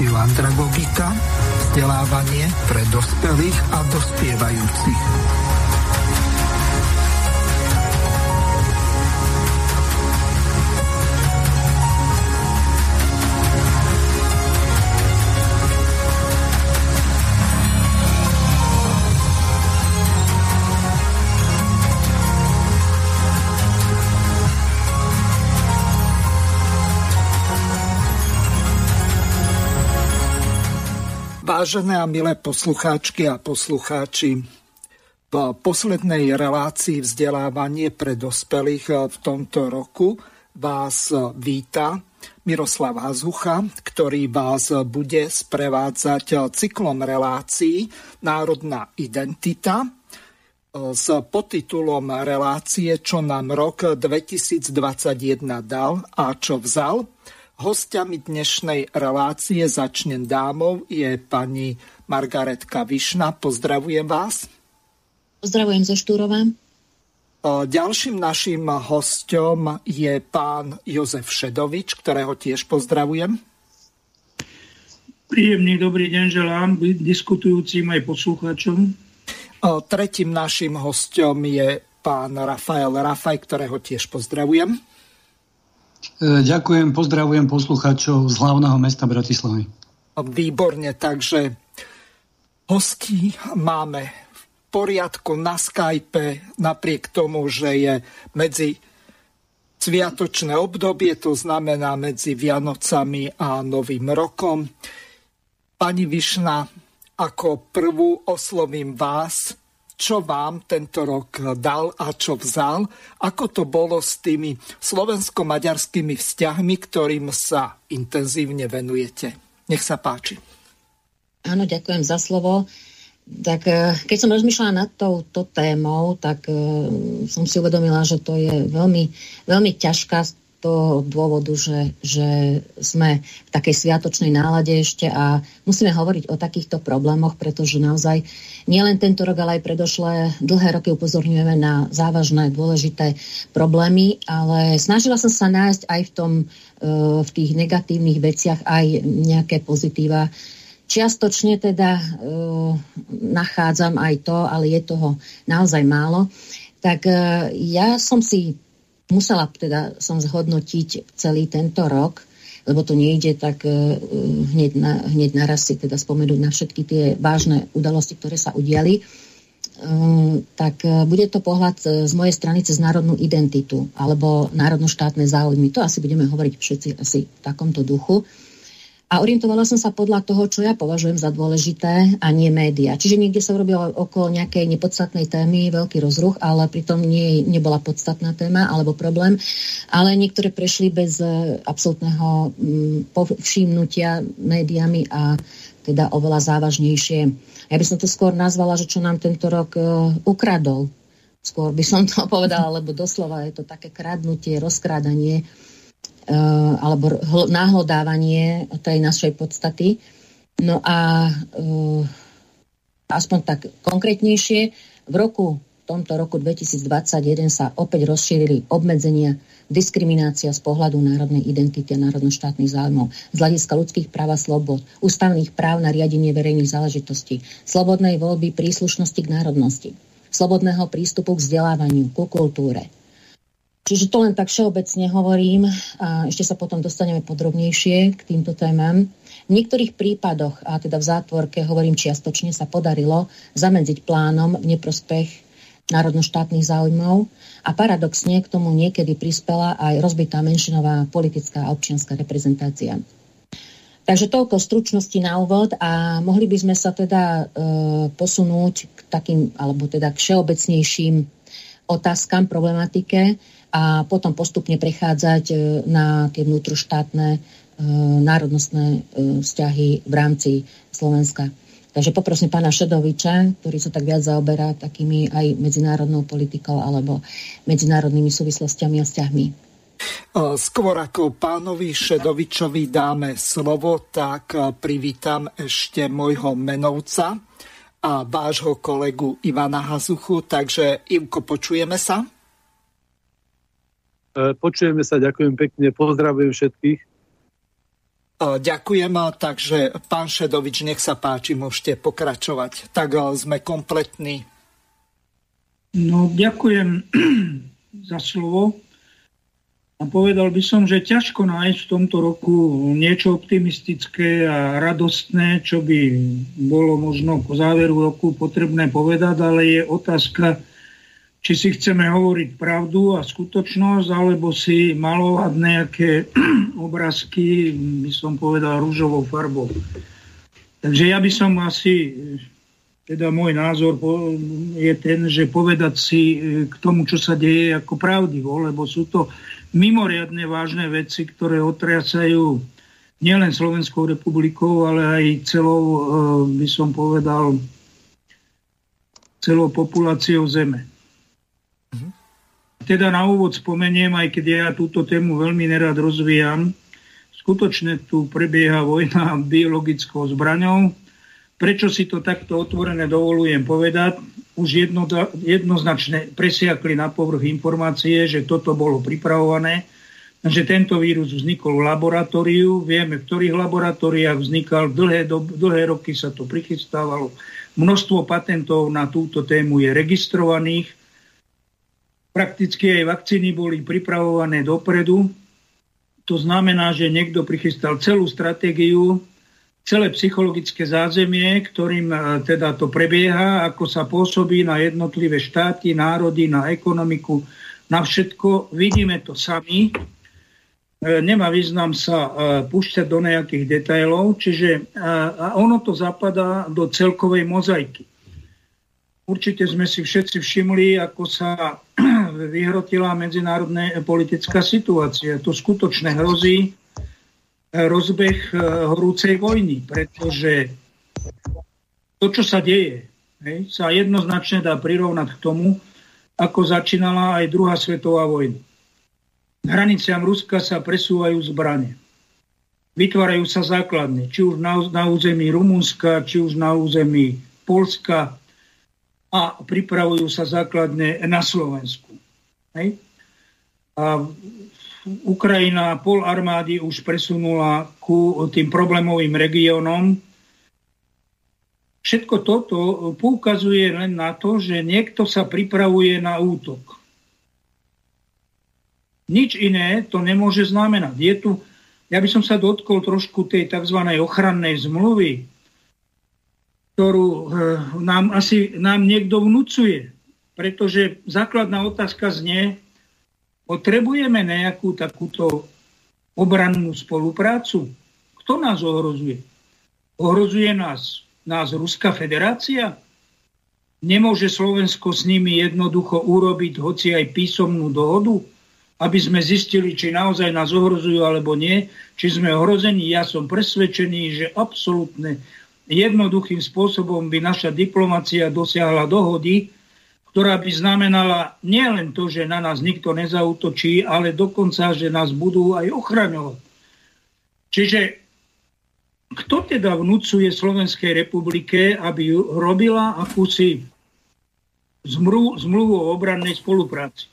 reláciu Andragogika, vzdelávanie pre dospelých a dospievajúcich. Vážené a milé poslucháčky a poslucháči, v poslednej relácii vzdelávanie pre dospelých v tomto roku vás víta Miroslav Hazucha, ktorý vás bude sprevádzať cyklom relácií Národná identita s podtitulom Relácie, čo nám rok 2021 dal a čo vzal – Hostiami dnešnej relácie začnem dámov je pani Margaretka Višna. Pozdravujem vás. Pozdravujem zo Štúrova. Ďalším našim hostom je pán Jozef Šedovič, ktorého tiež pozdravujem. Príjemný dobrý deň želám diskutujúcim aj poslucháčom. Tretím našim hostom je pán Rafael Rafaj, ktorého tiež pozdravujem. E, ďakujem, pozdravujem poslucháčov z hlavného mesta Bratislavy. Výborne, takže hostí máme v poriadku na Skype, napriek tomu, že je medzi sviatočné obdobie, to znamená medzi Vianocami a Novým rokom. Pani Višna, ako prvú oslovím vás čo vám tento rok dal a čo vzal, ako to bolo s tými slovensko-maďarskými vzťahmi, ktorým sa intenzívne venujete. Nech sa páči. Áno, ďakujem za slovo. Tak eh, keď som rozmýšľala nad touto témou, tak eh, som si uvedomila, že to je veľmi, veľmi ťažká toho dôvodu, že, že sme v takej sviatočnej nálade ešte a musíme hovoriť o takýchto problémoch, pretože naozaj nielen tento rok, ale aj predošlé dlhé roky upozorňujeme na závažné, dôležité problémy, ale snažila som sa nájsť aj v, tom, e, v tých negatívnych veciach aj nejaké pozitíva. Čiastočne teda e, nachádzam aj to, ale je toho naozaj málo. Tak e, ja som si musela teda som zhodnotiť celý tento rok, lebo to nejde tak uh, hneď, na, hneď naraz si teda spomenúť na všetky tie vážne udalosti, ktoré sa udiali. Uh, tak uh, bude to pohľad z mojej strany cez národnú identitu alebo národno-štátne záujmy. To asi budeme hovoriť všetci asi v takomto duchu. A orientovala som sa podľa toho, čo ja považujem za dôležité a nie média. Čiže niekde sa urobilo okolo nejakej nepodstatnej témy veľký rozruch, ale pritom nie, nebola podstatná téma alebo problém. Ale niektoré prešli bez e, absolútneho mm, povšimnutia médiami a teda oveľa závažnejšie. Ja by som to skôr nazvala, že čo nám tento rok uh, ukradol. Skôr by som to povedala, lebo doslova je to také kradnutie, rozkrádanie alebo náhlodávanie tej našej podstaty. No a uh, aspoň tak konkrétnejšie, v roku v tomto roku 2021 sa opäť rozšírili obmedzenia diskriminácia z pohľadu národnej identity a národno-štátnych záujmov, z hľadiska ľudských práv a slobod, ústavných práv na riadenie verejných záležitostí, slobodnej voľby príslušnosti k národnosti, slobodného prístupu k vzdelávaniu, ku kultúre, Čiže to len tak všeobecne hovorím a ešte sa potom dostaneme podrobnejšie k týmto témam. V niektorých prípadoch, a teda v zátvorke hovorím čiastočne, sa podarilo zamedziť plánom v neprospech národno-štátnych záujmov a paradoxne k tomu niekedy prispela aj rozbitá menšinová politická a občianská reprezentácia. Takže toľko stručnosti na úvod a mohli by sme sa teda e, posunúť k takým, alebo teda k všeobecnejším otázkam, problematike, a potom postupne prechádzať e, na tie vnútroštátne e, národnostné e, vzťahy v rámci Slovenska. Takže poprosím pána Šedoviča, ktorý sa tak viac zaoberá takými aj medzinárodnou politikou alebo medzinárodnými súvislostiami a vzťahmi. Skôr ako pánovi Šedovičovi dáme slovo, tak privítam ešte môjho menovca a vášho kolegu Ivana Hazuchu. Takže Ivko, počujeme sa? E, počujeme sa, ďakujem pekne, pozdravujem všetkých. Ďakujem, takže pán Šedovič, nech sa páči, môžete pokračovať. Tak sme kompletní. No, ďakujem za slovo. A povedal by som, že ťažko nájsť v tomto roku niečo optimistické a radostné, čo by bolo možno po záveru roku potrebné povedať, ale je otázka, či si chceme hovoriť pravdu a skutočnosť, alebo si malovať nejaké obrázky, by som povedal, rúžovou farbou. Takže ja by som asi, teda môj názor je ten, že povedať si e, k tomu, čo sa deje ako pravdivo, lebo sú to mimoriadne vážne veci, ktoré otriasajú nielen Slovenskou republikou, ale aj celou, e, by som povedal, celou populáciou Zeme. Teda na úvod spomeniem, aj keď ja túto tému veľmi nerad rozvíjam, skutočne tu prebieha vojna biologickou zbraňou. Prečo si to takto otvorené dovolujem povedať? Už jedno, jednoznačne presiakli na povrch informácie, že toto bolo pripravované, že tento vírus vznikol v laboratóriu. Vieme, v ktorých laboratóriách vznikal. Dlhé, do, dlhé roky sa to prichystávalo. Množstvo patentov na túto tému je registrovaných Prakticky aj vakcíny boli pripravované dopredu. To znamená, že niekto prichystal celú stratégiu, celé psychologické zázemie, ktorým e, teda to prebieha, ako sa pôsobí na jednotlivé štáty, národy, na ekonomiku, na všetko. Vidíme to sami. E, nemá význam sa e, púšťať do nejakých detailov, čiže ono to zapadá do celkovej mozaiky. Určite sme si všetci všimli, ako sa vyhrotila medzinárodná politická situácia. To skutočne hrozí rozbeh eh, horúcej vojny, pretože to, čo sa deje, sa jednoznačne dá prirovnať k tomu, ako začínala aj druhá svetová vojna. K hraniciam Ruska sa presúvajú zbranie. Vytvárajú sa základne, či už na, na území Rumunska, či už na území Polska, a pripravujú sa základne na Slovensku. Hej? A Ukrajina pol armády už presunula ku tým problémovým regiónom. Všetko toto poukazuje len na to, že niekto sa pripravuje na útok. Nič iné to nemôže znamenať. Je tu, ja by som sa dotkol trošku tej tzv. ochrannej zmluvy, ktorú eh, nám asi nám niekto vnúcuje. Pretože základná otázka znie, potrebujeme nejakú takúto obrannú spoluprácu? Kto nás ohrozuje? Ohrozuje nás, nás Ruská federácia? Nemôže Slovensko s nimi jednoducho urobiť hoci aj písomnú dohodu, aby sme zistili, či naozaj nás ohrozujú alebo nie, či sme ohrození. Ja som presvedčený, že absolútne jednoduchým spôsobom by naša diplomacia dosiahla dohody, ktorá by znamenala nielen to, že na nás nikto nezautočí, ale dokonca, že nás budú aj ochraňovať. Čiže kto teda vnúcuje Slovenskej republike, aby robila akúsi zmluvu, zmluvu o obrannej spolupráci?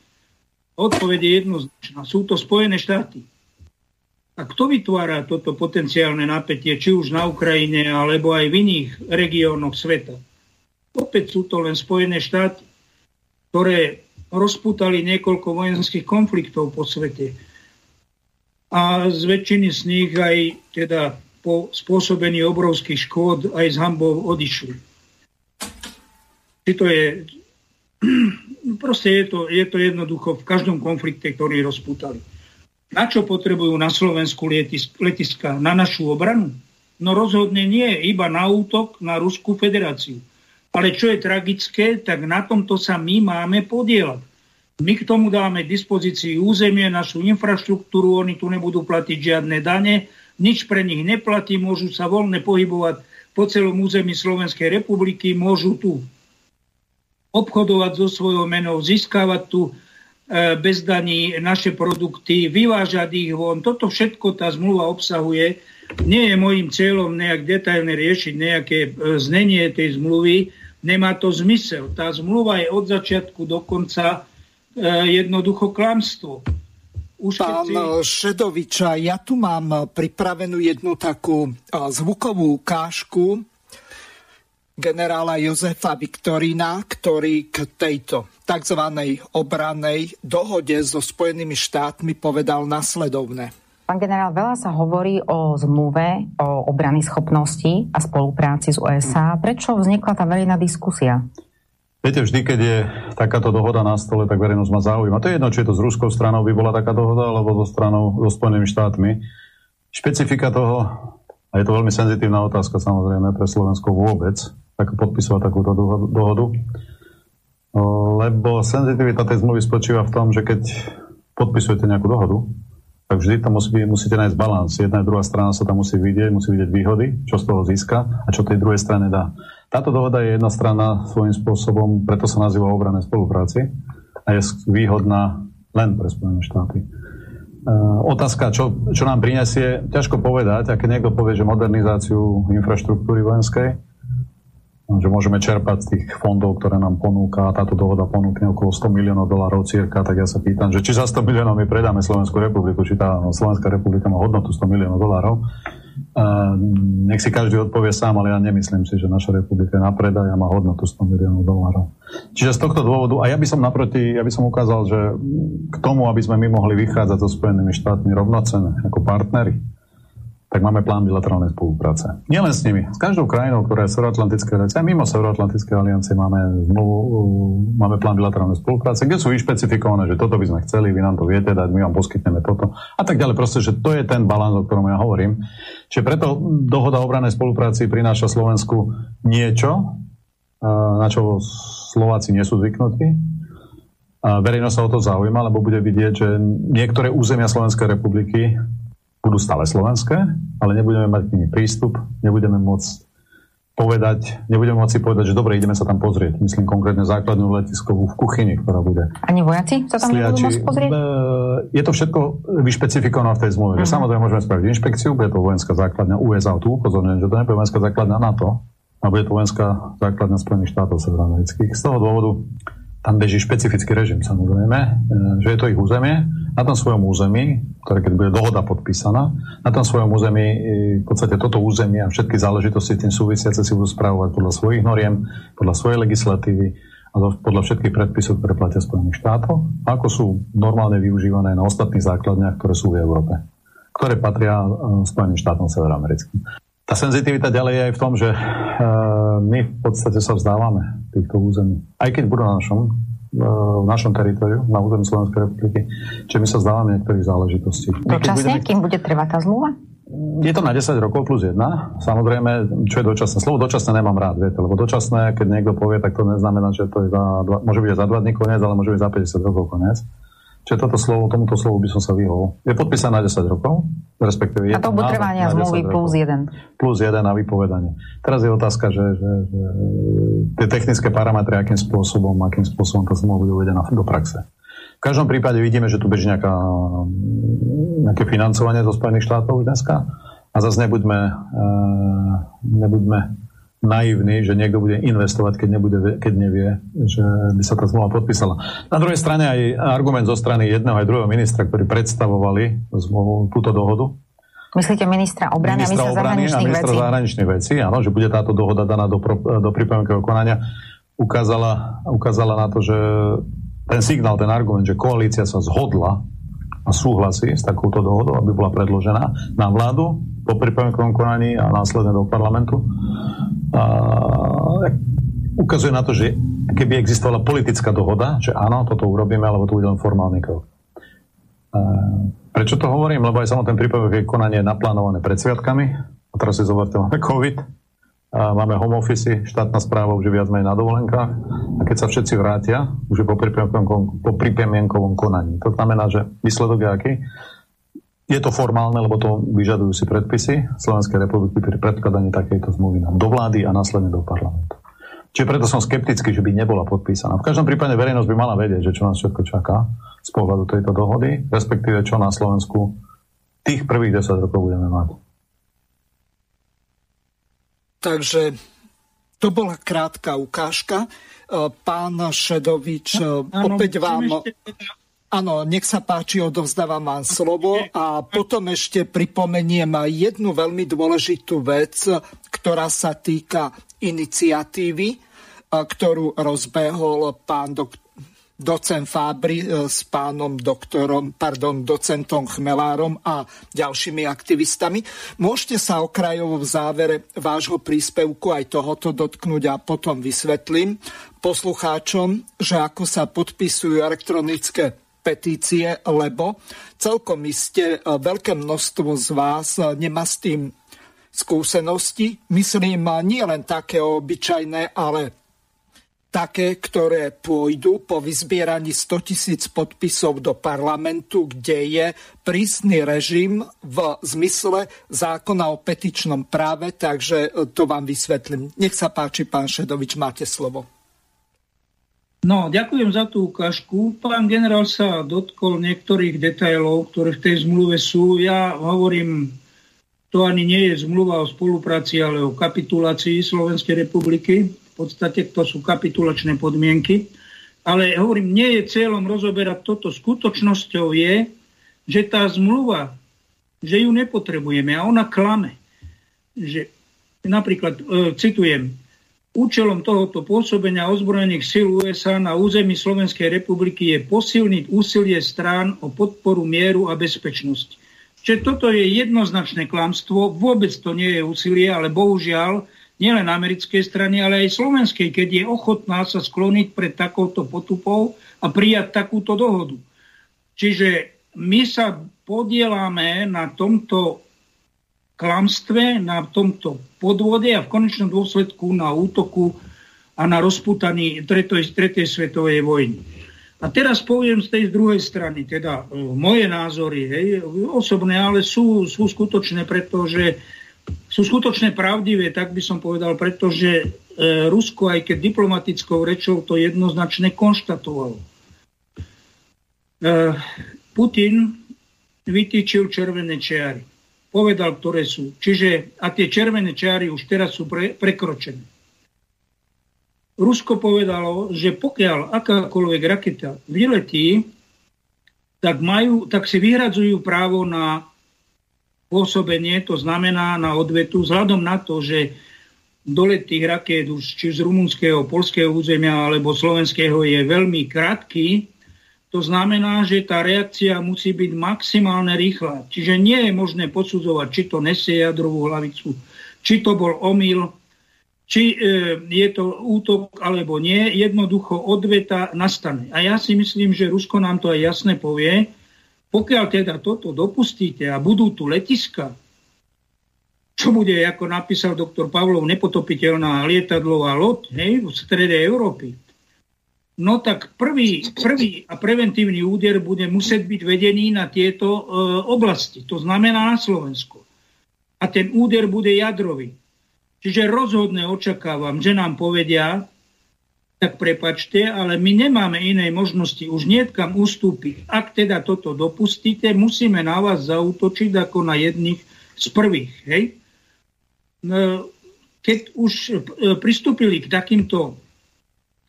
Odpoveď je jednoznačná. Sú to Spojené štáty. A kto vytvára toto potenciálne napätie, či už na Ukrajine, alebo aj v iných regiónoch sveta? Opäť sú to len Spojené štáty, ktoré rozputali niekoľko vojenských konfliktov po svete. A z väčšiny z nich aj teda po spôsobení obrovských škôd aj z hambou odišli. Či to je... Proste je to, je to jednoducho v každom konflikte, ktorý rozputali. Na čo potrebujú na Slovensku letiska? Na našu obranu? No rozhodne nie, iba na útok na Ruskú federáciu. Ale čo je tragické, tak na tomto sa my máme podielať. My k tomu dáme dispozícii územie, našu infraštruktúru, oni tu nebudú platiť žiadne dane, nič pre nich neplatí, môžu sa voľne pohybovať po celom území Slovenskej republiky, môžu tu obchodovať so svojou menou, získavať tu bez daní naše produkty, vyvážať ich von. Toto všetko tá zmluva obsahuje. Nie je môjim cieľom nejak detailne riešiť nejaké e, znenie tej zmluvy. Nemá to zmysel. Tá zmluva je od začiatku do konca jednoducho klamstvo. Už Pán si... Šedoviča, ja tu mám pripravenú jednu takú zvukovú ukážku generála Jozefa Viktorína, ktorý k tejto tzv. obranej dohode so Spojenými štátmi povedal nasledovne. Pán generál, veľa sa hovorí o zmluve o obrany schopnosti a spolupráci s USA. Prečo vznikla tá verejná diskusia? Viete, vždy, keď je takáto dohoda na stole, tak verejnosť má záujem. A to je jedno, či je to s ruskou stranou by bola taká dohoda, alebo so stranou, so Spojenými štátmi. Špecifika toho, a je to veľmi senzitívna otázka samozrejme pre Slovensko vôbec, ako podpisovať takúto dohodu, lebo senzitivita tej zmluvy spočíva v tom, že keď podpisujete nejakú dohodu, tak vždy tam musí, musíte nájsť balans. Jedna a druhá strana sa tam musí vidieť, musí vidieť výhody, čo z toho získa a čo tej druhej strane dá. Táto dohoda je jedna strana svojím spôsobom, preto sa nazýva obrané spolupráci a je výhodná len pre Spojené štáty. Uh, otázka, čo, čo nám prinesie, ťažko povedať, a keď niekto povie, že modernizáciu infraštruktúry vojenskej, že môžeme čerpať z tých fondov, ktoré nám ponúka, táto dohoda ponúkne okolo 100 miliónov dolárov cirka, tak ja sa pýtam, že či za 100 miliónov my predáme Slovenskú republiku, či tá Slovenská republika má hodnotu 100 miliónov dolárov. Nech si každý odpovie sám, ale ja nemyslím si, že naša republika je na predaj a má hodnotu 100 miliónov dolárov. Čiže z tohto dôvodu, a ja by som naproti, ja by som ukázal, že k tomu, aby sme my mohli vychádzať so Spojenými štátmi rovnocene, ako partnery, tak máme plán bilaterálnej spolupráce. Nielen s nimi, s každou krajinou, ktorá je Severoatlantické aliancie, mimo Severoatlantické aliancie máme, zmluvu, máme plán bilaterálnej spolupráce, kde sú vyšpecifikované, že toto by sme chceli, vy nám to viete dať, my vám poskytneme toto a tak ďalej. Proste, že to je ten balans, o ktorom ja hovorím. Čiže preto dohoda o obranej spolupráci prináša Slovensku niečo, na čo Slováci nie sú zvyknutí. A verejnosť sa o to zaujíma, lebo bude vidieť, že niektoré územia Slovenskej republiky budú stále slovenské, ale nebudeme mať k nimi prístup, nebudeme môcť povedať, nebudeme môcť si povedať, že dobre, ideme sa tam pozrieť. Myslím konkrétne základnú letiskovú v kuchyni, ktorá bude. Ani vojaci sa tam nebudú môcť pozrieť? E, je to všetko vyšpecifikované v tej zmluve. Uh-huh. Samozrejme môžeme spraviť inšpekciu, bude to vojenská základňa USA, tu upozorňujem, že to nebude vojenská základňa NATO, a bude to vojenská základňa Spojených štátov severoamerických. Z toho dôvodu tam beží špecifický režim samozrejme, e, že je to ich územie. Na tom svojom území, ktoré keď bude dohoda podpísaná, na tom svojom území e, v podstate toto územie a všetky záležitosti tým súvisiace si budú spravovať podľa svojich noriem, podľa svojej legislatívy a podľa všetkých predpisov, ktoré platia Spojených štátov, ako sú normálne využívané na ostatných základniach, ktoré sú v Európe, ktoré patria e, Spojeným štátom severoamerickým. Tá senzitivita ďalej je aj v tom, že uh, my v podstate sa vzdávame týchto území. Aj keď budú na našom, uh, v našom teritoriu, na území Slovenskej republiky, čiže my sa vzdávame niektorých záležitostí. Dočasne, budeme... kým bude trvať tá zmluva? Je to na 10 rokov plus 1. Samozrejme, čo je dočasné. Slovo dočasné nemám rád, viete, lebo dočasné, keď niekto povie, tak to neznamená, že to je za dva, môže byť za 2 dní koniec, ale môže byť za 50 rokov koniec. Čiže toto slovo, tomuto slovu by som sa vyhol. Je podpísané na 10 rokov, respektíve... A to trvania zmluvy plus 1. Plus 1 na vypovedanie. Teraz je otázka, že, že, že tie technické parametre, akým spôsobom, akým spôsobom tá zmluva bude uvedená do praxe. V každom prípade vidíme, že tu beží nejaká, nejaké financovanie zo Spojených štátov dneska. A zase nebuďme, uh, nebuďme naivný, že niekto bude investovať, keď, nebude, keď nevie, že by sa tá zmluva podpísala. Na druhej strane aj argument zo strany jedného aj druhého ministra, ktorí predstavovali zmluvu, túto dohodu. Myslíte ministra obrany ministra a ministra zahraničných a ministra vecí? zahraničných vecí, áno, že bude táto dohoda daná do, do pripomienkového konania. Ukázala, ukázala na to, že ten signál, ten argument, že koalícia sa zhodla a súhlasí s takouto dohodou, aby bola predložená na vládu po pripomienkovom konaní a následne do parlamentu, ukazuje na to, že keby existovala politická dohoda, že áno, toto urobíme, alebo to bude len formálny krok. Prečo to hovorím? Lebo aj samotné prípojové konanie je naplánované pred sviatkami. A teraz si zoberte, máme COVID, a máme home office, štátna správa už je viac menej na dovolenkách. A keď sa všetci vrátia, už je po pripomienkovom, po pripomienkovom konaní. To znamená, že výsledok je aký? Je to formálne, lebo to vyžadujú si predpisy Slovenskej republiky pri predkladaní takejto zmluvy do vlády a následne do parlamentu. Čiže preto som skeptický, že by nebola podpísaná. V každom prípade verejnosť by mala vedieť, že čo nás všetko čaká z pohľadu tejto dohody, respektíve čo na Slovensku tých prvých 10 rokov budeme mať. Takže to bola krátka ukážka. Pán Šedovič, no, opäť vám... Áno, nech sa páči, odovzdávam vám slovo a potom ešte pripomeniem jednu veľmi dôležitú vec, ktorá sa týka iniciatívy, ktorú rozbehol pán dok- docent Fábry e, s pánom doktorom, pardon, docentom Chmelárom a ďalšími aktivistami. Môžete sa okrajovo v závere vášho príspevku aj tohoto dotknúť a potom vysvetlím poslucháčom, že ako sa podpisujú elektronické petície, lebo celkom iste e, veľké množstvo z vás e, nemá s tým skúsenosti. Myslím, nie len také obyčajné, ale také, ktoré pôjdu po vyzbieraní 100 tisíc podpisov do parlamentu, kde je prísny režim v zmysle zákona o petičnom práve, takže to vám vysvetlím. Nech sa páči, pán Šedovič, máte slovo. No, ďakujem za tú ukážku. Pán generál sa dotkol niektorých detailov, ktoré v tej zmluve sú. Ja hovorím, to ani nie je zmluva o spolupráci, ale o kapitulácii Slovenskej republiky podstate to sú kapitulačné podmienky. Ale hovorím, nie je cieľom rozoberať toto. Skutočnosťou je, že tá zmluva, že ju nepotrebujeme a ona klame. Že, napríklad, e, citujem, účelom tohoto pôsobenia ozbrojených síl USA na území Slovenskej republiky je posilniť úsilie strán o podporu mieru a bezpečnosti. Čiže toto je jednoznačné klamstvo, vôbec to nie je úsilie, ale bohužiaľ nielen americkej strany, ale aj slovenskej, keď je ochotná sa skloniť pred takouto potupou a prijať takúto dohodu. Čiže my sa podielame na tomto klamstve, na tomto podvode a v konečnom dôsledku na útoku a na rozputaní tretej, tretej svetovej vojny. A teraz poviem z tej druhej strany, teda e, moje názory, hej, osobné, ale sú, sú skutočné, pretože sú skutočne pravdivé, tak by som povedal, pretože e, Rusko, aj keď diplomatickou rečou, to jednoznačne konštatovalo. E, Putin vytýčil červené čiary. Povedal, ktoré sú. Čiže, a tie červené čiary už teraz sú pre, prekročené. Rusko povedalo, že pokiaľ akákoľvek raketa vyletí, tak, majú, tak si vyhradzujú právo na pôsobenie, to znamená na odvetu, vzhľadom na to, že dolet tých raket už či z rumunského, polského územia alebo slovenského je veľmi krátky, to znamená, že tá reakcia musí byť maximálne rýchla. Čiže nie je možné posudzovať, či to nesie jadrovú hlavicu, či to bol omyl, či e, je to útok alebo nie. Jednoducho odveta nastane. A ja si myslím, že Rusko nám to aj jasne povie, pokiaľ teda toto dopustíte a budú tu letiska, čo bude, ako napísal doktor Pavlov, nepotopiteľná lietadlová loď hej, v strede Európy, no tak prvý, prvý a preventívny úder bude musieť byť vedený na tieto e, oblasti, to znamená na Slovensku. A ten úder bude jadrový. Čiže rozhodne očakávam, že nám povedia, tak prepačte, ale my nemáme inej možnosti už niekam ustúpiť. Ak teda toto dopustíte, musíme na vás zautočiť ako na jedných z prvých. Hej? No, keď už e, pristúpili k takýmto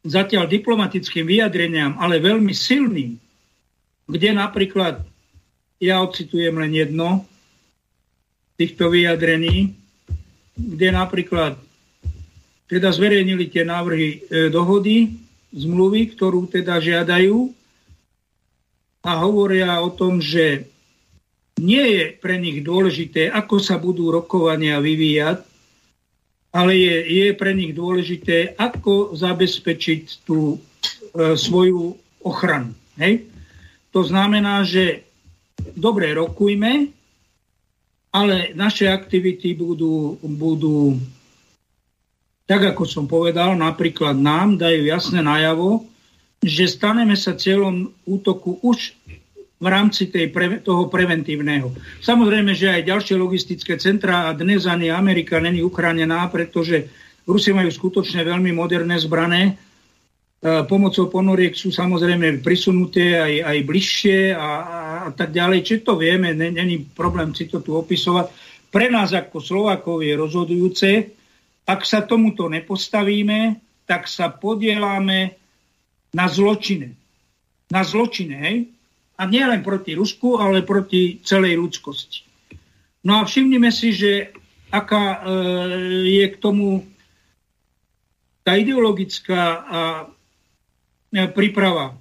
zatiaľ diplomatickým vyjadreniam, ale veľmi silným, kde napríklad, ja ocitujem len jedno týchto vyjadrení, kde napríklad teda zverejnili tie návrhy e, dohody, zmluvy, ktorú teda žiadajú a hovoria o tom, že nie je pre nich dôležité, ako sa budú rokovania vyvíjať, ale je, je pre nich dôležité, ako zabezpečiť tú e, svoju ochranu. Hej? To znamená, že dobre rokujme, ale naše aktivity budú, budú tak ako som povedal, napríklad nám dajú jasne najavo, že staneme sa cieľom útoku už v rámci tej pre, toho preventívneho. Samozrejme, že aj ďalšie logistické centra a dnes ani Amerika není uchránená, pretože Rusi majú skutočne veľmi moderné zbrané. E, pomocou ponoriek sú samozrejme prisunuté aj, aj bližšie a, a, a tak ďalej. Čiže to vieme, není problém si to tu opisovať. Pre nás ako Slovakov je rozhodujúce, ak sa tomuto nepostavíme, tak sa podielame na zločine. Na zločine, hej? A nie len proti Rusku, ale proti celej ľudskosti. No a všimnime si, že aká e, je k tomu tá ideologická e, príprava.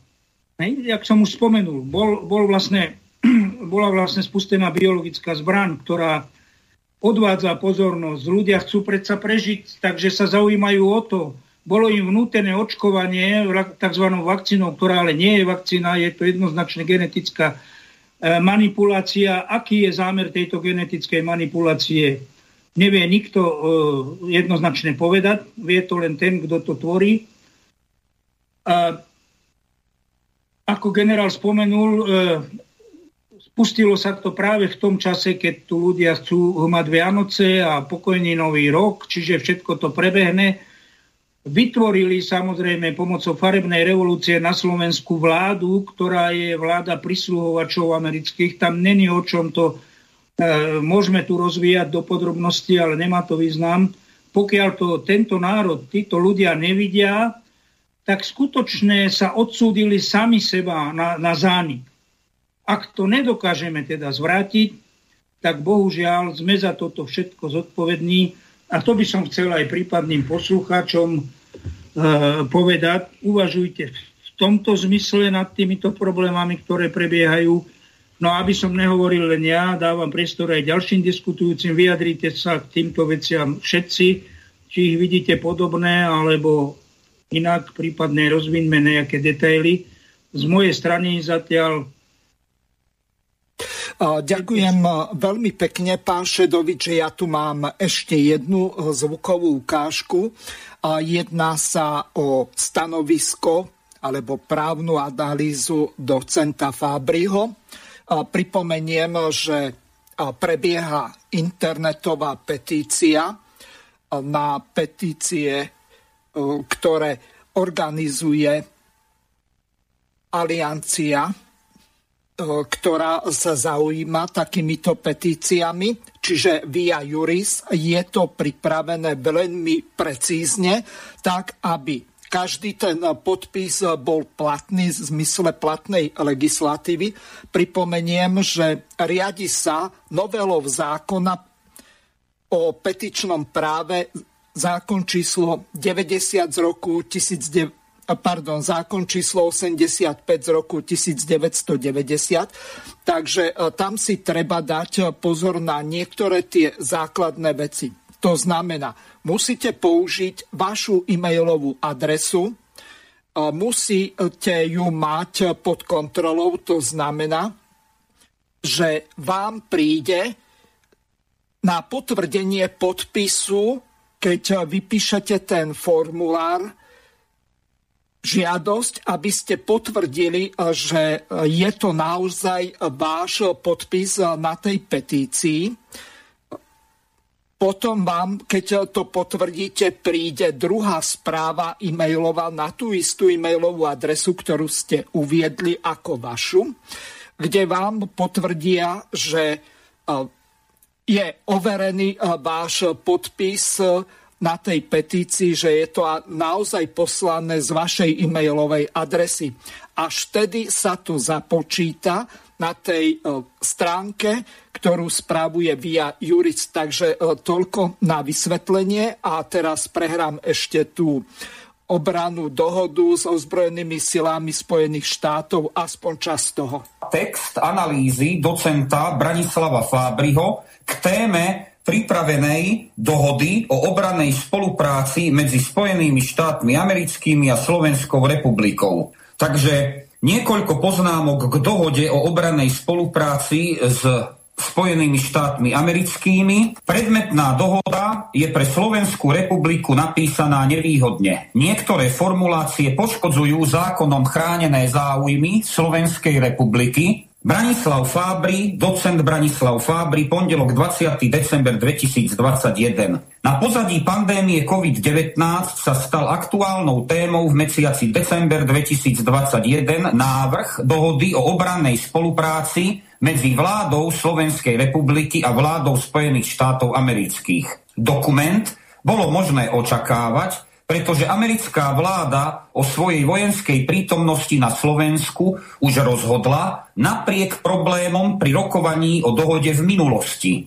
Hej? Jak som už spomenul, bol, bol vlastne, bola vlastne spustená biologická zbraň, ktorá odvádza pozornosť. Ľudia chcú predsa prežiť, takže sa zaujímajú o to, bolo im vnútené očkovanie tzv. vakcínou, ktorá ale nie je vakcína, je to jednoznačne genetická e, manipulácia. Aký je zámer tejto genetickej manipulácie? Nevie nikto e, jednoznačne povedať, vie to len ten, kto to tvorí. A ako generál spomenul, e, spustilo sa to práve v tom čase, keď tu ľudia chcú mať Vianoce a pokojný nový rok, čiže všetko to prebehne vytvorili samozrejme pomocou farebnej revolúcie na Slovensku vládu, ktorá je vláda prisluhovačov amerických. Tam není o čom to, e, môžeme tu rozvíjať do podrobnosti, ale nemá to význam. Pokiaľ to tento národ, títo ľudia nevidia, tak skutočne sa odsúdili sami seba na, na zánik. Ak to nedokážeme teda zvrátiť, tak bohužiaľ sme za toto všetko zodpovední. A to by som chcel aj prípadným poslucháčom povedať, uvažujte v tomto zmysle nad týmito problémami, ktoré prebiehajú. No aby som nehovoril len ja, dávam priestor aj ďalším diskutujúcim, vyjadrite sa k týmto veciam všetci, či ich vidíte podobné, alebo inak prípadne rozvinme nejaké detaily. Z mojej strany zatiaľ Ďakujem veľmi pekne, pán Šedovič, ja tu mám ešte jednu zvukovú ukážku. Jedná sa o stanovisko alebo právnu analýzu docenta Fábriho. Pripomeniem, že prebieha internetová petícia na petície, ktoré organizuje Aliancia E, ktorá sa zaujíma takýmito petíciami, čiže via juris je to pripravené veľmi precízne, tak aby každý ten podpis bol platný v zmysle platnej legislatívy. Pripomeniem, že riadi sa novelov zákona o petičnom práve zákon číslo 90 z roku 1900 pardon, zákon číslo 85 z roku 1990. Takže e, tam si treba dať e, pozor na niektoré tie základné veci. To znamená, musíte použiť vašu e-mailovú adresu, e, musíte ju mať pod kontrolou, to znamená, že vám príde na potvrdenie podpisu, keď vypíšete ten formulár, žiadosť, aby ste potvrdili, že je to naozaj váš podpis na tej petícii. Potom vám, keď to potvrdíte, príde druhá správa e-mailová na tú istú e-mailovú adresu, ktorú ste uviedli ako vašu, kde vám potvrdia, že je overený váš podpis na tej petícii, že je to naozaj poslané z vašej e-mailovej adresy. Až vtedy sa to započíta na tej e, stránke, ktorú správuje via Juris. Takže e, toľko na vysvetlenie a teraz prehrám ešte tú obranú dohodu s ozbrojenými silami Spojených štátov, aspoň čas toho. Text analýzy docenta Branislava Fábriho k téme pripravenej dohody o obranej spolupráci medzi Spojenými štátmi americkými a Slovenskou republikou. Takže niekoľko poznámok k dohode o obranej spolupráci s Spojenými štátmi americkými. Predmetná dohoda je pre Slovenskú republiku napísaná nevýhodne. Niektoré formulácie poškodzujú zákonom chránené záujmy Slovenskej republiky, Branislav Fábry, docent Branislav Fábry, pondelok 20. december 2021. Na pozadí pandémie COVID-19 sa stal aktuálnou témou v mesiaci december 2021 návrh dohody o obrannej spolupráci medzi vládou Slovenskej republiky a vládou Spojených štátov amerických. Dokument bolo možné očakávať, pretože americká vláda o svojej vojenskej prítomnosti na Slovensku už rozhodla napriek problémom pri rokovaní o dohode v minulosti.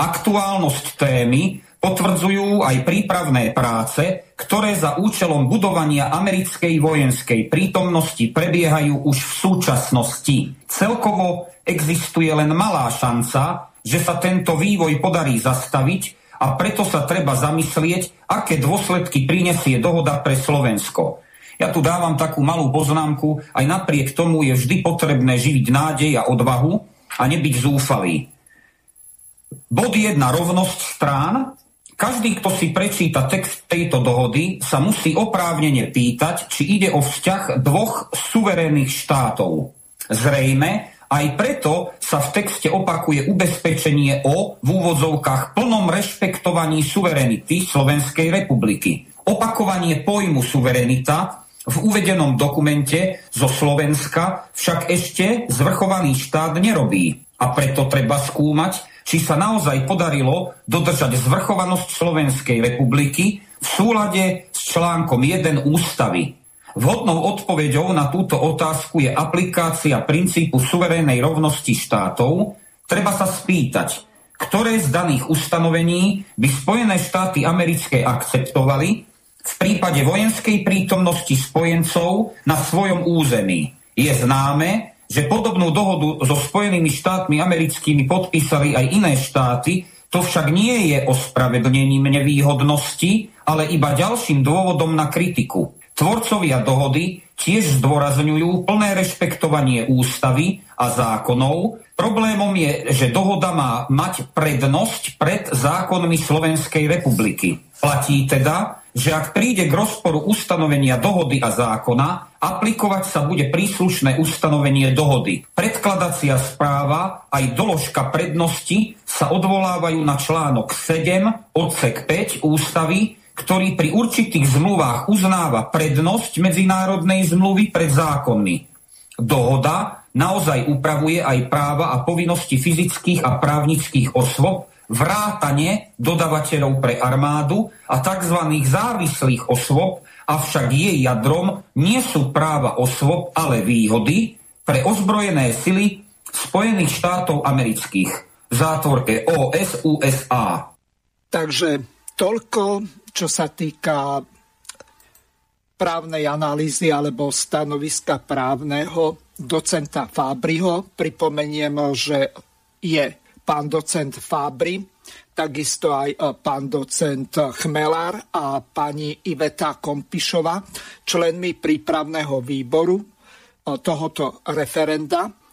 Aktuálnosť témy potvrdzujú aj prípravné práce, ktoré za účelom budovania americkej vojenskej prítomnosti prebiehajú už v súčasnosti. Celkovo existuje len malá šanca, že sa tento vývoj podarí zastaviť a preto sa treba zamyslieť, aké dôsledky prinesie dohoda pre Slovensko. Ja tu dávam takú malú poznámku, aj napriek tomu je vždy potrebné živiť nádej a odvahu a nebyť zúfalý. Bod 1. Rovnosť strán. Každý, kto si prečíta text tejto dohody, sa musí oprávnene pýtať, či ide o vzťah dvoch suverénnych štátov. Zrejme, aj preto sa v texte opakuje ubezpečenie o v úvodzovkách plnom rešpektovaní suverenity Slovenskej republiky. Opakovanie pojmu suverenita v uvedenom dokumente zo Slovenska však ešte zvrchovaný štát nerobí. A preto treba skúmať, či sa naozaj podarilo dodržať zvrchovanosť Slovenskej republiky v súlade s článkom 1 ústavy Vhodnou odpoveďou na túto otázku je aplikácia princípu suverénnej rovnosti štátov. Treba sa spýtať, ktoré z daných ustanovení by Spojené štáty americké akceptovali v prípade vojenskej prítomnosti spojencov na svojom území. Je známe, že podobnú dohodu so Spojenými štátmi americkými podpísali aj iné štáty, to však nie je ospravedlnením nevýhodnosti, ale iba ďalším dôvodom na kritiku. Tvorcovia dohody tiež zdôrazňujú plné rešpektovanie ústavy a zákonov. Problémom je, že dohoda má mať prednosť pred zákonmi Slovenskej republiky. Platí teda, že ak príde k rozporu ustanovenia dohody a zákona, aplikovať sa bude príslušné ustanovenie dohody. Predkladacia správa aj doložka prednosti sa odvolávajú na článok 7, odsek 5 ústavy, ktorý pri určitých zmluvách uznáva prednosť medzinárodnej zmluvy pred zákonmi. Dohoda naozaj upravuje aj práva a povinnosti fyzických a právnických osôb, vrátane dodavateľov pre armádu a tzv. závislých osôb, avšak jej jadrom nie sú práva osôb, ale výhody pre ozbrojené sily Spojených štátov amerických v zátvorke OS USA. Takže toľko čo sa týka právnej analýzy alebo stanoviska právneho docenta Fábriho. Pripomeniem, že je pán docent Fábry, takisto aj e, pán docent Chmelár a pani Iveta Kompišova, členmi prípravného výboru e, tohoto referenda.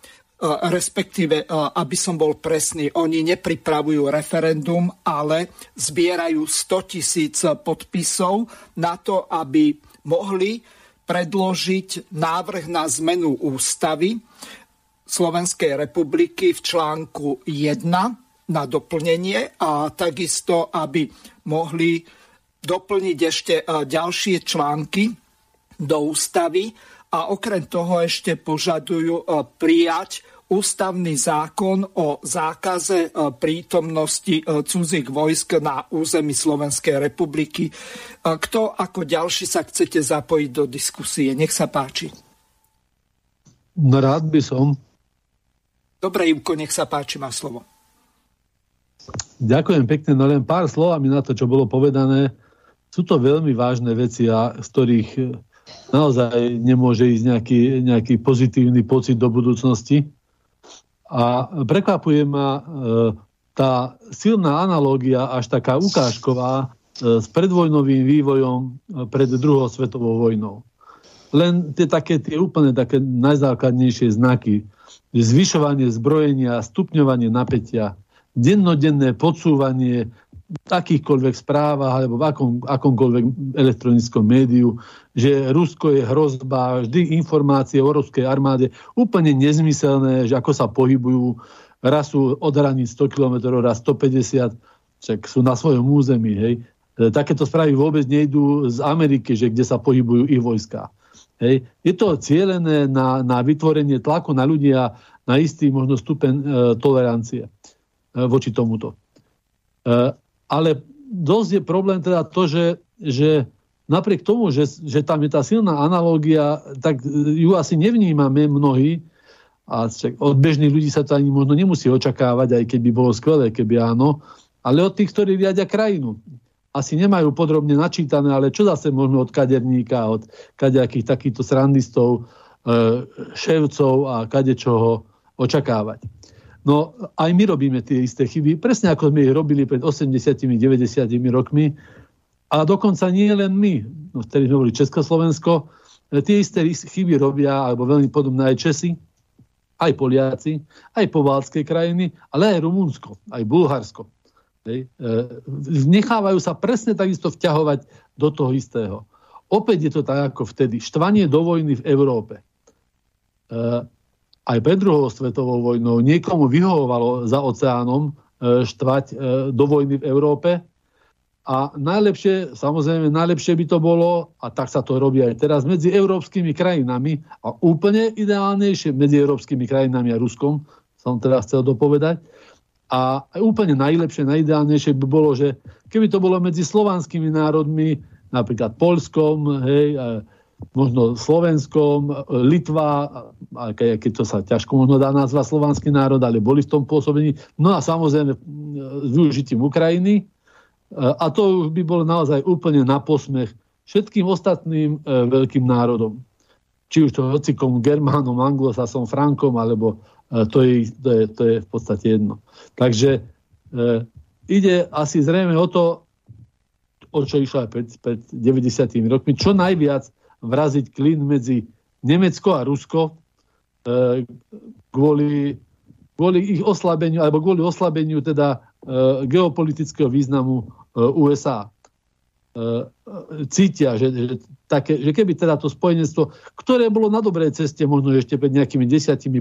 E, respektíve, e, aby som bol presný, oni nepripravujú referendum, ale zbierajú 100 tisíc podpisov na to, aby mohli predložiť návrh na zmenu ústavy Slovenskej republiky v článku 1 na doplnenie a takisto, aby mohli doplniť ešte e, ďalšie články do ústavy a okrem toho ešte požadujú prijať ústavný zákon o zákaze e, prítomnosti e, cudzích vojsk na území Slovenskej republiky. E, kto ako ďalší sa chcete zapojiť do diskusie? Nech sa páči. No rád by som. Dobre, Ivko, nech sa páči, má slovo. Ďakujem pekne, no len pár slovami na to, čo bolo povedané. Sú to veľmi vážne veci, a z ktorých naozaj nemôže ísť nejaký, nejaký pozitívny pocit do budúcnosti. A prekvapuje ma e, tá silná analógia, až taká ukážková, e, s predvojnovým vývojom e, pred druhou svetovou vojnou. Len tie také tie úplne také najzákladnejšie znaky. Zvyšovanie zbrojenia, stupňovanie napätia, dennodenné podsúvanie akýchkoľvek správach alebo v akom, akomkoľvek elektronickom médiu, že Rusko je hrozba, vždy informácie o ruskej armáde úplne nezmyselné, že ako sa pohybujú, raz sú od hraníc 100 km, raz 150, však sú na svojom území. Hej. E, takéto správy vôbec nejdú z Ameriky, že kde sa pohybujú ich vojska. Hej. Je to cieľené na, na vytvorenie tlaku na ľudia na istý možno stupeň e, tolerancie e, voči tomuto. E, ale dosť je problém teda to, že, že napriek tomu, že, že tam je tá silná analógia, tak ju asi nevnímame mnohí, a od bežných ľudí sa to ani možno nemusí očakávať, aj keď by bolo skvelé, keby áno, ale od tých, ktorí riadia krajinu asi nemajú podrobne načítané, ale čo zase možno od kaderníka, od kadejakých takýchto srandistov, e, ševcov a kadečoho očakávať. No aj my robíme tie isté chyby, presne ako sme ich robili pred 80-90 rokmi a dokonca nie len my, no vtedy sme boli Československo, e, tie isté chyby robia, alebo veľmi podobné aj Česi, aj Poliaci, aj povalské krajiny, ale aj Rumunsko, aj Bulharsko. Hej. E, nechávajú sa presne takisto vťahovať do toho istého. Opäť je to tak ako vtedy. Štvanie do vojny v Európe. E, aj pred druhou svetovou vojnou niekomu vyhovovalo za oceánom e, štvať do vojny v Európe. A najlepšie, samozrejme, najlepšie by to bolo, a tak sa to robí aj teraz, medzi európskymi krajinami a úplne ideálnejšie medzi európskymi krajinami a Ruskom, som teda chcel dopovedať, a úplne najlepšie, najideálnejšie by bolo, že keby to bolo medzi slovanskými národmi, napríklad Polskom, hej, možno Slovenskom, Litva, keď, keď to sa ťažko možno dá nazvať slovanský národ, ale boli v tom pôsobení. No a samozrejme s využitím Ukrajiny. A to už by bolo naozaj úplne na posmech všetkým ostatným e, veľkým národom. Či už to hocikom Germánom, Anglosasom, Frankom, alebo to je, to je, to je v podstate jedno. Takže e, ide asi zrejme o to, o čo išlo aj pred, pred 90 rokmi, čo najviac vraziť klin medzi Nemecko a Rusko e, kvôli, kvôli ich oslabeniu, alebo kvôli oslabeniu teda e, geopolitického významu e, USA. E, cítia, že, že, také, že keby teda to spojenectvo, ktoré bolo na dobrej ceste možno ešte pred nejakými 10-15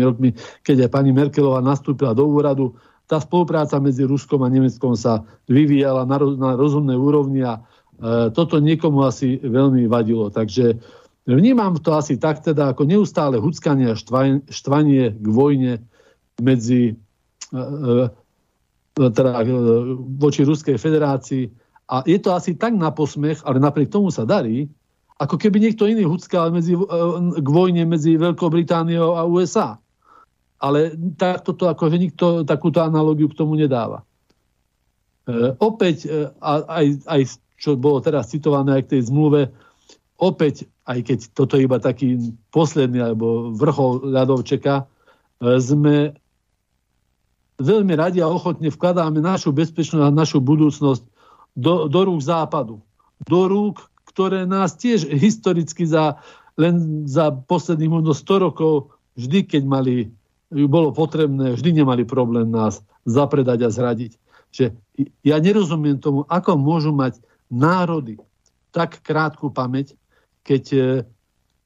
rokmi, keď aj pani Merkelová nastúpila do úradu, tá spolupráca medzi Ruskom a Nemeckom sa vyvíjala na, na rozumnej úrovni a e, toto niekomu asi veľmi vadilo. Takže vnímam to asi tak teda ako neustále huckanie a štvanie, k vojne medzi e, e, teda, e, voči Ruskej federácii a je to asi tak na posmech, ale napriek tomu sa darí, ako keby niekto iný huckal medzi, e, k vojne medzi Veľkou Britániou a USA. Ale tak, toto akože nikto takúto analogiu k tomu nedáva. E, opäť, e, aj, aj čo bolo teraz citované aj k tej zmluve, opäť, aj keď toto je iba taký posledný alebo vrchol ľadovčeka, e, sme veľmi radi a ochotne vkladáme našu bezpečnosť a našu budúcnosť do, do rúk západu. Do rúk, ktoré nás tiež historicky za, len za posledných možno 100 rokov vždy, keď mali, bolo potrebné, vždy nemali problém nás zapredať a zradiť. Že ja nerozumiem tomu, ako môžu mať národy tak krátku pamäť, keď, e,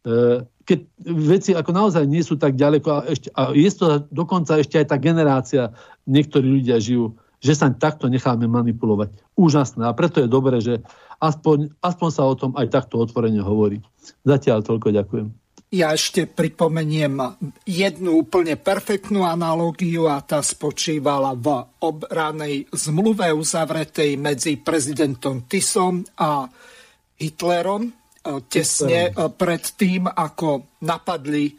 e, keď veci ako naozaj nie sú tak ďaleko a, ešte, a je to dokonca ešte aj tá generácia, niektorí ľudia žijú že sa takto necháme manipulovať. Úžasné. A preto je dobré, že aspoň, aspoň sa o tom aj takto otvorene hovorí. Zatiaľ toľko ďakujem. Ja ešte pripomeniem jednu úplne perfektnú analógiu a tá spočívala v obranej zmluve uzavretej medzi prezidentom Tisom a Hitlerom e, tesne e, pred tým, ako napadli e,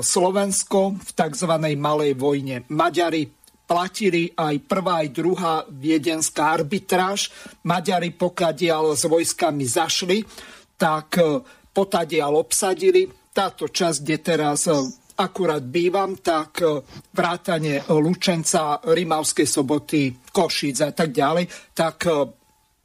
Slovensko v tzv. malej vojne. Maďari platili aj prvá, aj druhá viedenská arbitráž. Maďari pokadiaľ s vojskami zašli, tak potadiaľ obsadili. Táto časť, kde teraz e, akurát bývam, tak e, vrátane Lučenca, Rimavskej soboty, Košíc a tak ďalej, tak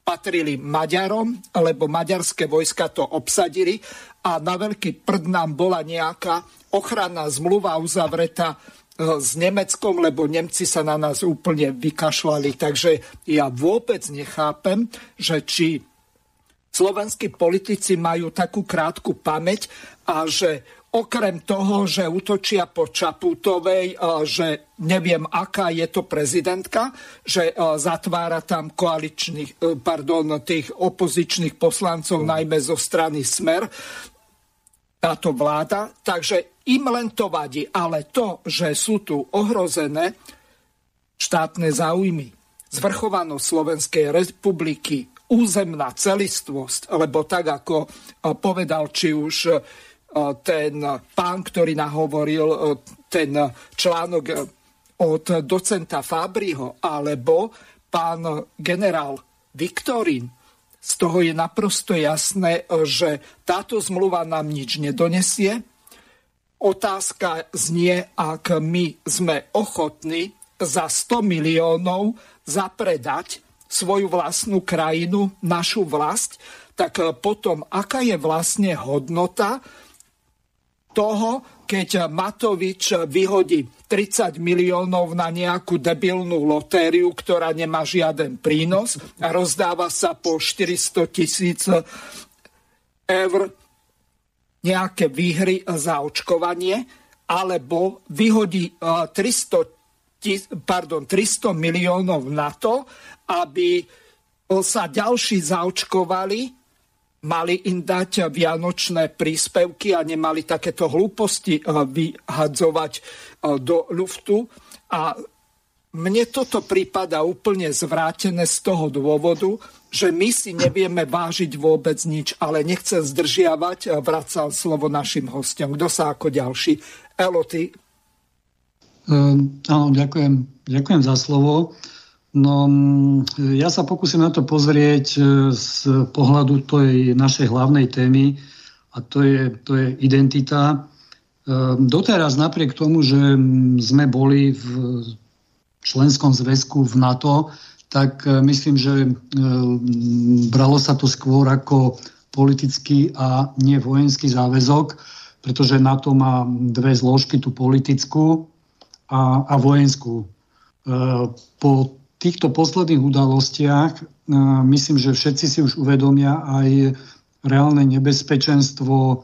patrili Maďarom, lebo maďarské vojska to obsadili a na veľký prd nám bola nejaká ochranná zmluva uzavretá s Nemeckom, lebo Nemci sa na nás úplne vykašľali. Takže ja vôbec nechápem, že či slovenskí politici majú takú krátku pamäť a že okrem toho, že útočia po Čaputovej, že neviem, aká je to prezidentka, že zatvára tam koaličných, e, pardon, tých opozičných poslancov, najmä zo strany Smer, táto vláda. Takže im len to vadí, ale to, že sú tu ohrozené štátne záujmy, zvrchovanosť Slovenskej republiky, územná celistvosť, lebo tak ako povedal či už ten pán, ktorý nahovoril ten článok od docenta Fabriho, alebo pán generál Viktorín, z toho je naprosto jasné, že táto zmluva nám nič nedonesie. Otázka znie, ak my sme ochotní za 100 miliónov zapredať svoju vlastnú krajinu, našu vlast, tak potom aká je vlastne hodnota toho, keď Matovič vyhodí 30 miliónov na nejakú debilnú lotériu, ktorá nemá žiaden prínos a rozdáva sa po 400 tisíc eur nejaké výhry za očkovanie, alebo vyhodí 300, pardon, 300 miliónov na to, aby sa ďalší zaočkovali mali im dať vianočné príspevky a nemali takéto hlúposti eh, vyhadzovať eh, do luftu. A mne toto prípada úplne zvrátené z toho dôvodu, že my si nevieme vážiť vôbec nič, ale nechcem zdržiavať, eh, vracam slovo našim hostom. Kto sa ako ďalší? Elo? Um, áno, ďakujem, ďakujem za slovo. No, ja sa pokúsim na to pozrieť e, z pohľadu tej našej hlavnej témy a to je, to je identita. E, doteraz napriek tomu, že sme boli v členskom zväzku v NATO, tak e, myslím, že bralo sa to skôr ako politický a nie vojenský záväzok, pretože NATO má dve zložky, tú politickú a, a vojenskú. Po týchto posledných udalostiach e, myslím, že všetci si už uvedomia aj reálne nebezpečenstvo e,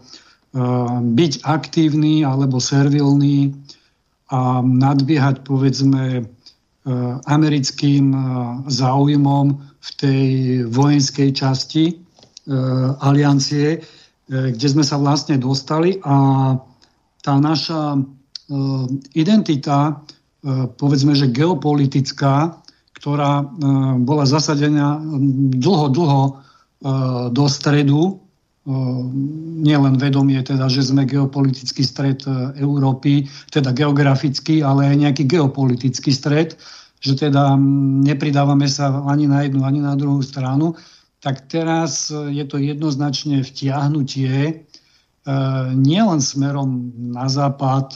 byť aktívny alebo servilný a nadbiehať povedzme e, americkým záujmom v tej vojenskej časti aliancie, kde sme sa vlastne dostali a tá naša identita, povedzme, že geopolitická, ktorá e, bola zasadená dlho, dlho e, do stredu, e, nielen vedomie, teda, že sme geopolitický stred Európy, teda geografický, ale aj nejaký geopolitický stred, že teda nepridávame sa ani na jednu, ani na druhú stranu, tak teraz je to jednoznačne vtiahnutie nielen smerom na západ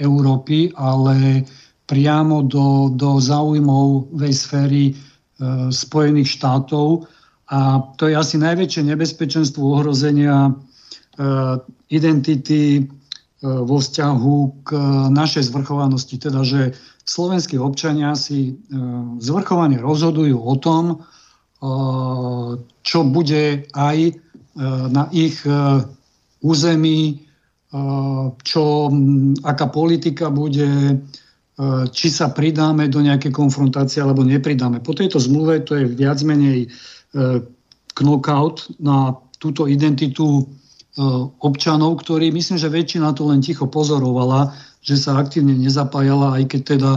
Európy, ale priamo do, do záujmovej sféry e, Spojených štátov. A to je asi najväčšie nebezpečenstvo ohrozenia e, identity e, vo vzťahu k našej zvrchovanosti. Teda, že slovenskí občania si e, zvrchovane rozhodujú o tom, e, čo bude aj e, na ich e, území, e, čo, aká politika bude E, či sa pridáme do nejakej konfrontácie alebo nepridáme. Po tejto zmluve to je viac menej e, knockout na túto identitu e, občanov, ktorí myslím, že väčšina to len ticho pozorovala, že sa aktívne nezapájala, aj keď teda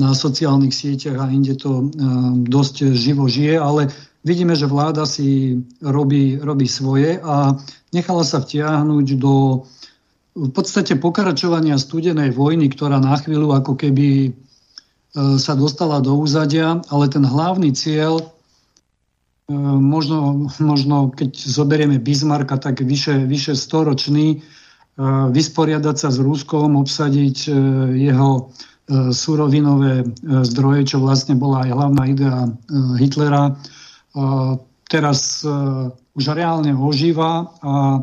na sociálnych sieťach a inde to dosť živo žije, ale vidíme, že vláda si robí, robí svoje a nechala sa vtiahnuť do v podstate pokračovania studenej vojny, ktorá na chvíľu ako keby e, sa dostala do úzadia, ale ten hlavný cieľ, e, možno, možno keď zoberieme Bismarcka, tak vyše, vyše storočný, e, vysporiadať sa s Ruskom, obsadiť jeho surovinové zdroje, čo vlastne bola aj hlavná idea Hitlera. Teraz už reálne ožíva a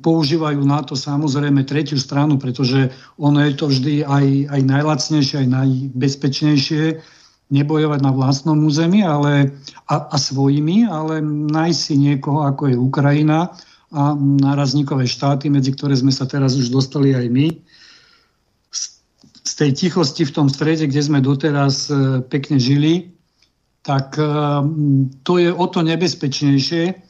používajú na to samozrejme tretiu stranu, pretože ono je to vždy aj, aj najlacnejšie, aj najbezpečnejšie nebojovať na vlastnom území ale, a, a svojimi, ale nájsť si niekoho, ako je Ukrajina a nárazníkové štáty, medzi ktoré sme sa teraz už dostali aj my. Z, tej tichosti v tom strede, kde sme doteraz e, pekne žili, tak e, to je o to nebezpečnejšie,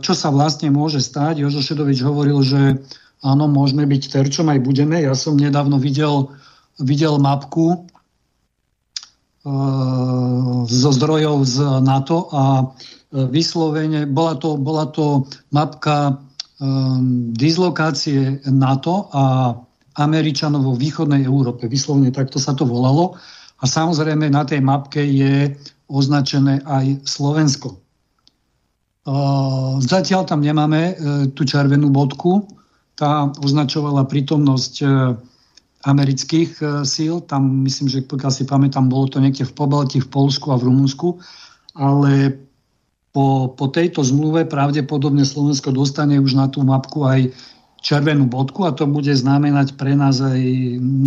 čo sa vlastne môže stať. Jožo Šedovič hovoril, že áno, môžeme byť terčom, aj budeme. Ja som nedávno videl, videl mapku e, zo zdrojov z NATO a e, vyslovene bola to, bola to mapka dislokácie NATO a Američanov vo východnej Európe. Vyslovene takto sa to volalo. A samozrejme na tej mapke je označené aj Slovensko. Zatiaľ tam nemáme e, tú červenú bodku. Tá označovala prítomnosť e, amerických e, síl. Tam myslím, že pokiaľ si pamätám, bolo to niekde v Pobalti, v Polsku a v Rumunsku. Ale po, po tejto zmluve pravdepodobne Slovensko dostane už na tú mapku aj červenú bodku a to bude znamenať pre nás aj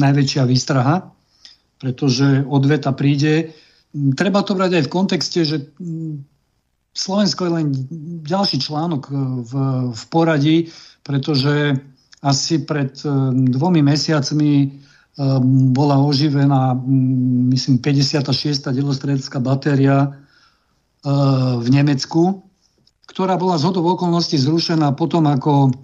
najväčšia výstraha, pretože odveta príde. Treba to brať aj v kontexte, že Slovensko je len ďalší článok e, v, v poradí, pretože asi pred e, dvomi mesiacmi e, bola oživená, myslím, 56. delostredecká batéria v Nemecku, ktorá bola z hodov okolností zrušená potom, ako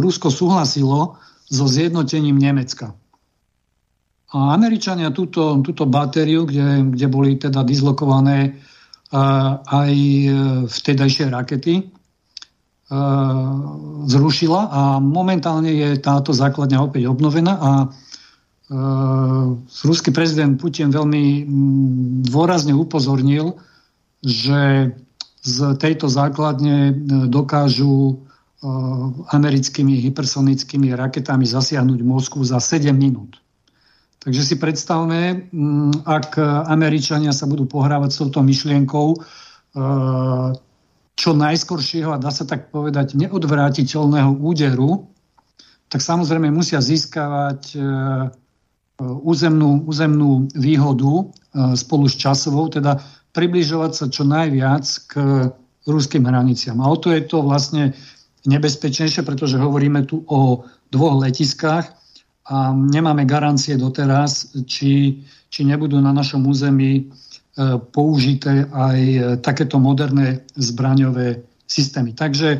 Rusko súhlasilo so zjednotením Nemecka. A Američania túto, túto batériu, kde, kde boli teda dislokované aj e, vtedajšie rakety e, zrušila a momentálne je táto základňa opäť obnovená a e, ruský prezident Putin veľmi dôrazne upozornil, že z tejto základne dokážu americkými hypersonickými raketami zasiahnuť Moskvu za 7 minút. Takže si predstavme, mm, ak Američania sa budú pohrávať s touto myšlienkou e, čo najskoršieho a dá sa tak povedať neodvrátiteľného úderu, tak samozrejme musia získavať e, územnú, územnú výhodu e, spolu s časovou, teda približovať sa čo najviac k ruským hraniciam. A o to je to vlastne nebezpečnejšie, pretože hovoríme tu o dvoch letiskách, a nemáme garancie doteraz, či, či nebudú na našom území e, použité aj e, takéto moderné zbraňové systémy. Takže e,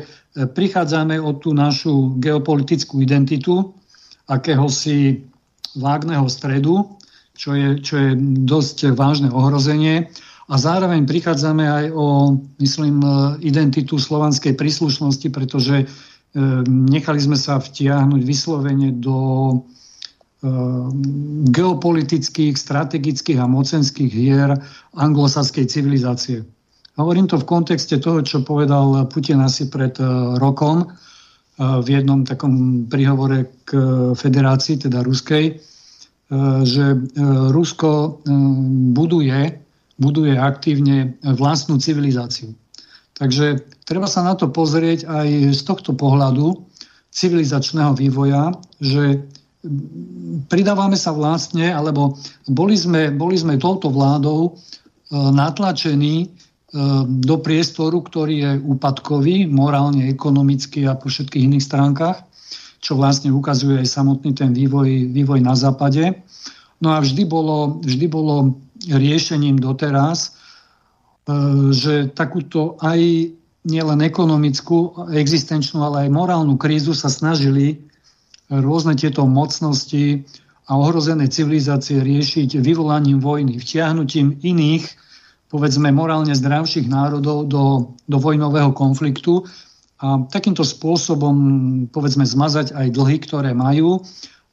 prichádzame o tú našu geopolitickú identitu, akéhosi vágneho stredu, čo je, čo je dosť vážne ohrozenie. A zároveň prichádzame aj o, myslím, identitu slovanskej príslušnosti, pretože nechali sme sa vtiahnuť vyslovene do Ehm, geopolitických, strategických a mocenských hier anglosaskej civilizácie. Hovorím to v kontexte toho, čo povedal Putin asi pred e, rokom e, v jednom takom príhovore k federácii, teda ruskej, e, že Rusko buduje, buduje aktívne vlastnú civilizáciu. Takže treba sa na to pozrieť aj z tohto pohľadu civilizačného vývoja, že pridávame sa vlastne, alebo boli sme, boli sme touto vládou e, natlačení e, do priestoru, ktorý je úpadkový, morálne, ekonomicky a po všetkých iných stránkach, čo vlastne ukazuje aj samotný ten vývoj, vývoj na západe. No a vždy bolo, vždy bolo riešením doteraz, že takúto aj nielen ekonomickú, existenčnú, ale aj morálnu krízu sa snažili rôzne tieto mocnosti a ohrozené civilizácie riešiť vyvolaním vojny, vtiahnutím iných, povedzme morálne zdravších národov do, do vojnového konfliktu a takýmto spôsobom povedzme zmazať aj dlhy, ktoré majú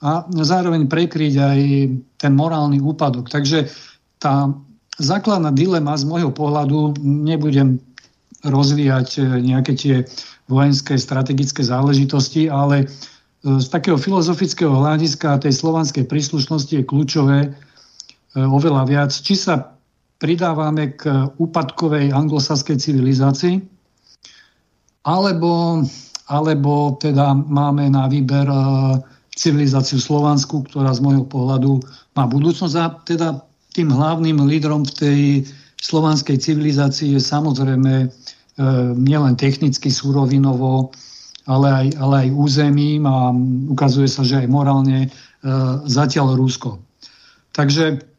a zároveň prekryť aj ten morálny úpadok. Takže tá základná dilema z môjho pohľadu, nebudem rozvíjať nejaké tie vojenské strategické záležitosti, ale z takého filozofického hľadiska tej slovanskej príslušnosti je kľúčové e, oveľa viac, či sa pridávame k úpadkovej anglosaskej civilizácii, alebo, alebo teda máme na výber civilizáciu Slovansku, ktorá z môjho pohľadu má budúcnosť a teda tým hlavným lídrom v tej slovanskej civilizácii je samozrejme e, nielen technicky, súrovinovo, ale aj, ale aj územím a ukazuje sa, že aj morálne e, zatiaľ Rusko. Takže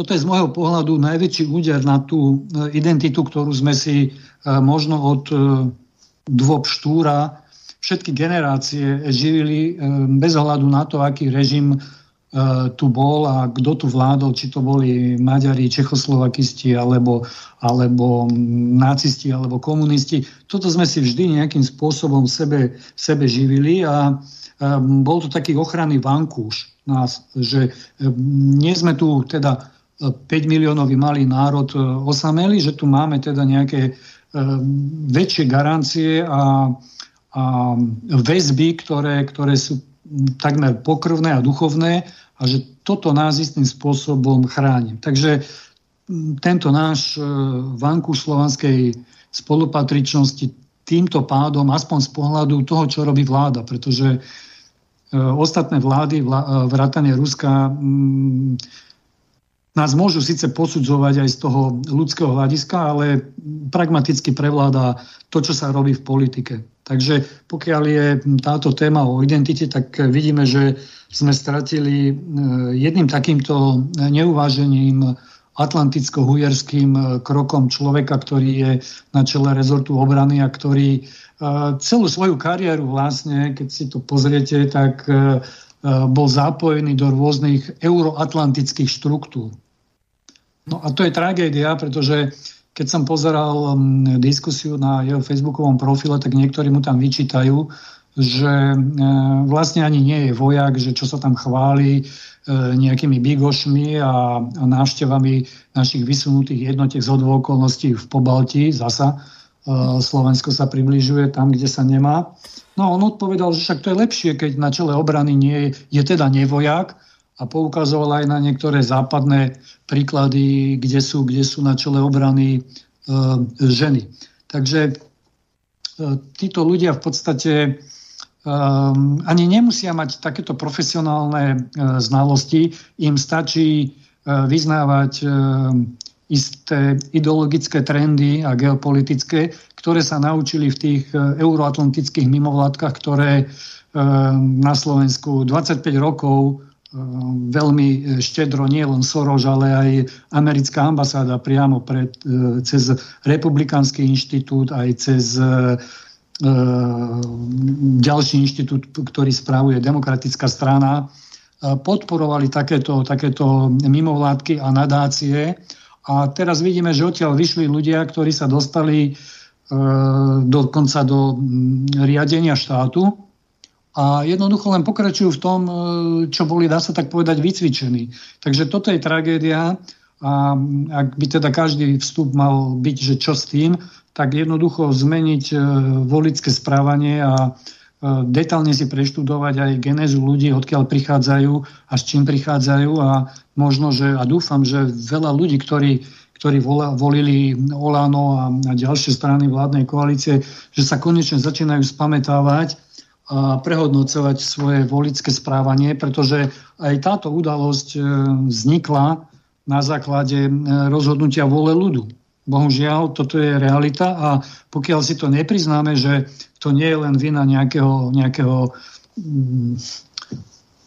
toto je z môjho pohľadu najväčší úder na tú e, identitu, ktorú sme si e, možno od e, dôb štúra všetky generácie živili bez ohľadu na to, aký režim tu bol a kto tu vládol, či to boli Maďari, Čechoslovakisti, alebo, alebo nacisti, alebo komunisti. Toto sme si vždy nejakým spôsobom sebe, sebe živili a bol to taký ochranný vankúš nás, že nie sme tu teda 5 miliónový malý národ e, osameli, že tu máme teda nejaké e, väčšie garancie a, a väzby, ktoré, ktoré sú takmer pokrvné a duchovné a že toto nás istým spôsobom chráni. Takže tento náš e, vanku slovanskej spolupatričnosti týmto pádom, aspoň z pohľadu toho, čo robí vláda, pretože ostatné vlády, vrátane Ruska, nás môžu síce posudzovať aj z toho ľudského hľadiska, ale pragmaticky prevláda to, čo sa robí v politike. Takže pokiaľ je táto téma o identite, tak vidíme, že sme stratili e, jedným takýmto neuvážením atlanticko-hujerským e, krokom človeka, ktorý je na čele rezortu obrany a ktorý e, celú svoju kariéru vlastne, keď si to pozriete, tak bol zapojený do rôznych euroatlantických štruktúr. No a to je tragédia, pretože keď som pozeral diskusiu na jeho facebookovom profile, tak niektorí mu tam vyčítajú, že e, vlastne ani nie je vojak, že čo sa tam chváli e, nejakými bigošmi a, návštevami našich vysunutých jednotiek z okolností v Pobalti, zasa e, Slovensko sa približuje tam, kde sa nemá. No on odpovedal, že však to je lepšie, keď na čele obrany nie je, je teda nevojak a poukazoval aj na niektoré západné príklady, kde sú, kde sú na čele obrany e, ženy. Takže e, títo ľudia v podstate e, ani nemusia mať takéto profesionálne e, znalosti, im stačí e, vyznávať e, isté ideologické trendy a geopolitické, ktoré sa naučili v tých e, euroatlantických mimovládkach, ktoré e, na Slovensku 25 rokov veľmi štedro nie len Soros, ale aj americká ambasáda priamo pred, cez Republikánsky inštitút, aj cez ďalší inštitút, ktorý spravuje demokratická strana, podporovali takéto, takéto mimovládky a nadácie. A teraz vidíme, že odtiaľ vyšli ľudia, ktorí sa dostali E, dokonca do riadenia štátu a jednoducho len pokračujú v tom, e, čo boli, dá sa tak povedať, vycvičení. Takže toto je tragédia a ak by teda každý vstup mal byť, že čo s tým, tak jednoducho zmeniť e, volické správanie a detálne si preštudovať aj genézu ľudí, odkiaľ prichádzajú a s čím prichádzajú a možno, že a dúfam, že veľa ľudí, ktorí ktorí volili Olano a, ďalšie strany vládnej koalície, že sa konečne začínajú spametávať a prehodnocovať svoje volické správanie, pretože aj táto udalosť e, vznikla na základe e, rozhodnutia vole ľudu. Bohužiaľ, toto je realita a pokiaľ si to nepriznáme, že to nie je len vina nejakého, nejakého mm,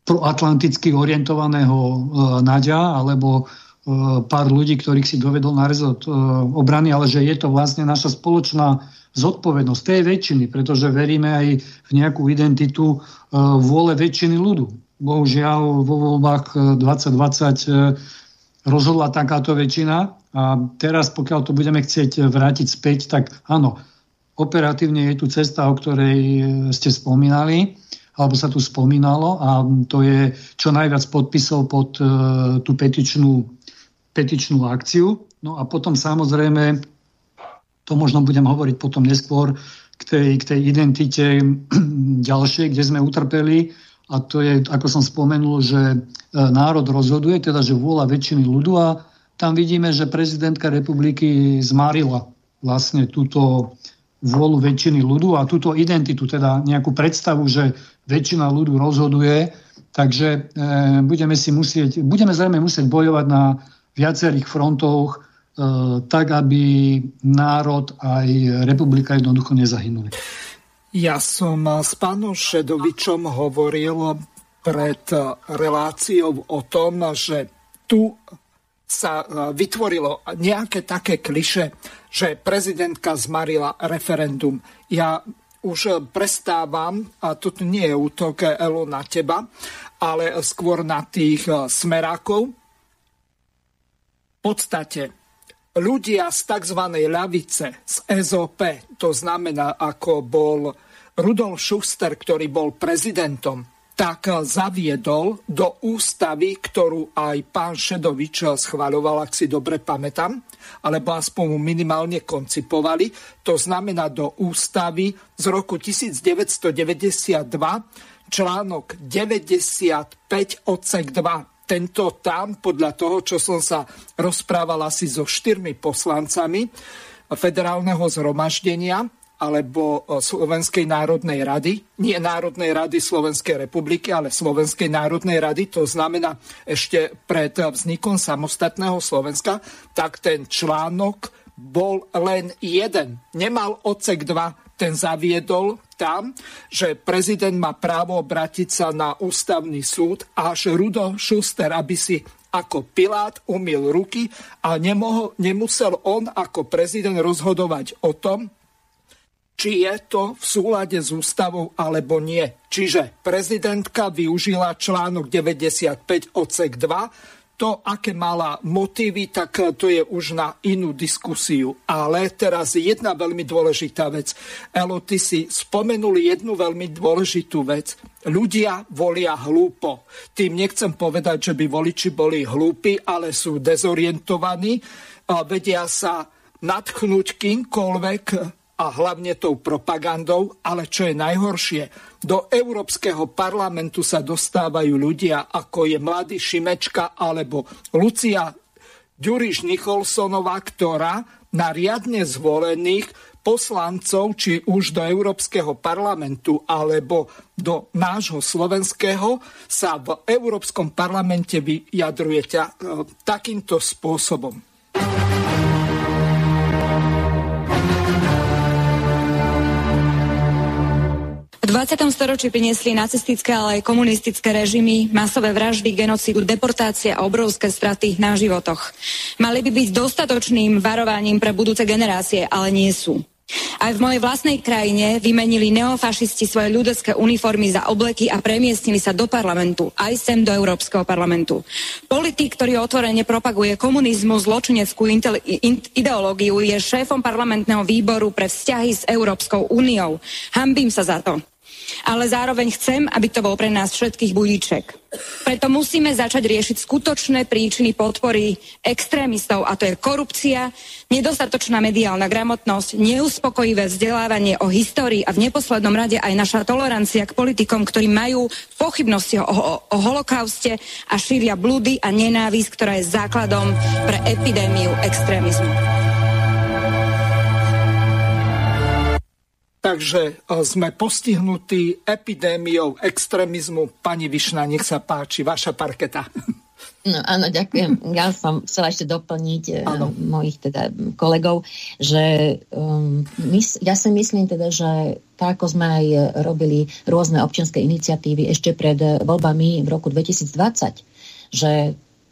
proatlanticky orientovaného e, Nadia alebo pár ľudí, ktorých si dovedol na rezort obrany, ale že je to vlastne naša spoločná zodpovednosť tej väčšiny, pretože veríme aj v nejakú identitu eh, vôle väčšiny ľudu. Bohužiaľ vo voľbách 2020 rozhodla takáto väčšina a teraz, pokiaľ to budeme chcieť vrátiť späť, tak áno, operatívne je tu cesta, o ktorej ste spomínali, alebo sa tu spomínalo a to je čo najviac podpisov pod tú petičnú petičnú akciu. No a potom samozrejme, to možno budem hovoriť potom neskôr, k tej, k tej identite ďalšej, kde sme utrpeli. A to je, ako som spomenul, že e, národ rozhoduje, teda že vôľa väčšiny ľudu a tam vidíme, že prezidentka republiky zmarila vlastne túto vôľu väčšiny ľudu a túto identitu, teda nejakú predstavu, že väčšina ľudu rozhoduje, takže e, budeme, si musieť, budeme zrejme musieť bojovať na viacerých frontoch, tak aby národ aj republika jednoducho nezahynuli. Ja som s pánom Šedovičom hovoril pred reláciou o tom, že tu sa vytvorilo nejaké také kliše, že prezidentka zmarila referendum. Ja už prestávam, a toto nie je útok Elo na teba, ale skôr na tých eh, smerákov. V podstate ľudia z tzv. ľavice, z SOP, to znamená, ako bol Rudolf Schuster, ktorý bol prezidentom, tak zaviedol do ústavy, ktorú aj pán Šedovič schváľoval, ak si dobre pamätám, alebo aspoň minimálne koncipovali. To znamená do ústavy z roku 1992 článok 95 odsek 2. Tento tam, podľa toho, čo som sa rozprával asi so štyrmi poslancami federálneho zhromaždenia, alebo Slovenskej národnej rady, nie Národnej rady Slovenskej republiky, ale Slovenskej národnej rady, to znamená ešte pred vznikom samostatného Slovenska, tak ten článok bol len jeden. Nemal odsek 2, ten zaviedol tam, že prezident má právo obrátiť sa na ústavný súd až Rudo Schuster, aby si ako Pilát umil ruky a nemohol, nemusel on ako prezident rozhodovať o tom, či je to v súlade s ústavou alebo nie. Čiže prezidentka využila článok 95 odsek 2, to, aké mala motívy, tak to je už na inú diskusiu. Ale teraz jedna veľmi dôležitá vec. Elo, ty si spomenuli jednu veľmi dôležitú vec. Ľudia volia hlúpo. Tým nechcem povedať, že by voliči boli hlúpi, ale sú dezorientovaní, vedia sa natchnúť kýmkoľvek a hlavne tou propagandou, ale čo je najhoršie, do Európskeho parlamentu sa dostávajú ľudia, ako je mladý Šimečka alebo Lucia Ďuriš Nicholsonová, ktorá na riadne zvolených poslancov, či už do Európskeho parlamentu alebo do nášho slovenského, sa v Európskom parlamente vyjadrujete e, takýmto spôsobom. 20. storočí priniesli nacistické, ale aj komunistické režimy, masové vraždy, genocidu, deportácie a obrovské straty na životoch. Mali by byť dostatočným varovaním pre budúce generácie, ale nie sú. Aj v mojej vlastnej krajine vymenili neofašisti svoje ľudecké uniformy za obleky a premiestnili sa do parlamentu, aj sem do Európskeho parlamentu. Politik, ktorý otvorene propaguje komunizmu, zločineckú ideológiu, je šéfom parlamentného výboru pre vzťahy s Európskou úniou. Hambím sa za to ale zároveň chcem, aby to bol pre nás všetkých budíček. Preto musíme začať riešiť skutočné príčiny podpory extrémistov, a to je korupcia, nedostatočná mediálna gramotnosť, neuspokojivé vzdelávanie o histórii a v neposlednom rade aj naša tolerancia k politikom, ktorí majú pochybnosti o, o, o holokauste a šíria blúdy a nenávisť, ktorá je základom pre epidémiu extrémizmu. Takže e, sme postihnutí epidémiou extrémizmu. Pani Višna, nech sa páči, vaša parketa. No áno, ďakujem. Ja som chcela ešte doplniť ano. E, mojich teda kolegov, že um, mys- ja si myslím teda, že tak ako sme aj robili rôzne občianske iniciatívy ešte pred voľbami v roku 2020, že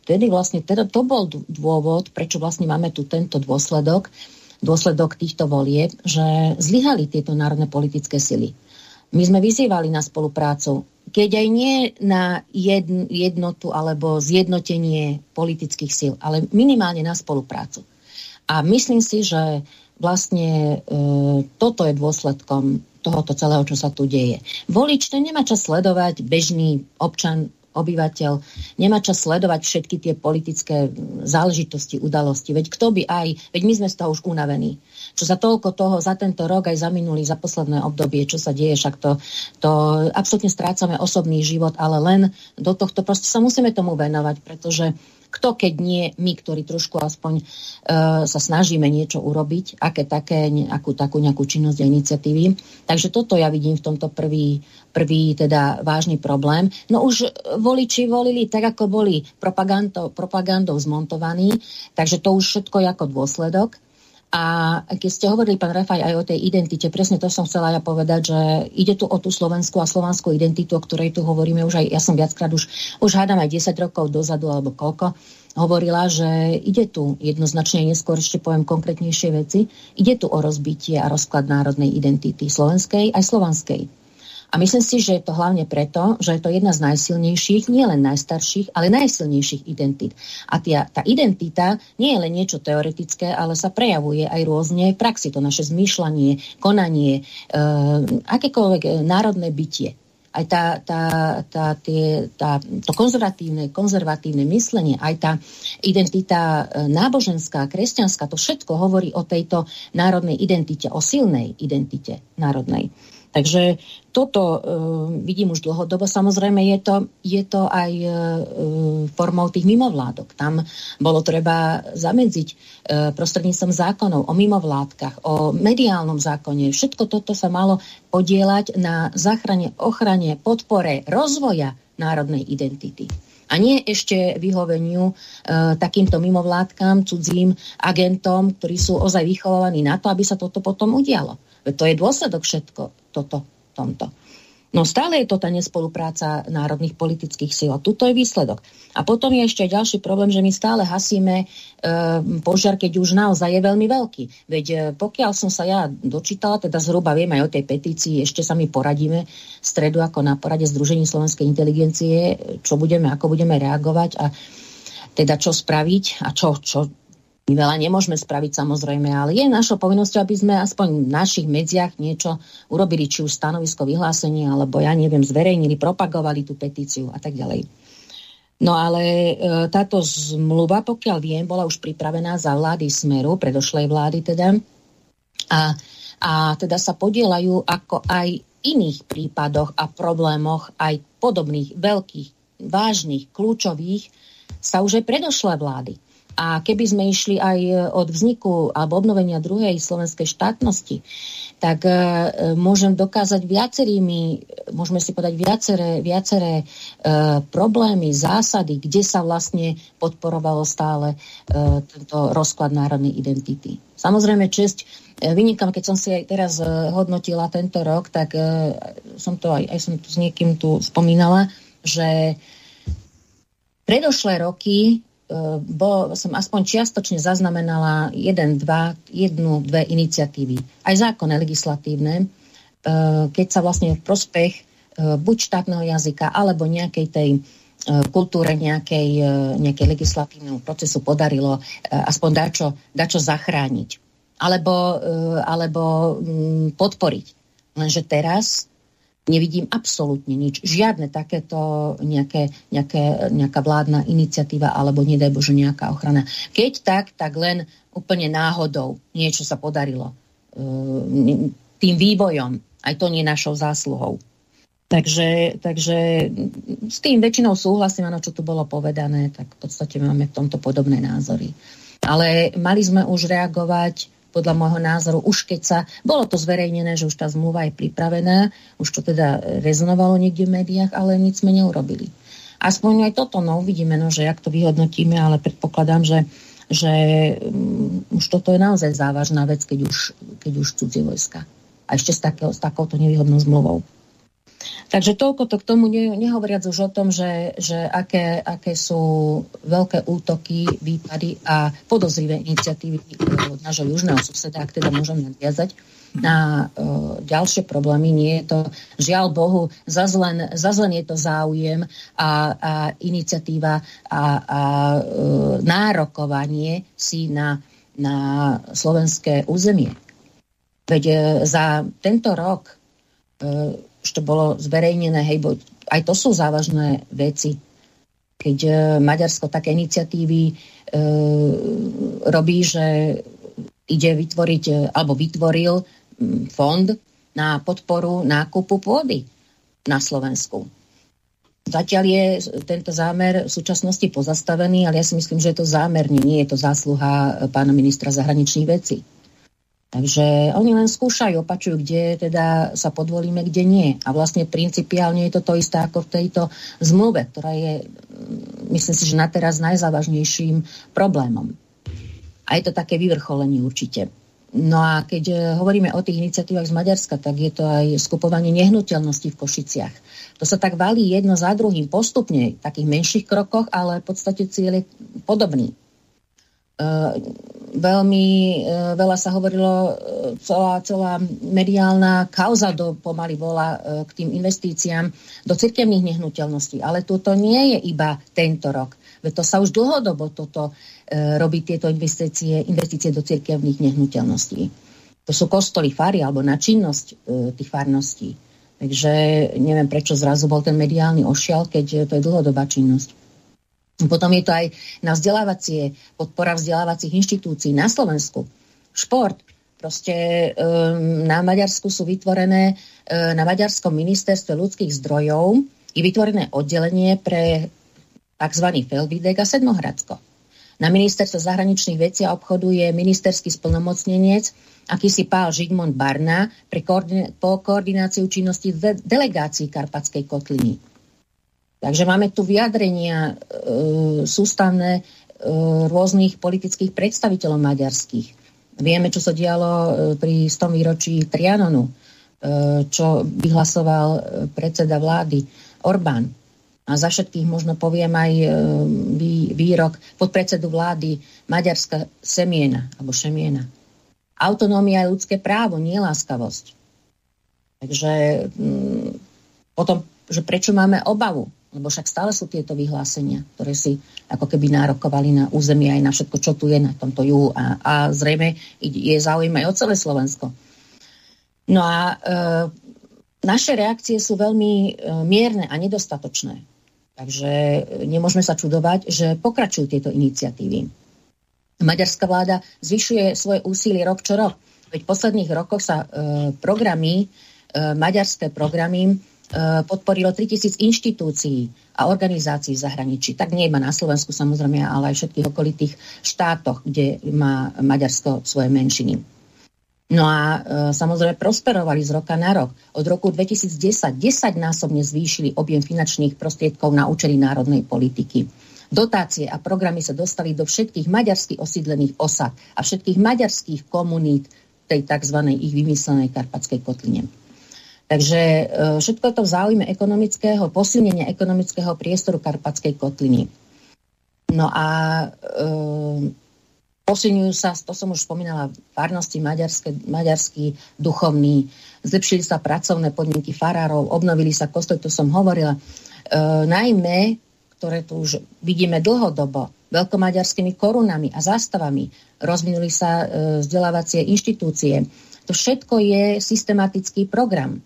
tedy vlastne teda to bol dôvod, prečo vlastne máme tu tento dôsledok, dôsledok týchto volieb, že zlyhali tieto národné politické sily. My sme vyzývali na spoluprácu, keď aj nie na jednotu alebo zjednotenie politických síl, ale minimálne na spoluprácu. A myslím si, že vlastne e, toto je dôsledkom tohoto celého, čo sa tu deje. Volič to nemá čas sledovať, bežný občan obyvateľ nemá čas sledovať všetky tie politické záležitosti, udalosti. Veď kto by aj, veď my sme z toho už unavení. Čo za toľko toho, za tento rok, aj za minulý, za posledné obdobie, čo sa deje, však to, to absolútne strácame osobný život, ale len do tohto proste sa musíme tomu venovať, pretože Kto, keď nie my, ktorí trošku aspoň e, sa snažíme niečo urobiť, aké také, nejakú takú nejakú činnosť a iniciatívy. Takže toto ja vidím v tomto prvý, prvý teda vážny problém. No už voliči volili tak, ako boli propagandou, zmontovaní, takže to už všetko je ako dôsledok. A keď ste hovorili, pán Rafaj, aj o tej identite, presne to som chcela ja povedať, že ide tu o tú slovenskú a slovanskú identitu, o ktorej tu hovoríme už aj, ja som viackrát už, už hádam aj 10 rokov dozadu, alebo koľko, hovorila, že ide tu jednoznačne, neskôr ešte poviem konkrétnejšie veci, ide tu o rozbitie a rozklad národnej identity slovenskej aj slovanskej. A myslím si, že je to hlavne preto, že je to jedna z najsilnejších, nielen najstarších, ale najsilnejších identít. A tia, tá identita nie je len niečo teoretické, ale sa prejavuje aj rôzne v praxi. To naše zmýšľanie, konanie, e, akékoľvek eh, národné bytie aj tá, tá, tá, tie, tá, to konzervatívne, konzervatívne myslenie, aj tá identita eh, náboženská, kresťanská, to všetko hovorí o tejto národnej identite, o silnej identite národnej. Takže toto e, vidím už dlhodobo. Samozrejme je to, je to aj e, formou tých mimovládok. Tam bolo treba zamedziť e, prostredníctvom zákonov o mimovládkach, o mediálnom zákone. Všetko toto sa malo podielať na záchrane, ochrane, podpore, rozvoja národnej identity a nie ešte vyhoveniu e, takýmto mimovládkam, cudzím agentom, ktorí sú ozaj vychovaní na to, aby sa toto potom udialo. To je dôsledok všetko toto, tomto. No stále je to tá nespolupráca národných politických síl. A tuto je výsledok. A potom je ešte ďalší problém, že my stále hasíme e, požiar, keď už naozaj je veľmi veľký. Veď e, pokiaľ som sa ja dočítala, teda zhruba viem aj o tej petícii, ešte sa mi poradíme v stredu ako na porade Združení slovenskej inteligencie, čo budeme, ako budeme reagovať a teda čo spraviť a čo, čo, my veľa nemôžeme spraviť samozrejme, ale je našou povinnosťou, aby sme aspoň v našich medziach niečo urobili, či už stanovisko vyhlásenie, alebo ja neviem, zverejnili, propagovali tú petíciu a tak ďalej. No ale e, táto zmluva, pokiaľ viem, bola už pripravená za vlády Smeru, predošlej vlády teda. A, a teda sa podielajú ako aj iných prípadoch a problémoch, aj podobných, veľkých, vážnych, kľúčových, sa už aj predošlé vlády a keby sme išli aj e, od vzniku alebo obnovenia druhej slovenskej štátnosti, tak e, môžem dokázať viacerými, môžeme si povedať viaceré, viaceré e, problémy, zásady, kde sa vlastne podporovalo stále tento rozklad národnej identity. Samozrejme, česť vynikám, keď som si aj teraz hodnotila tento rok, tak som to aj, aj som to s niekým tu spomínala, že predošlé roky bo som aspoň čiastočne zaznamenala jeden, dva, jednu, dve iniciatívy, aj zákonné legislatívne, e, keď sa vlastne v prospech e, buď štátneho jazyka, alebo nejakej tej kultúre, nejakej, nejakej legislatívneho procesu podarilo aspoň dačo, dačo zachrániť. Alebo, alebo mm, podporiť. Lenže teraz Nevidím absolútne nič. Žiadne takéto nejaké, nejaké, nejaká vládna iniciatíva alebo nedaj Bože nejaká ochrana. Keď tak, tak len úplne náhodou niečo sa podarilo e, tým vývojom. Aj to nie našou zásluhou. Takže, takže s tým väčšinou súhlasím, áno, čo tu bolo povedané, tak v podstate máme v tomto podobné názory. Ale mali sme už reagovať podľa môjho názoru, už keď sa, bolo to zverejnené, že už tá zmluva je pripravená, už to teda rezonovalo niekde v médiách, ale nic sme neurobili. Aspoň aj toto, no uvidíme, no, že jak to vyhodnotíme, ale predpokladám, že, že um, už toto je naozaj závažná vec, keď už, keď už cudzie vojska. A ešte s, takého, s takouto nevýhodnou zmluvou. Takže toľko to k tomu, ne, nehovoriac už o tom, že, že aké, aké sú veľké útoky, výpady a podozrivé iniciatívy od nášho južného suseda, ak teda môžem nadviazať na uh, ďalšie problémy. Nie je to, žiaľ Bohu, zazlen je to záujem a, a iniciatíva a, a uh, nárokovanie si na, na slovenské územie. Veď uh, za tento rok uh, už to bolo zverejnené, hej, bo aj to sú závažné veci. Keď e, Maďarsko také iniciatívy e, robí, že ide vytvoriť, e, alebo vytvoril fond na podporu nákupu pôdy na Slovensku. Zatiaľ je tento zámer v súčasnosti pozastavený, ale ja si myslím, že je to zámerne, nie je to zásluha pána ministra zahraničných vecí. Takže oni len skúšajú, opačujú, kde teda sa podvolíme, kde nie. A vlastne principiálne je to to isté ako v tejto zmluve, ktorá je, mm, myslím si, že na teraz najzávažnejším problémom. A je to také vyvrcholenie určite. No a keď e, hovoríme o tých iniciatívach z Maďarska, tak je to aj skupovanie nehnuteľností v Košiciach. To sa tak valí jedno za druhým postupne, v takých menších krokoch, ale v podstate cieľ je podobný. Uh, veľmi uh, veľa sa hovorilo, uh, celá, celá mediálna kauza do, pomaly bola k tým investíciám do cirkevných nehnuteľností. Ale toto nie je iba tento rok. Veď to sa už dlhodobo toto robí tieto investície, investície do cirkevných nehnuteľností. To sú kostoly fary alebo na činnosť tých farností. Takže neviem, prečo zrazu bol ten mediálny ošial, keď to je dlhodobá činnosť. Potom je to aj na vzdelávacie, podpora vzdelávacích inštitúcií na Slovensku. Šport. Proste um, na Maďarsku sú vytvorené, um, na Maďarskom ministerstve ľudských zdrojov je vytvorené oddelenie pre tzv. Felvidek a Sedmohradsko. Na ministerstve zahraničných vecí a obchodu je ministerský splnomocnenec akýsi pál Žigmund Barna pre koordináciu činnosti de- delegácií Karpatskej kotliny. Takže máme tu vyjadrenia e, sústavné e, rôznych politických predstaviteľov maďarských. Vieme, čo sa dialo e, pri 100 výročí Trianonu, e, čo vyhlasoval e, predseda vlády Orbán. A za všetkých možno poviem aj e, vý, výrok podpredsedu vlády Maďarska Semiena, alebo Šemiena. Autonómia je ľudské právo, nie láskavosť. Takže mm, potom, že prečo máme obavu? Lebo však stále sú tieto vyhlásenia, ktoré si ako keby nárokovali na územie aj na všetko, čo tu je na tomto juhu a, a zrejme je záujem aj o celé Slovensko. No a e, naše reakcie sú veľmi e, mierne a nedostatočné. Takže nemôžeme sa čudovať, že pokračujú tieto iniciatívy. Maďarská vláda zvyšuje svoje úsilie rok čo rok. Veď v posledných rokoch sa e, programy, e, maďarské programy podporilo 3000 inštitúcií a organizácií v zahraničí. Tak nie iba na Slovensku samozrejme, ale aj všetkých okolitých štátoch, kde má Maďarsko svoje menšiny. No a e, samozrejme prosperovali z roka na rok. Od roku 2010 10-násobne zvýšili objem finančných prostriedkov na účely národnej politiky. Dotácie a programy sa dostali do všetkých maďarských osídlených osad a všetkých maďarských komunít tej tzv. ich vymyslenej karpatskej kotline. Takže e, všetko je to v záujme ekonomického, posilnenia ekonomického priestoru Karpatskej kotliny. No a e, posilňujú sa, to som už spomínala, farnosti maďarský, duchovný, zlepšili sa pracovné podmienky farárov, obnovili sa kostoly, to som hovorila. E, najmä, ktoré tu už vidíme dlhodobo, veľkomaďarskými korunami a zástavami, rozvinuli sa e, vzdelávacie inštitúcie. To všetko je systematický program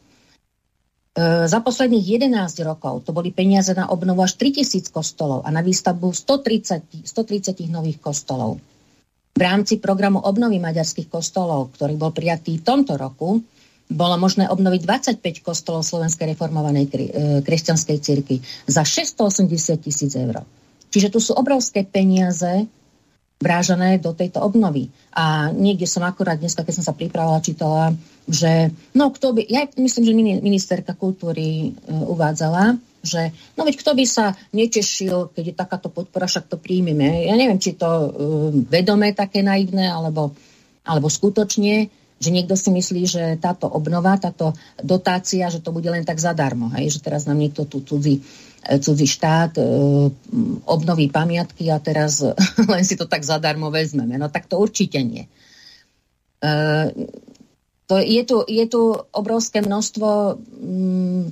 za posledných 11 rokov to boli peniaze na obnovu až 3000 kostolov a na výstavbu 130, 130 nových kostolov. V rámci programu obnovy maďarských kostolov, ktorý bol prijatý v tomto roku, bolo možné obnoviť 25 kostolov Slovenskej reformovanej e, kresťanskej cirkvi za 680 tisíc eur. Čiže tu sú obrovské peniaze vrážané do tejto obnovy. A niekde som akurát dneska, keď som sa pripravila, čítala že no kto by, ja myslím, že ministerka kultúry uh, uvádzala, že no veď kto by sa netešil, keď je takáto podpora, však to príjmeme. Ja neviem, či to uh, vedomé také naivné, alebo, alebo skutočne, že niekto si myslí, že táto obnova, táto dotácia, že to bude len tak zadarmo, hej? že teraz nám niekto tu cudzí, e, cudzí štát uh, obnoví pamiatky a teraz len si to tak zadarmo vezmeme. No tak to určite nie. Uh, to je, tu, je tu obrovské množstvo mm,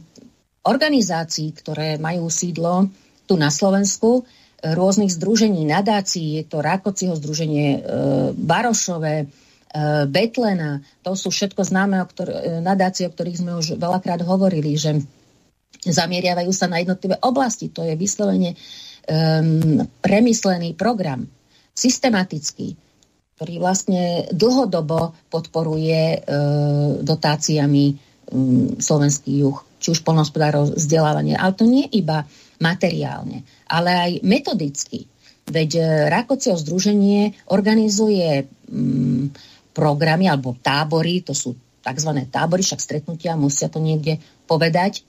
organizácií, ktoré majú sídlo tu na Slovensku, rôznych združení, nadácií, je to Rákociho združenie, e, Barošové, e, Betlena, to sú všetko známe o ktor- e, nadácie, o ktorých sme už veľakrát hovorili, že zamieriavajú sa na jednotlivé oblasti. To je vyslovene e, premyslený program, systematický ktorý vlastne dlhodobo podporuje e, dotáciami e, slovenský juh. či už polnospodárov vzdelávanie. Ale to nie iba materiálne, ale aj metodicky. Veď e, Rakocio združenie organizuje mm, programy alebo tábory, to sú tzv. tábory, však stretnutia, musia to niekde povedať,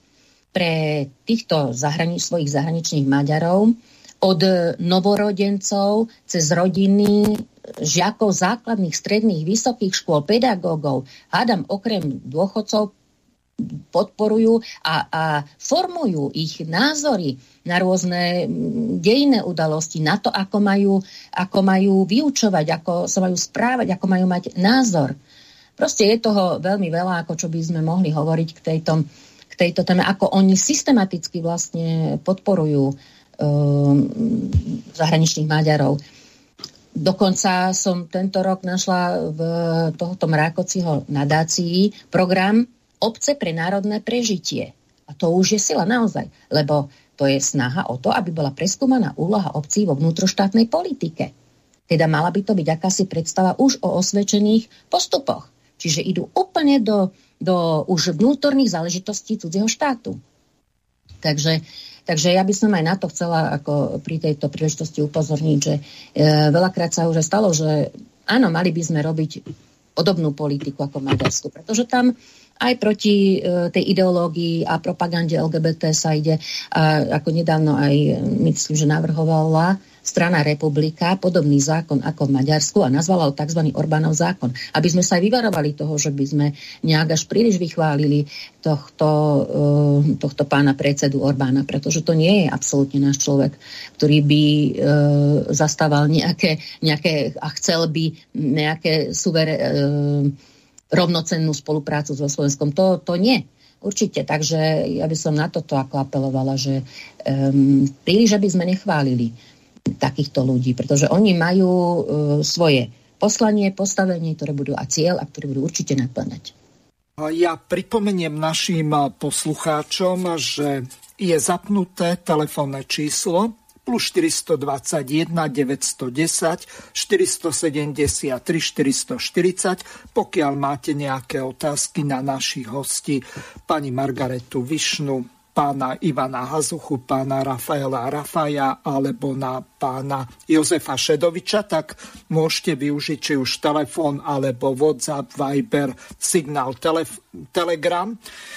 pre týchto zahrani- svojich zahraničných Maďarov od novorodencov cez rodiny, žiakov základných, stredných, vysokých škôl, pedagógov, hádam okrem dôchodcov, podporujú a, a formujú ich názory na rôzne dejné udalosti, na to, ako majú, ako majú vyučovať, ako sa majú správať, ako majú mať názor. Proste je toho veľmi veľa, ako čo by sme mohli hovoriť k tejto, k tejto téme, ako oni systematicky vlastne podporujú um, zahraničných Maďarov. Dokonca som tento rok našla v tohoto Mrákociho nadácii program Obce pre národné prežitie. A to už je sila naozaj, lebo to je snaha o to, aby bola preskúmaná úloha obcí vo vnútroštátnej politike. Teda mala by to byť akási predstava už o osvedčených postupoch. Čiže idú úplne do, do už vnútorných záležitostí cudzieho štátu. Takže, takže ja by som aj na to chcela ako pri tejto príležitosti upozorniť, že e, veľakrát sa už stalo, že áno, mali by sme robiť podobnú politiku ako v Maďarsku, pretože tam aj proti e, tej ideológii a propagande LGBT sa ide, a ako nedávno aj, myslím, že navrhovala strana Republika podobný zákon ako v Maďarsku a nazvala ho tzv. Orbánov zákon. Aby sme sa aj vyvarovali toho, že by sme nejak až príliš vychválili tohto, uh, tohto pána predsedu Orbána, pretože to nie je absolútne náš človek, ktorý by uh, zastával nejaké, nejaké a chcel by nejaké suver, uh, rovnocennú spoluprácu so Slovenskom. To, to nie. Určite, takže ja by som na toto ako apelovala, že um, príliš, aby sme nechválili takýchto ľudí, pretože oni majú uh, svoje poslanie, postavenie, ktoré budú a cieľ, a ktoré budú určite naplňať. Ja pripomeniem našim poslucháčom, že je zapnuté telefónne číslo plus 421 910 473 440, pokiaľ máte nejaké otázky na našich hostí, pani Margaretu Višnu, pána Ivana Hazuchu, pána Rafaela Rafaja alebo na pána Jozefa Šedoviča, tak môžete využiť či už telefón alebo WhatsApp, Viber, Signál, telef- Telegram.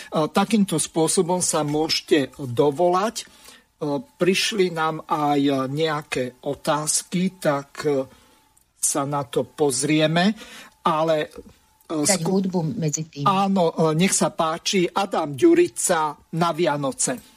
Takýmto spôsobom sa môžete dovolať E, prišli nám aj nejaké otázky, tak e, sa na to pozrieme, ale... E, Dať hudbu medzi tým. Áno, nech sa páči. Adam Ďurica na Vianoce.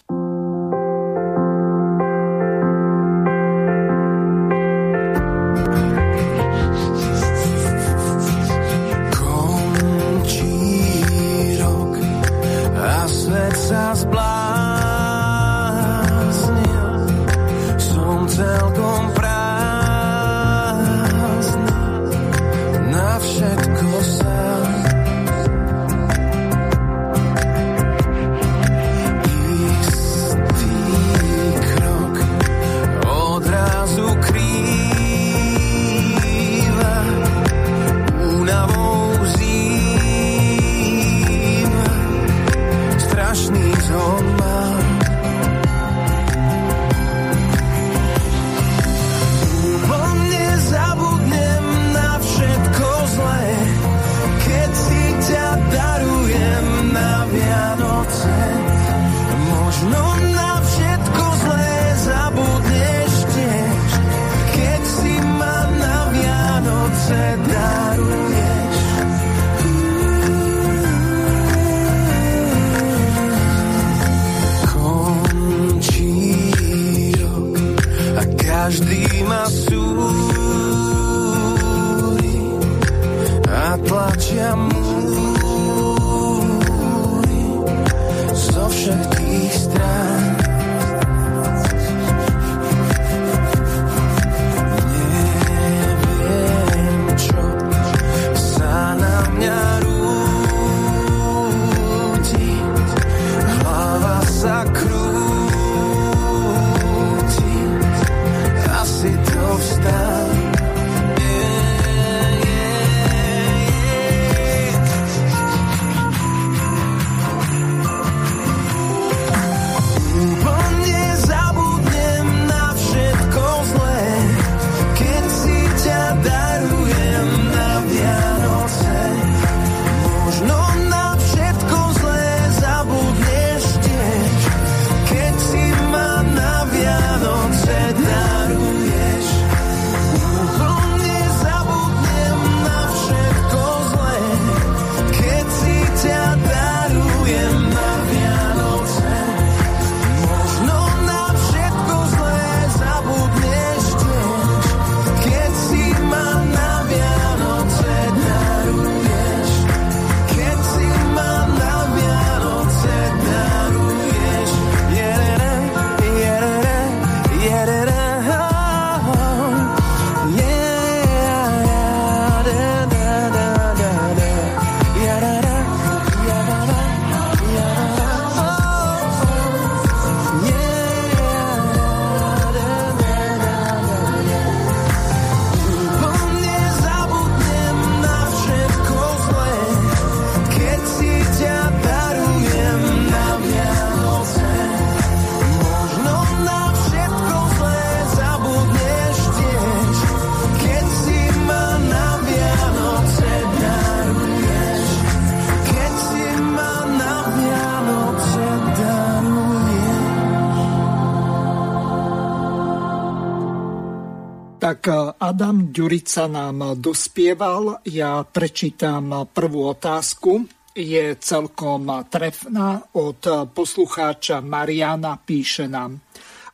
Ďurica nám dospieval, ja prečítam prvú otázku. Je celkom trefná od poslucháča Mariana, píše nám.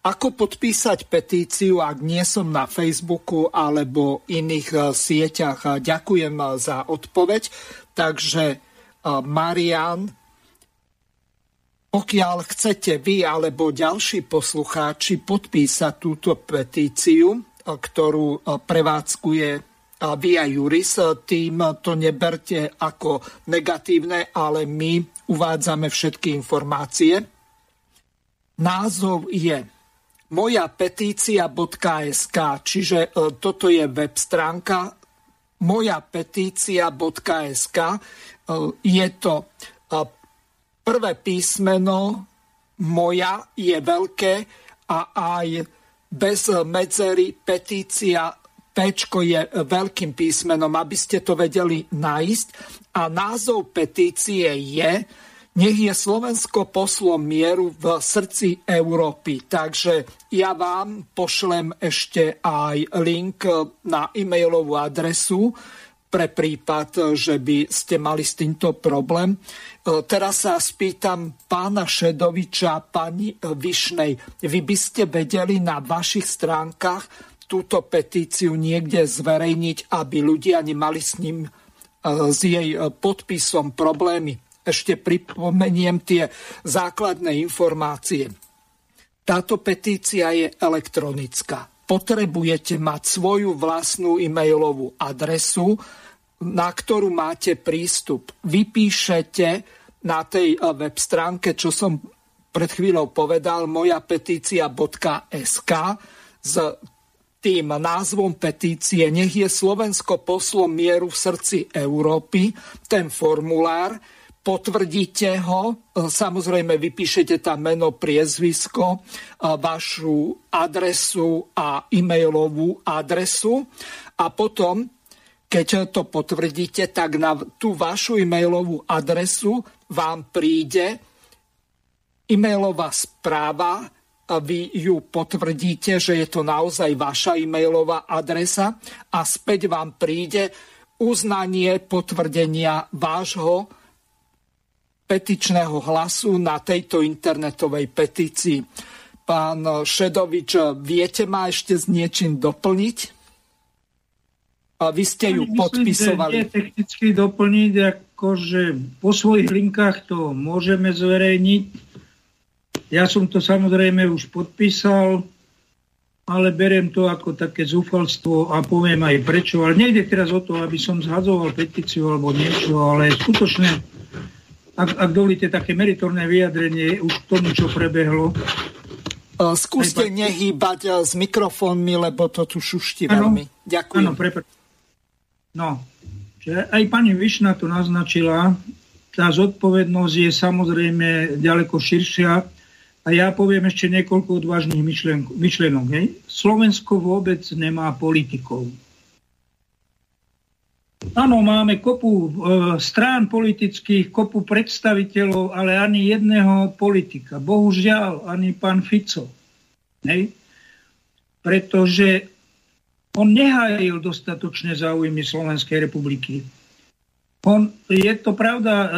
Ako podpísať petíciu, ak nie som na Facebooku alebo iných sieťach? Ďakujem za odpoveď. Takže Marian, pokiaľ chcete vy alebo ďalší poslucháči podpísať túto petíciu, ktorú prevádzkuje Via Juris, tým to neberte ako negatívne, ale my uvádzame všetky informácie. Názov je moja petícia.sk, čiže e, toto je web stránka moja petícia.sk. E, je to e, prvé písmeno moja je veľké a aj bez medzery petícia Pčko je veľkým písmenom, aby ste to vedeli nájsť. A názov petície je nech je Slovensko poslom mieru v srdci Európy. Takže ja vám pošlem ešte aj link na e-mailovú adresu pre prípad, že by ste mali s týmto problém. E, teraz sa spýtam pána Šedoviča, pani Višnej. Vy by ste vedeli na vašich stránkach túto petíciu niekde zverejniť, aby ľudia nemali s ním e, s jej podpisom problémy ešte pripomeniem tie základné informácie. Táto petícia je elektronická. Potrebujete mať svoju vlastnú e-mailovú adresu, na ktorú máte prístup. Vypíšete na tej eh, web stránke, čo som pred chvíľou povedal, moja petícia.sk s tým názvom petície Nech je Slovensko poslom mieru v srdci Európy, ten formulár, potvrdíte ho, e, samozrejme vypíšete tam meno, priezvisko, e, vašu adresu a e-mailovú adresu a potom, keď to potvrdíte, tak na tú vašu e-mailovú adresu vám príde e-mailová správa, a vy ju potvrdíte, že je to naozaj vaša e-mailová adresa a späť vám príde uznanie potvrdenia vášho petičného hlasu na tejto internetovej petícii. Pán Šedovič, viete ma ešte s niečím doplniť? A vy ste ju Myslím, podpisovali. Že technicky doplniť, akože po svojich linkách to môžeme zverejniť. Ja som to samozrejme už podpísal, ale beriem to ako také zúfalstvo a poviem aj prečo. Ale nejde teraz o to, aby som zhadzoval petíciu alebo niečo, ale skutočne ak, ak dovolíte také meritorné vyjadrenie už k tomu, čo prebehlo. Skúste nehýbať s mikrofónmi, lebo to tu šušti ano, veľmi. Ďakujem. Áno, prepr- no, že aj pani Višna to naznačila, tá zodpovednosť je samozrejme ďaleko širšia a ja poviem ešte niekoľko odvážnych myšlenok. Hej. Slovensko vôbec nemá politikov. Áno, máme kopu e, strán politických, kopu predstaviteľov, ale ani jedného politika. Bohužiaľ, ani pán Fico. Nej? Pretože on nehájil dostatočne záujmy Slovenskej republiky. On, je to pravda, e,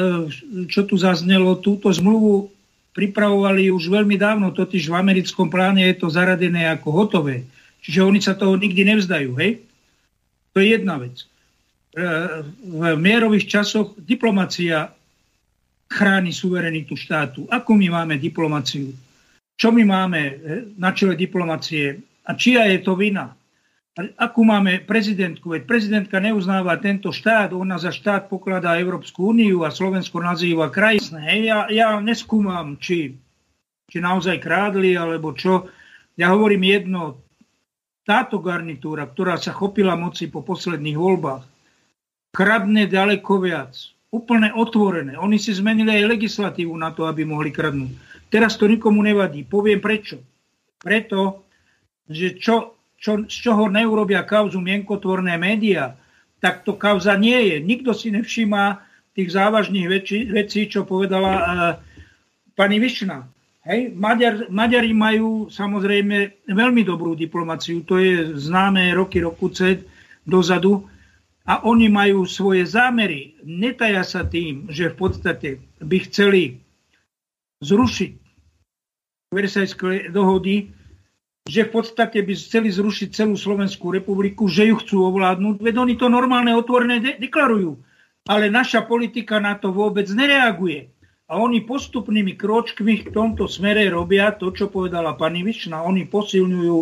čo tu zaznelo, túto zmluvu pripravovali už veľmi dávno, totiž v americkom pláne je to zaradené ako hotové. Čiže oni sa toho nikdy nevzdajú, hej? To je jedna vec v mierových časoch diplomacia chráni suverenitu štátu. Ako my máme diplomáciu? Čo my máme eh, na čele diplomacie? A čia je to vina? Akú máme prezidentku? Veď prezidentka neuznáva tento štát, ona za štát pokladá Európsku úniu a Slovensko nazýva krajisné. Ja, ja neskúmam, či, či naozaj krádli, alebo čo. Ja hovorím jedno, táto garnitúra, ktorá sa chopila moci po posledných voľbách, kradne ďaleko viac. Úplne otvorené. Oni si zmenili aj legislatívu na to, aby mohli kradnúť. Teraz to nikomu nevadí. Poviem prečo. Preto, že čo, čo, z čoho neurobia kauzu mienkotvorné médiá, tak to kauza nie je. Nikto si nevšíma tých závažných vecí, vecí čo povedala uh, pani Višna. Hej, Maďar, Maďari majú samozrejme veľmi dobrú diplomáciu, to je známe roky, roku C dozadu a oni majú svoje zámery. Netaja sa tým, že v podstate by chceli zrušiť Versajské dohody, že v podstate by chceli zrušiť celú Slovenskú republiku, že ju chcú ovládnuť, veď oni to normálne otvorené de- deklarujú. Ale naša politika na to vôbec nereaguje. A oni postupnými kročkmi v tomto smere robia to, čo povedala pani Višna. Oni posilňujú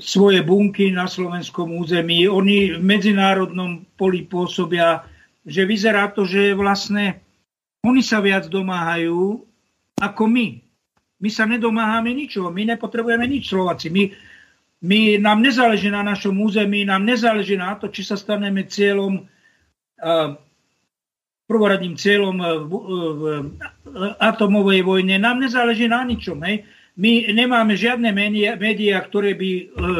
svoje bunky na slovenskom území. Oni v medzinárodnom poli pôsobia, že vyzerá to, že vlastne oni sa viac domáhajú ako my. My sa nedomáhame ničoho, my nepotrebujeme nič Slováci. My, my, nám nezáleží na našom území, nám nezáleží na to, či sa staneme cieľom uh, prvoradným cieľom v atomovej vojne. Nám nezáleží na ničom. Hej. My nemáme žiadne médiá, ktoré by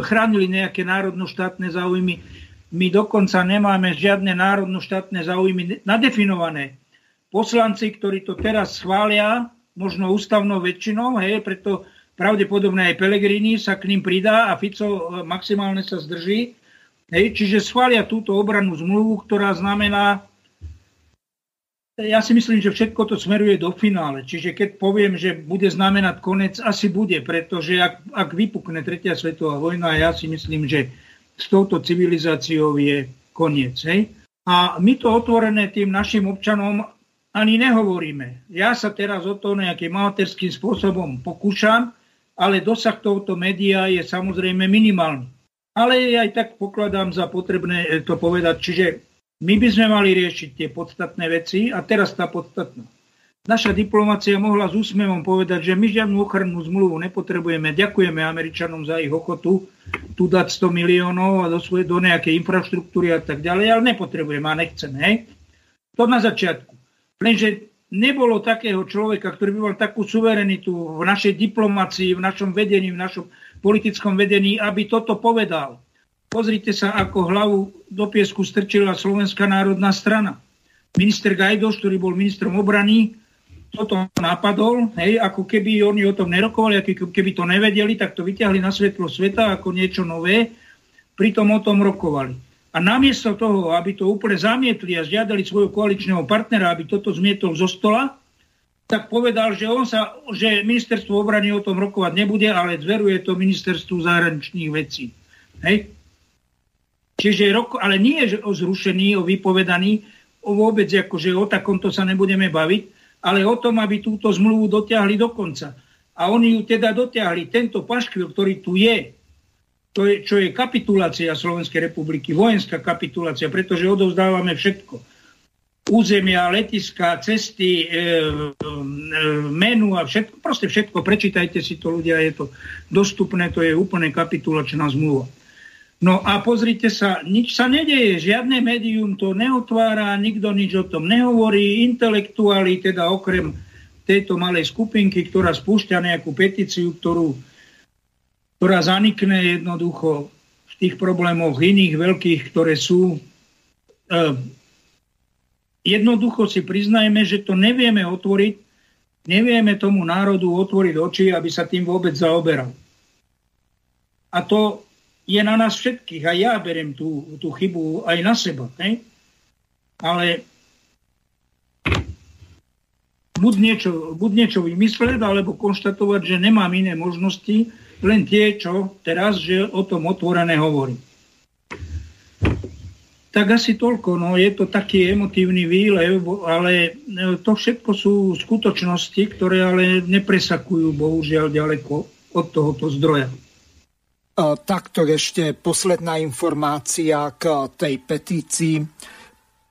chránili nejaké národno-štátne záujmy. My dokonca nemáme žiadne národno-štátne záujmy nadefinované. Poslanci, ktorí to teraz schvália, možno ústavnou väčšinou, hej, preto pravdepodobne aj Pelegrini sa k ním pridá a Fico e, maximálne sa zdrží. Hej, čiže schvália túto obrannú zmluvu, ktorá znamená ja si myslím, že všetko to smeruje do finále. Čiže keď poviem, že bude znamenať konec, asi bude, pretože ak, ak vypukne tretia svetová vojna, ja si myslím, že s touto civilizáciou je koniec. Hej? A my to otvorené tým našim občanom ani nehovoríme. Ja sa teraz o to nejakým materským spôsobom pokúšam, ale dosah tohoto média je samozrejme minimálny. Ale aj tak pokladám za potrebné to povedať. Čiže my by sme mali riešiť tie podstatné veci a teraz tá podstatná. Naša diplomácia mohla s úsmevom povedať, že my žiadnu ochrannú zmluvu nepotrebujeme. Ďakujeme Američanom za ich ochotu tu dať 100 miliónov a do, svoje, do nejakej infraštruktúry a tak ďalej, ale nepotrebujeme a nechceme. Hej? To na začiatku. Lenže nebolo takého človeka, ktorý by mal takú suverenitu v našej diplomácii, v našom vedení, v našom politickom vedení, aby toto povedal. Pozrite sa, ako hlavu do piesku strčila Slovenská národná strana. Minister Gajdoš, ktorý bol ministrom obrany, toto napadol, hej, ako keby oni o tom nerokovali, ako keby to nevedeli, tak to vyťahli na svetlo sveta ako niečo nové, pritom o tom rokovali. A namiesto toho, aby to úplne zamietli a žiadali svojho koaličného partnera, aby toto zmietol zo stola, tak povedal, že, on sa, že ministerstvo obrany o tom rokovať nebude, ale zveruje to ministerstvu zahraničných vecí. Hej? Čiže rok, ale nie o zrušení, o vypovedaní, o vôbec akože o takomto sa nebudeme baviť, ale o tom, aby túto zmluvu dotiahli do konca. A oni ju teda dotiahli. Tento paškvil, ktorý tu je, to je, čo je kapitulácia Slovenskej republiky, vojenská kapitulácia, pretože odovzdávame všetko. Územia, letiska, cesty, e, e, menu a všetko, proste všetko. Prečítajte si to ľudia, je to dostupné, to je úplne kapitulačná zmluva. No a pozrite sa, nič sa nedeje, žiadne médium to neotvára, nikto nič o tom nehovorí, intelektuáli, teda okrem tejto malej skupinky, ktorá spúšťa nejakú petíciu, ktorú, ktorá zanikne jednoducho v tých problémoch iných veľkých, ktoré sú. Eh, jednoducho si priznajme, že to nevieme otvoriť, nevieme tomu národu otvoriť oči, aby sa tým vôbec zaoberal. A to je na nás všetkých. A ja berem tú, tú chybu aj na seba. Ne? Ale buď niečo, buď niečo vymysleť, alebo konštatovať, že nemám iné možnosti, len tie, čo teraz, že o tom otvorené hovorím. Tak asi toľko. No, je to taký emotívny výlev, ale to všetko sú skutočnosti, ktoré ale nepresakujú bohužiaľ ďaleko od tohoto zdroja. Takto ešte posledná informácia k tej petícii.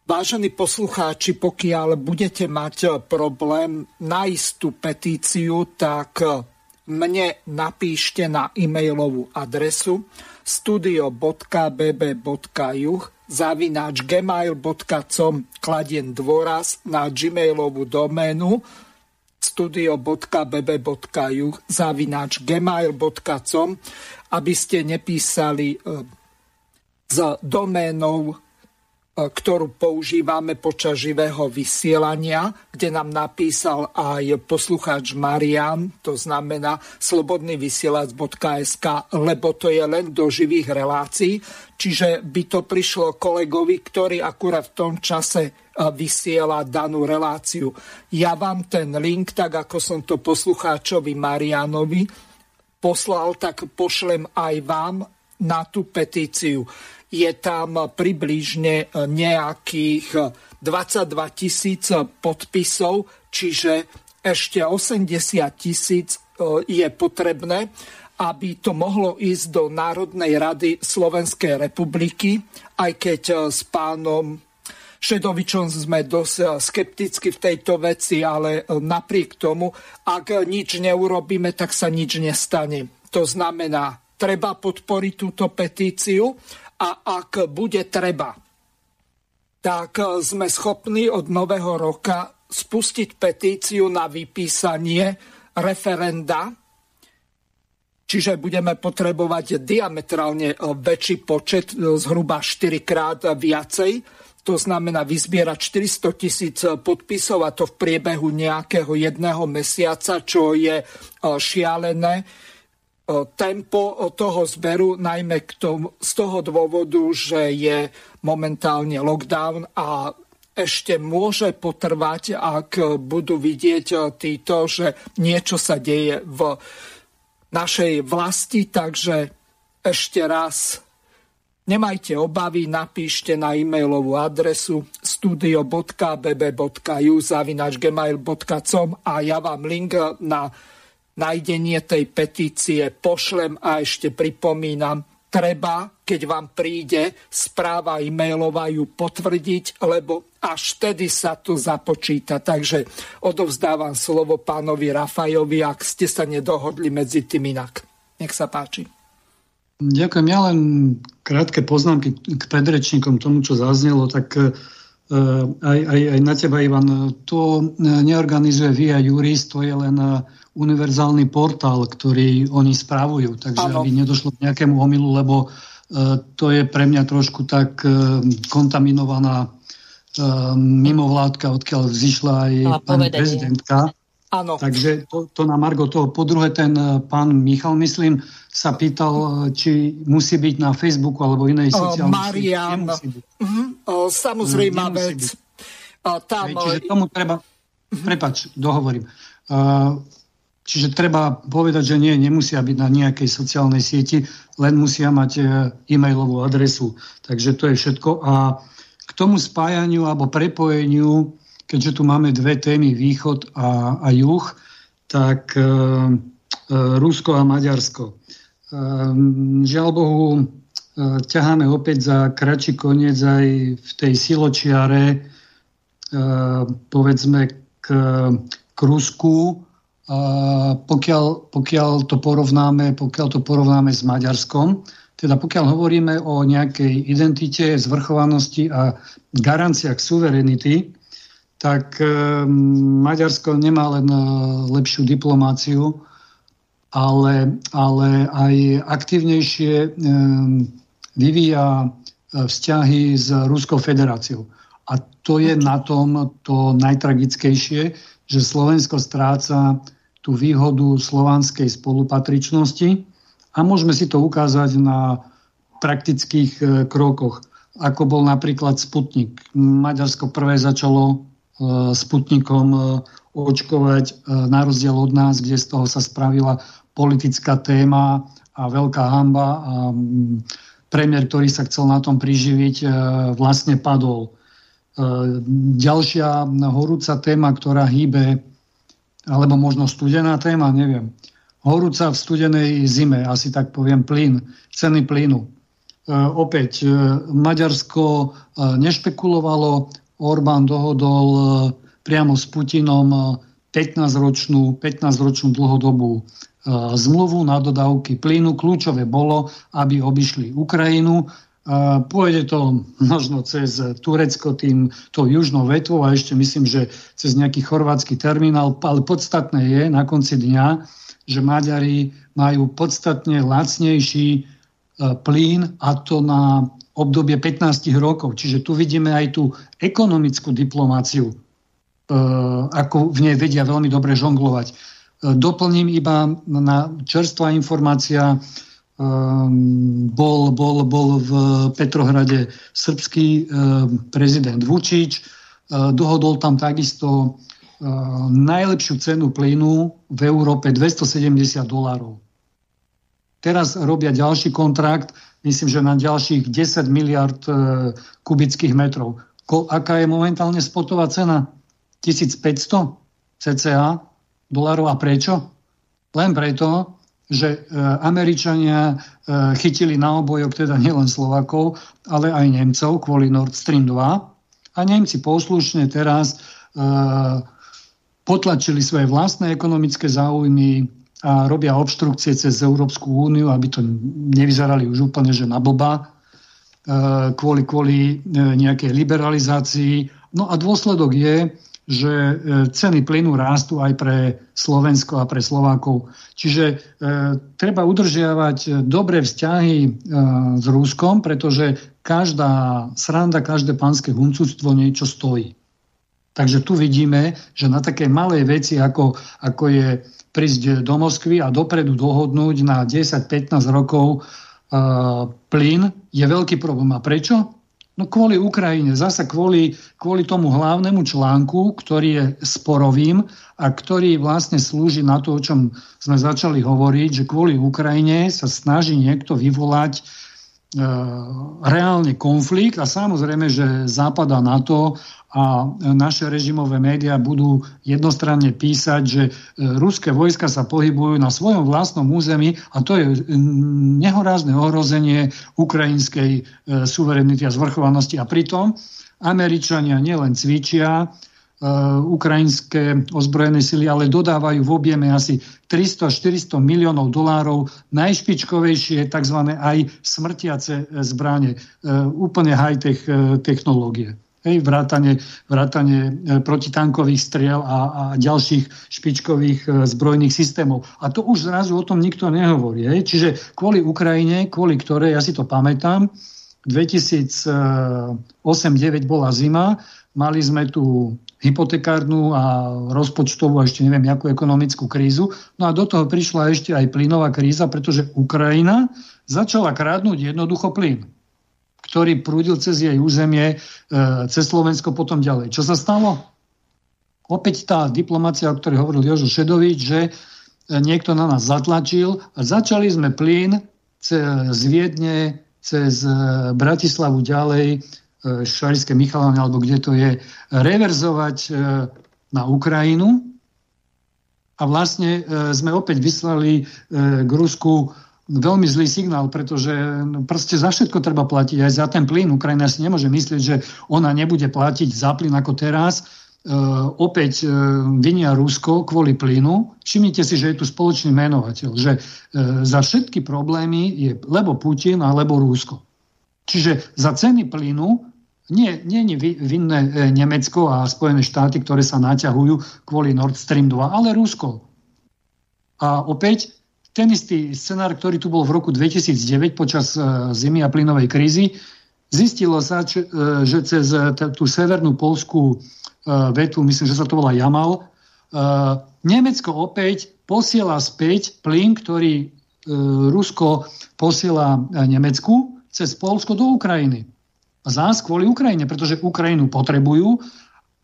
Vážení poslucháči, pokiaľ budete mať problém nájsť tú petíciu, tak mne napíšte na e-mailovú adresu studio.bb.juh zavináč gmail.com kladien dôraz na gmailovú doménu studio.bb.juh zavináč gmail.com aby ste nepísali e, s doménou ktorú používame počas živého vysielania, kde nám napísal aj poslucháč Marian, to znamená slobodnyvysielac.sk, lebo to je len do živých relácií, čiže by to prišlo kolegovi, ktorý akurát v tom čase vysiela danú reláciu. Ja vám ten link, tak ako som to poslucháčovi Marianovi poslal, tak pošlem aj vám na tú petíciu je tam približne nejakých 22 tisíc podpisov, čiže ešte 80 tisíc e, je potrebné, aby to mohlo ísť do Národnej rady Slovenskej republiky, aj keď e, s pánom Šedovičom sme dosť e, skepticky v tejto veci, ale napriek tomu, ak nič neurobíme, tak sa nič nestane. To znamená, treba podporiť túto petíciu a ak bude treba, tak sme schopní od nového roka spustiť petíciu na vypísanie referenda, čiže budeme potrebovať diametrálne väčší počet, zhruba 4 krát viacej, to znamená vyzbierať 400 tisíc podpisov a to v priebehu nejakého jedného mesiaca, čo je šialené tempo toho zberu, najmä k tomu, z toho dôvodu, že je momentálne lockdown a ešte môže potrvať, ak budú vidieť títo, že niečo sa deje v našej vlasti. Takže ešte raz nemajte obavy, napíšte na e-mailovú adresu studio.bb.ju zavinačgmail.com a ja vám link na nájdenie tej petície pošlem a ešte pripomínam, treba, keď vám príde správa e-mailová ju potvrdiť, lebo až vtedy sa to započíta. Takže odovzdávam slovo pánovi Rafajovi, ak ste sa nedohodli medzi tým inak. Nech sa páči. Ďakujem. Ja len krátke poznámky k predrečníkom tomu, čo zaznelo, tak aj, aj, aj na teba, Ivan, to neorganizuje Via Juris, to je len univerzálny portál, ktorý oni správujú. Takže ano. aby nedošlo k nejakému omilu, lebo uh, to je pre mňa trošku tak kontaminovaná mimovládka, odkiaľ vzýšla aj pani prezidentka. Áno. Takže to, to na Margo toho. Po druhé, ten pán Michal, myslím, sa pýtal, či musí byť na Facebooku alebo inej sociálnej Marian, uh-huh. samozrejme vec. Tam, Hej, čiže tomu treba... Uh-huh. Prepač, dohovorím. Uh, Čiže treba povedať, že nie, nemusia byť na nejakej sociálnej sieti, len musia mať e-mailovú adresu. Takže to je všetko. A k tomu spájaniu alebo prepojeniu, keďže tu máme dve témy, východ a, a juh, tak e, e, Rusko a Maďarsko. E, žiaľ Bohu, e, ťaháme opäť za kratší koniec aj v tej siločiare, e, povedzme k, k Rusku, pokiaľ, pokiaľ, to porovnáme, pokiaľ to porovnáme s Maďarskom, teda pokiaľ hovoríme o nejakej identite, zvrchovanosti a garanciách suverenity, tak e, Maďarsko nemá len e, lepšiu diplomáciu, ale, ale aj aktívnejšie e, vyvíja vzťahy s Ruskou federáciou. A to je na tom to najtragickejšie, že Slovensko stráca tú výhodu slovanskej spolupatričnosti a môžeme si to ukázať na praktických e, krokoch, ako bol napríklad Sputnik. Maďarsko prvé začalo Sputnikom e, očkovať na rozdiel od nás, kde z toho sa spravila politická téma a veľká hamba a premiér, ktorý sa chcel na tom priživiť, vlastne padol. Ďalšia horúca téma, ktorá hýbe alebo možno studená téma, neviem. Horúca v studenej zime, asi tak poviem, plyn, ceny plynu. E, opäť, e, Maďarsko e, nešpekulovalo, Orbán dohodol e, priamo s Putinom 15-ročnú, e, 15-ročnú dlhodobú e, zmluvu na dodávky plynu. Kľúčové bolo, aby obišli Ukrajinu Pôjde to možno cez Turecko tým tou južnou vetvou a ešte myslím, že cez nejaký chorvátsky terminál, ale podstatné je na konci dňa, že Maďari majú podstatne lacnejší plyn a to na obdobie 15 rokov. Čiže tu vidíme aj tú ekonomickú diplomáciu, e, ako v nej vedia veľmi dobre žonglovať. E, doplním iba na čerstvá informácia, bol, bol, bol v Petrohrade srbský prezident Vučič, dohodol tam takisto najlepšiu cenu plynu v Európe 270 dolárov. Teraz robia ďalší kontrakt myslím, že na ďalších 10 miliard e, kubických metrov. Ko, aká je momentálne spotová cena? 1500 cca dolarov. A prečo? Len preto, že e, Američania e, chytili na obojok teda nielen Slovakov, ale aj Nemcov kvôli Nord Stream 2. A Nemci poslušne teraz potlačili svoje vlastné ekonomické záujmy, a robia obštrukcie cez Európsku úniu, aby to nevyzerali už úplne, že na blba, e, kvôli, kvôli e, nejakej liberalizácii. No a dôsledok je, že e, ceny plynu rástu aj pre Slovensko a pre Slovákov. Čiže e, treba udržiavať dobré vzťahy e, s Ruskom, pretože každá sranda, každé pánske huncúctvo niečo stojí. Takže tu vidíme, že na také malej veci, ako, ako je prísť do Moskvy a dopredu dohodnúť na 10-15 rokov uh, plyn je veľký problém. A prečo? No kvôli Ukrajine, zasa kvôli, kvôli tomu hlavnému článku, ktorý je sporovým a ktorý vlastne slúži na to, o čom sme začali hovoriť, že kvôli Ukrajine sa snaží niekto vyvolať E, reálne konflikt a samozrejme, že Západ a NATO a naše režimové médiá budú jednostranne písať, že e, ruské vojska sa pohybujú na svojom vlastnom území a to je nehorázne ohrozenie ukrajinskej suverenity a zvrchovanosti. A pritom Američania nielen cvičia, Eh, ukrajinské ozbrojené sily, ale dodávajú v objeme asi 300-400 miliónov dolárov najšpičkovejšie tzv. aj smrtiace eh, zbranie, eh, úplne high-tech technológie. Hej, vrátanie, vrátanie protitankových striel a, a ďalších špičkových zbrojných systémov. A to už zrazu o tom nikto nehovorí. Hej. Čiže kvôli Ukrajine, kvôli ktorej, ja si to pamätám, 2008-2009 bola zima, mali sme tu hypotekárnu a rozpočtovú a ešte neviem, akú ekonomickú krízu. No a do toho prišla ešte aj plynová kríza, pretože Ukrajina začala krádnuť jednoducho plyn, ktorý prúdil cez jej územie, e, cez Slovensko potom ďalej. Čo sa stalo? Opäť tá diplomácia, o ktorej hovoril Jožo Šedovič, že e, niekto na nás zatlačil a začali sme plyn z Viedne cez e, Bratislavu ďalej Šarické Michalane, alebo kde to je, reverzovať e, na Ukrajinu. A vlastne e, sme opäť vyslali e, k Rusku veľmi zlý signál, pretože no, proste za všetko treba platiť, aj za ten plyn. Ukrajina si nemôže myslieť, že ona nebude platiť za plyn ako teraz. Uh, opäť uh, vinia Rusko kvôli plynu. Všimnite si, že je tu spoločný menovateľ, že uh, za všetky problémy je lebo Putin alebo Rusko. Čiže za ceny plynu nie, nie je vinné e, Nemecko a Spojené štáty, ktoré sa naťahujú kvôli Nord Stream 2, ale Rusko. A opäť ten istý scenár, ktorý tu bol v roku 2009 počas e, zimy a plynovej krízy, zistilo sa, e, že cez tú severnú polskú vetu, myslím, že sa to volá Jamal, Nemecko opäť posiela späť plyn, ktorý Rusko posiela Nemecku cez Polsko do Ukrajiny zás kvôli Ukrajine, pretože Ukrajinu potrebujú,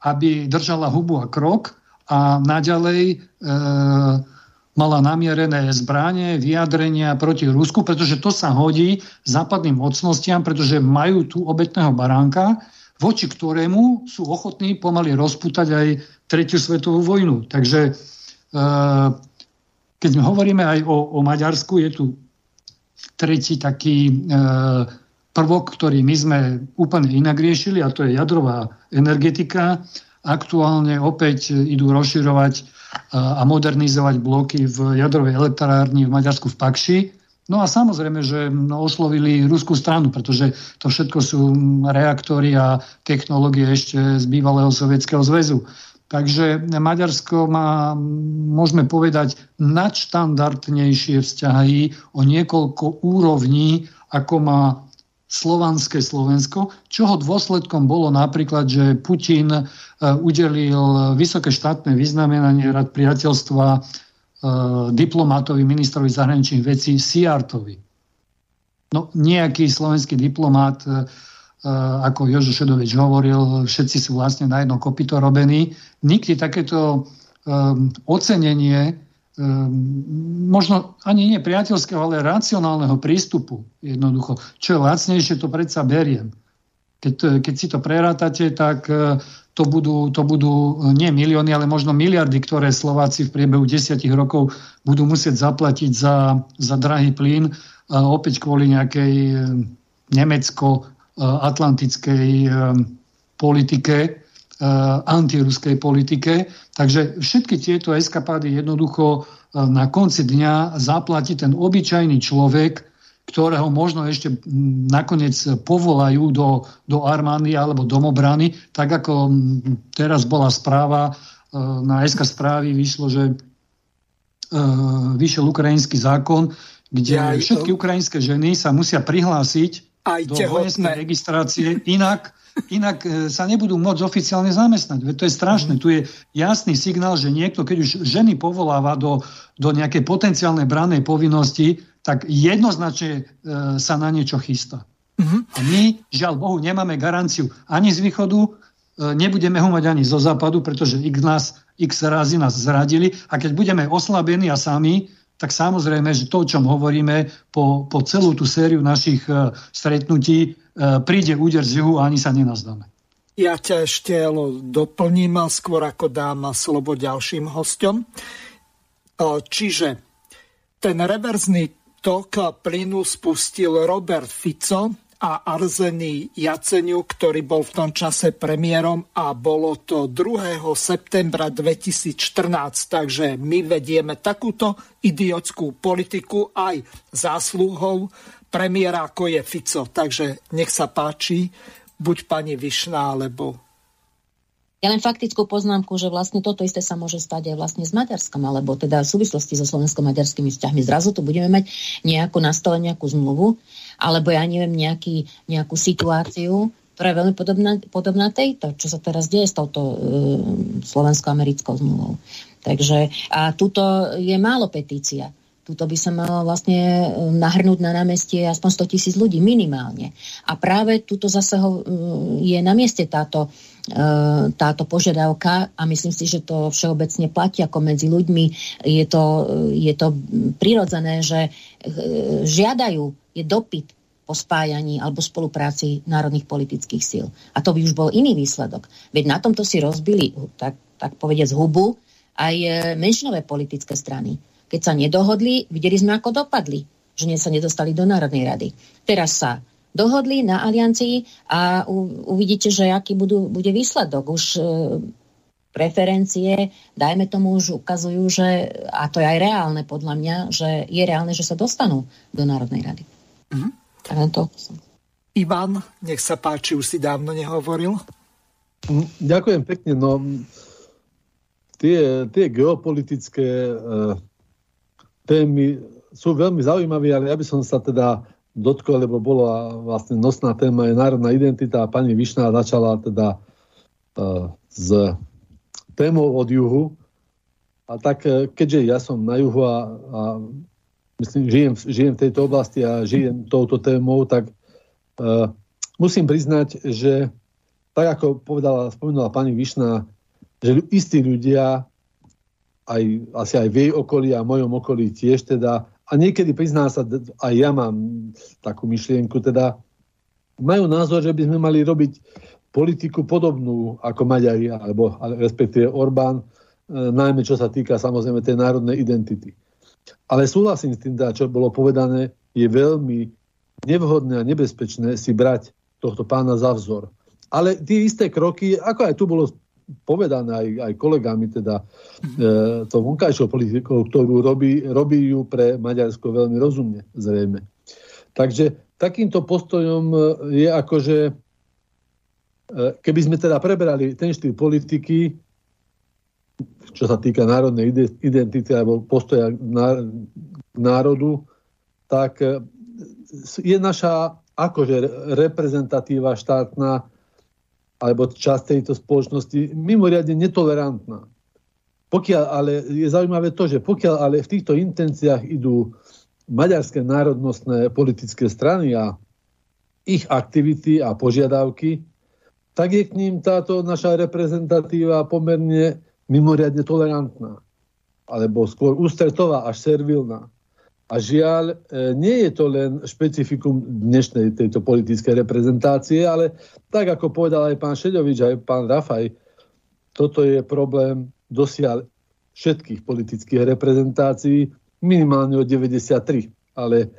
aby držala hubu a krok a naďalej e, mala namierené zbranie, vyjadrenia proti Rusku, pretože to sa hodí západným mocnostiam, pretože majú tu obetného baránka, voči ktorému sú ochotní pomaly rozputať aj tretiu svetovú vojnu. Takže e, keď hovoríme aj o, o Maďarsku, je tu tretí taký e, prvok, ktorý my sme úplne inak riešili, a to je jadrová energetika. Aktuálne opäť idú rozširovať a modernizovať bloky v jadrovej elektrárni v Maďarsku v Pakši. No a samozrejme, že oslovili ruskú stranu, pretože to všetko sú reaktory a technológie ešte z bývalého Sovietskeho zväzu. Takže Maďarsko má, môžeme povedať, nadštandardnejšie vzťahy o niekoľko úrovní, ako má slovanské Slovensko, čoho dôsledkom bolo napríklad, že Putin e, udelil vysoké štátne vyznamenanie rad priateľstva e, diplomatovi, ministrovi zahraničných vecí Siartovi. No, nejaký slovenský diplomat, e, ako Jožo Šedovič hovoril, všetci sú vlastne na jedno kopito robení. Nikdy takéto ocenenie možno ani nie priateľského, ale racionálneho prístupu jednoducho. Čo je lacnejšie, to predsa beriem. Keď, keď si to prerátate, tak e, to budú, to budú nie milióny, ale možno miliardy, ktoré Slováci v priebehu desiatich rokov budú musieť zaplatiť za, za drahý plyn, opäť kvôli nejakej e, nemecko-atlantickej e, politike, antiruskej politike. Takže všetky tieto eskapády jednoducho e, na konci dňa zaplatí ten obyčajný človek, ktorého možno ešte nakoniec povolajú do, do armády alebo domobrany, tak ako teraz bola správa, e, na SK správy vyšlo, že vyšiel ukrajinský zákon, kde všetky ukrajinské ženy sa musia prihlásiť aj do vojenskej registrácie, inak inak e, sa nebudú môcť oficiálne zamestnať. Veď to je strašné. Mm. Tu je jasný signál, že niekto, keď už ženy povoláva do, do nejakej potenciálnej branej povinnosti, tak jednoznačne e, sa na niečo chystá. Mm-hmm. A my, žiaľ Bohu, nemáme garanciu ani z východu, e, nebudeme ho mať ani zo západu, pretože x, nás, x razy nás zradili a keď budeme oslabení a sami, tak samozrejme, že to, o čom hovoríme po, po celú tú sériu našich uh, stretnutí, uh, príde úder z juhu a ani sa nenazdáme. Ja ťa ešte doplním skôr ako dám slovo ďalším hostom. Uh, čiže ten reverzný tok plynu spustil Robert Fico, a Arzeny Jaceniu, ktorý bol v tom čase premiérom a bolo to 2. septembra 2014. Takže my vedieme takúto idiotskú politiku aj zásluhou premiéra, ako je Fico. Takže nech sa páči, buď pani Višná, alebo ja len faktickú poznámku, že vlastne toto isté sa môže stať aj vlastne s Maďarskom, alebo teda v súvislosti so slovensko-maďarskými vzťahmi. Zrazu tu budeme mať nejakú nastole, nejakú zmluvu, alebo ja neviem, nejaký, nejakú situáciu, ktorá je veľmi podobná, podobná tejto, čo sa teraz deje s touto uh, slovensko-americkou zmluvou. Takže a tuto je málo petícia. Tuto by sa malo vlastne e, nahrnúť na námestie aspoň 100 tisíc ľudí minimálne. A práve tuto zase e, je na mieste táto, e, táto požiadavka a myslím si, že to všeobecne platí ako medzi ľuďmi. Je to, je to prirodzené, že žiadajú, je dopyt po spájaní alebo spolupráci národných politických síl. A to by už bol iný výsledok. Veď na tomto si rozbili, tak, tak povediať, hubu aj menšinové politické strany keď sa nedohodli, videli sme, ako dopadli, že sa nedostali do Národnej rady. Teraz sa dohodli na aliancii a u, uvidíte, že aký budú, bude výsledok. Už e, preferencie, dajme tomu, už ukazujú, že, a to je aj reálne podľa mňa, že je reálne, že sa dostanú do Národnej rady. Mm-hmm. Tak to Ivan, nech sa páči, už si dávno nehovoril. Mm, ďakujem pekne. No, tie, tie geopolitické e, témy sú veľmi zaujímavé, ale ja by som sa teda dotkol, lebo bola vlastne nosná téma je národná identita a pani Višná začala teda uh, s témou od juhu. A tak e, keďže ja som na juhu a, a myslím, žijem, žijem v tejto oblasti a žijem touto témou, tak uh, musím priznať, že tak ako povedala, spomenula pani Višná, že istí ľudia aj, asi aj v jej okolí a v mojom okolí tiež teda, a niekedy prizná sa, aj ja mám takú myšlienku, teda majú názor, že by sme mali robiť politiku podobnú ako Maďari, alebo respektíve Orbán, e, najmä čo sa týka samozrejme tej národnej identity. Ale súhlasím s tým, teda, čo bolo povedané, je veľmi nevhodné a nebezpečné si brať tohto pána za vzor. Ale tie isté kroky, ako aj tu bolo povedané aj, aj kolegami, teda e, to vonkajšou politikou, ktorú robí, robí ju pre Maďarsko veľmi rozumne, zrejme. Takže takýmto postojom e, je akože, e, keby sme teda preberali ten štýl politiky, čo sa týka národnej identity alebo postoja k národu, tak e, je naša akože reprezentatíva štátna alebo časť tejto spoločnosti mimoriadne netolerantná. Pokiaľ ale, je zaujímavé to, že pokiaľ ale v týchto intenciách idú maďarské národnostné politické strany a ich aktivity a požiadavky, tak je k ním táto naša reprezentatíva pomerne mimoriadne tolerantná. Alebo skôr ústretová až servilná. A žiaľ, e, nie je to len špecifikum dnešnej tejto politickej reprezentácie, ale tak ako povedal aj pán Šedovič, aj pán Rafaj, toto je problém dosiaľ všetkých politických reprezentácií, minimálne od 93. Ale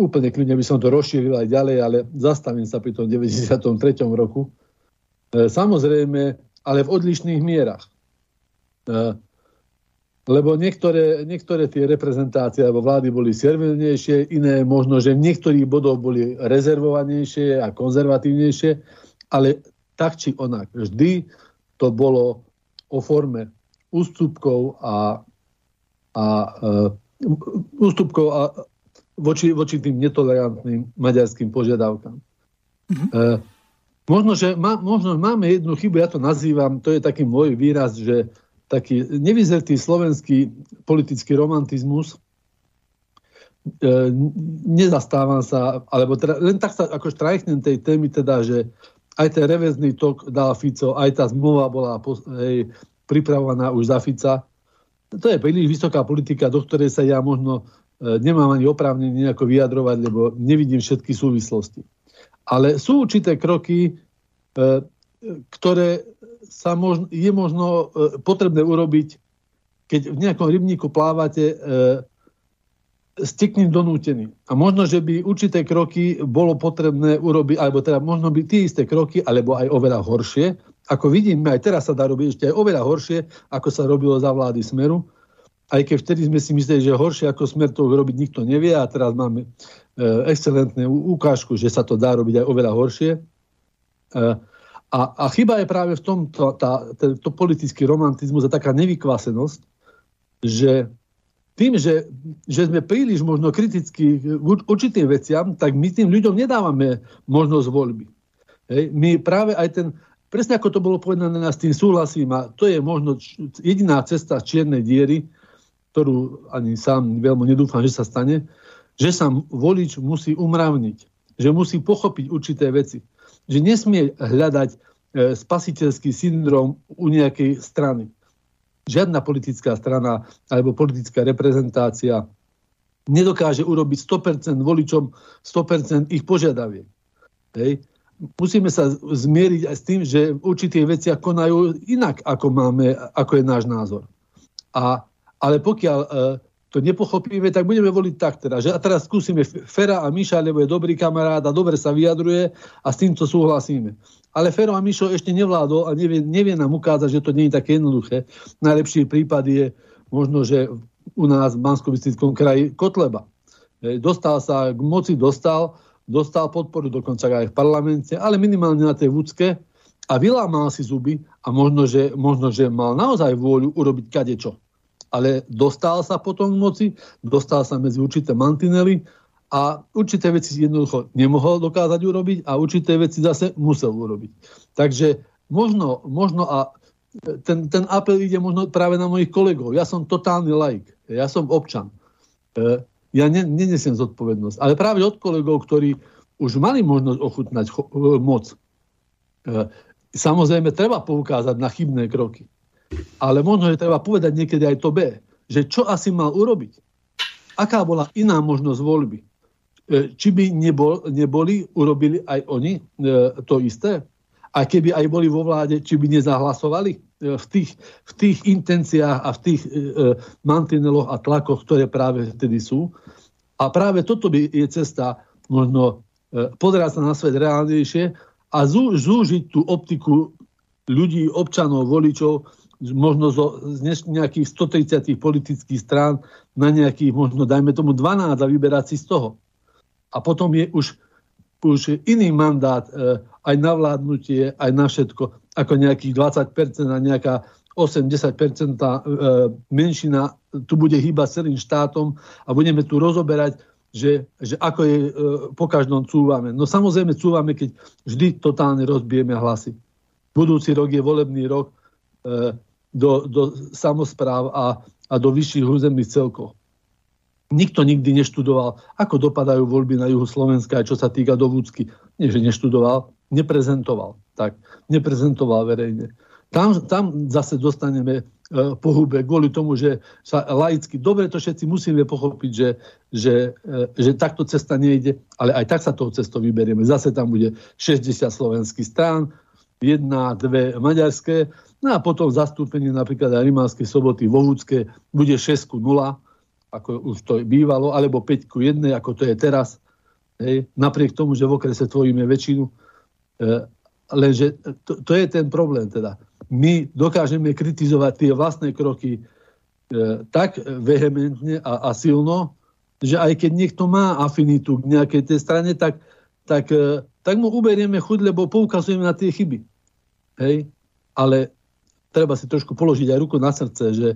úplne kľudne by som to rozšíril aj ďalej, ale zastavím sa pri tom 93. roku. E, samozrejme, ale v odlišných mierach. E, lebo niektoré, niektoré tie reprezentácie alebo vlády boli servilnejšie, iné možno, že v niektorých bodoch boli rezervovanejšie a konzervatívnejšie, ale tak či onak, vždy to bolo o forme ústupkov a, a uh, ústupkov a voči, voči tým netolerantným maďarským požiadavkám. Mm-hmm. Uh, možno, že má, možno máme jednu chybu, ja to nazývam, to je taký môj výraz, že taký nevyzretý slovenský politický romantizmus, e, nezastávam sa, alebo teda, len tak sa ako štrajchnem tej témy, teda, že aj ten revezný tok dal Fico, aj tá zmluva bola hej, pripravovaná už za Fica. To je príliš vysoká politika, do ktorej sa ja možno e, nemám ani oprávnenie nejako vyjadrovať, lebo nevidím všetky súvislosti. Ale sú určité kroky, e, ktoré sa možno, je možno e, potrebné urobiť, keď v nejakom rybníku plávate, e, ním donútení. A možno, že by určité kroky bolo potrebné urobiť, alebo teda možno by tie isté kroky, alebo aj oveľa horšie, ako vidíme, aj teraz sa dá robiť ešte aj oveľa horšie, ako sa robilo za vlády Smeru. Aj keď vtedy sme si mysleli, že horšie ako Smer to robiť nikto nevie a teraz máme e, excelentnú ukážku, že sa to dá robiť aj oveľa horšie. E, a, a chyba je práve v tom to, tá, to politický romantizmus a taká nevykvasenosť, že tým, že, že sme príliš možno kritickí k určitým veciam, tak my tým ľuďom nedávame možnosť voľby. Hej. My práve aj ten, Presne ako to bolo povedané, s tým súhlasím a to je možno jediná cesta čiernej diery, ktorú ani sám veľmi nedúfam, že sa stane, že sa volič musí umravniť, že musí pochopiť určité veci, že nesmie hľadať e, spasiteľský syndrom u nejakej strany. Žiadna politická strana alebo politická reprezentácia nedokáže urobiť 100% voličom 100% ich požiadaviek. Hej musíme sa zmieriť aj s tým, že v určitých konajú inak, ako, máme, ako je náš názor. A, ale pokiaľ e, to nepochopíme, tak budeme voliť tak teda. Že a teraz skúsime Fera a Miša, lebo je dobrý kamarát a dobre sa vyjadruje a s týmto súhlasíme. Ale Fero a Mišo ešte nevládol a nevie, nevie nám ukázať, že to nie je také jednoduché. Najlepší prípad je možno, že u nás v bansko kraji Kotleba. E, dostal sa, k moci dostal, dostal podporu dokonca aj v parlamente, ale minimálne na tej vúcke a vylámal si zuby a možno že, možno, že mal naozaj vôľu urobiť kadečo. Ale dostal sa potom v moci, dostal sa medzi určité mantinely a určité veci jednoducho nemohol dokázať urobiť a určité veci zase musel urobiť. Takže možno, možno a ten, ten apel ide možno práve na mojich kolegov. Ja som totálny laik, ja som občan. E, ja ne, nenesiem zodpovednosť. Ale práve od kolegov, ktorí už mali možnosť ochutnať e, moc. E, samozrejme, treba poukázať na chybné kroky. Ale možno, že treba povedať niekedy aj to B, že čo asi mal urobiť. Aká bola iná možnosť voľby. E, či by nebol, neboli, urobili aj oni e, to isté? A keby aj boli vo vláde, či by nezahlasovali? E, v tých, v tých intenciách a v tých e, e, mantineloch a tlakoch, ktoré práve vtedy sú. A práve toto by je cesta možno e, pozerať sa na svet reálnejšie a zú, zúžiť tú optiku ľudí, občanov, voličov, možno zo, z nejakých 130 politických strán na nejakých, možno dajme tomu 12 a vyberať si z toho. A potom je už, už iný mandát e, aj na vládnutie, aj na všetko ako nejakých 20% a nejaká 8-10% e, menšina tu bude hýbať celým štátom a budeme tu rozoberať že, že ako je e, po každom cúvame. No samozrejme cúvame, keď vždy totálne rozbijeme hlasy. Budúci rok je volebný rok do, do samozpráv a, a do vyšších územných celkov. Nikto nikdy neštudoval, ako dopadajú voľby na juhu Slovenska, čo sa týka do Vúcky. Nie, že neštudoval, neprezentoval. Tak, neprezentoval verejne. Tam, tam zase dostaneme e, pohube kvôli tomu, že sa laicky, dobre to všetci musíme pochopiť, že, že, e, že takto cesta nejde, ale aj tak sa tou cestou vyberieme. Zase tam bude 60 slovenských strán, jedna, dve maďarské, no a potom zastúpenie napríklad aj Rimánskej soboty vo Vúcke bude 6 0, ako už to bývalo, alebo 5 ku 1, ako to je teraz. Hej. Napriek tomu, že v okrese tvoríme väčšinu. E, lenže to, to je ten problém teda. My dokážeme kritizovať tie vlastné kroky e, tak vehementne a, a silno, že aj keď niekto má afinitu k nejakej tej strane, tak, tak, e, tak mu uberieme chuť, lebo poukazujeme na tie chyby. Hej? Ale treba si trošku položiť aj ruku na srdce, že,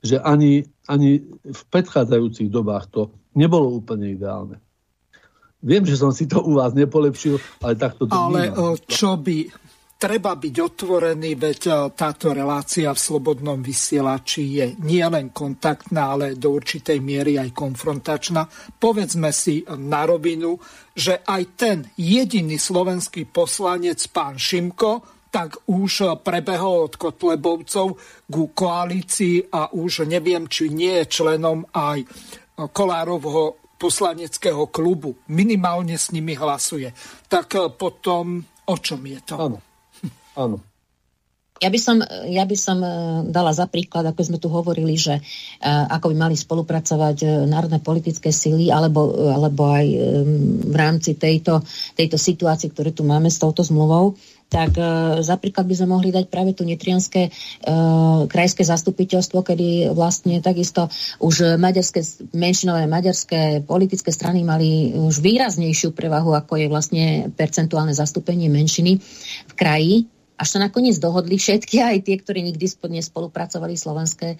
že ani, ani v predchádzajúcich dobách to nebolo úplne ideálne. Viem, že som si to u vás nepolepšil, ale takto to Ale vnímam. čo by treba byť otvorený, veď táto relácia v slobodnom vysielači je nielen kontaktná, ale do určitej miery aj konfrontačná. Povedzme si na rovinu, že aj ten jediný slovenský poslanec, pán Šimko, tak už prebehol od Kotlebovcov ku koalícii a už neviem, či nie je členom aj Kolárovho poslaneckého klubu. Minimálne s nimi hlasuje. Tak potom o čom je to? Áno. Áno. Ja by, som, ja by som e, dala za príklad, ako sme tu hovorili, že e, ako by mali spolupracovať e, národné politické síly, alebo, alebo aj v rámci tejto, tejto situácie, ktoré tu máme s touto zmluvou, tak e, za by sme mohli dať práve tu nitrianské e, krajské zastupiteľstvo, kedy vlastne takisto už maďarské, menšinové maďarské politické strany mali už výraznejšiu prevahu, ako je vlastne percentuálne zastúpenie menšiny v kraji, až sa nakoniec dohodli všetky, aj tie, ktorí nikdy nespolupracovali slovenské,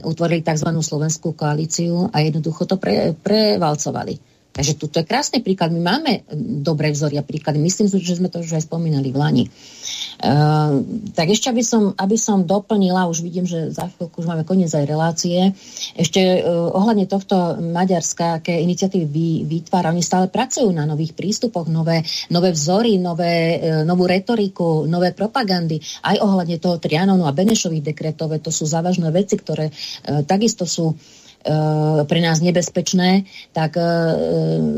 utvorili tzv. slovenskú koalíciu a jednoducho to pre, prevalcovali. Takže tu je krásny príklad. My máme dobré vzory a príklady. Myslím že sme to už aj spomínali v Lani. Uh, tak ešte, aby som, aby som doplnila, už vidím, že za chvíľku už máme koniec aj relácie, ešte uh, ohľadne tohto Maďarska, aké iniciatívy vy, vytvára, oni stále pracujú na nových prístupoch, nové, nové vzory, nové, uh, novú retoriku, nové propagandy, aj ohľadne toho Trianonu a Benešových dekretov, to sú závažné veci, ktoré uh, takisto sú E, pre nás nebezpečné, tak e,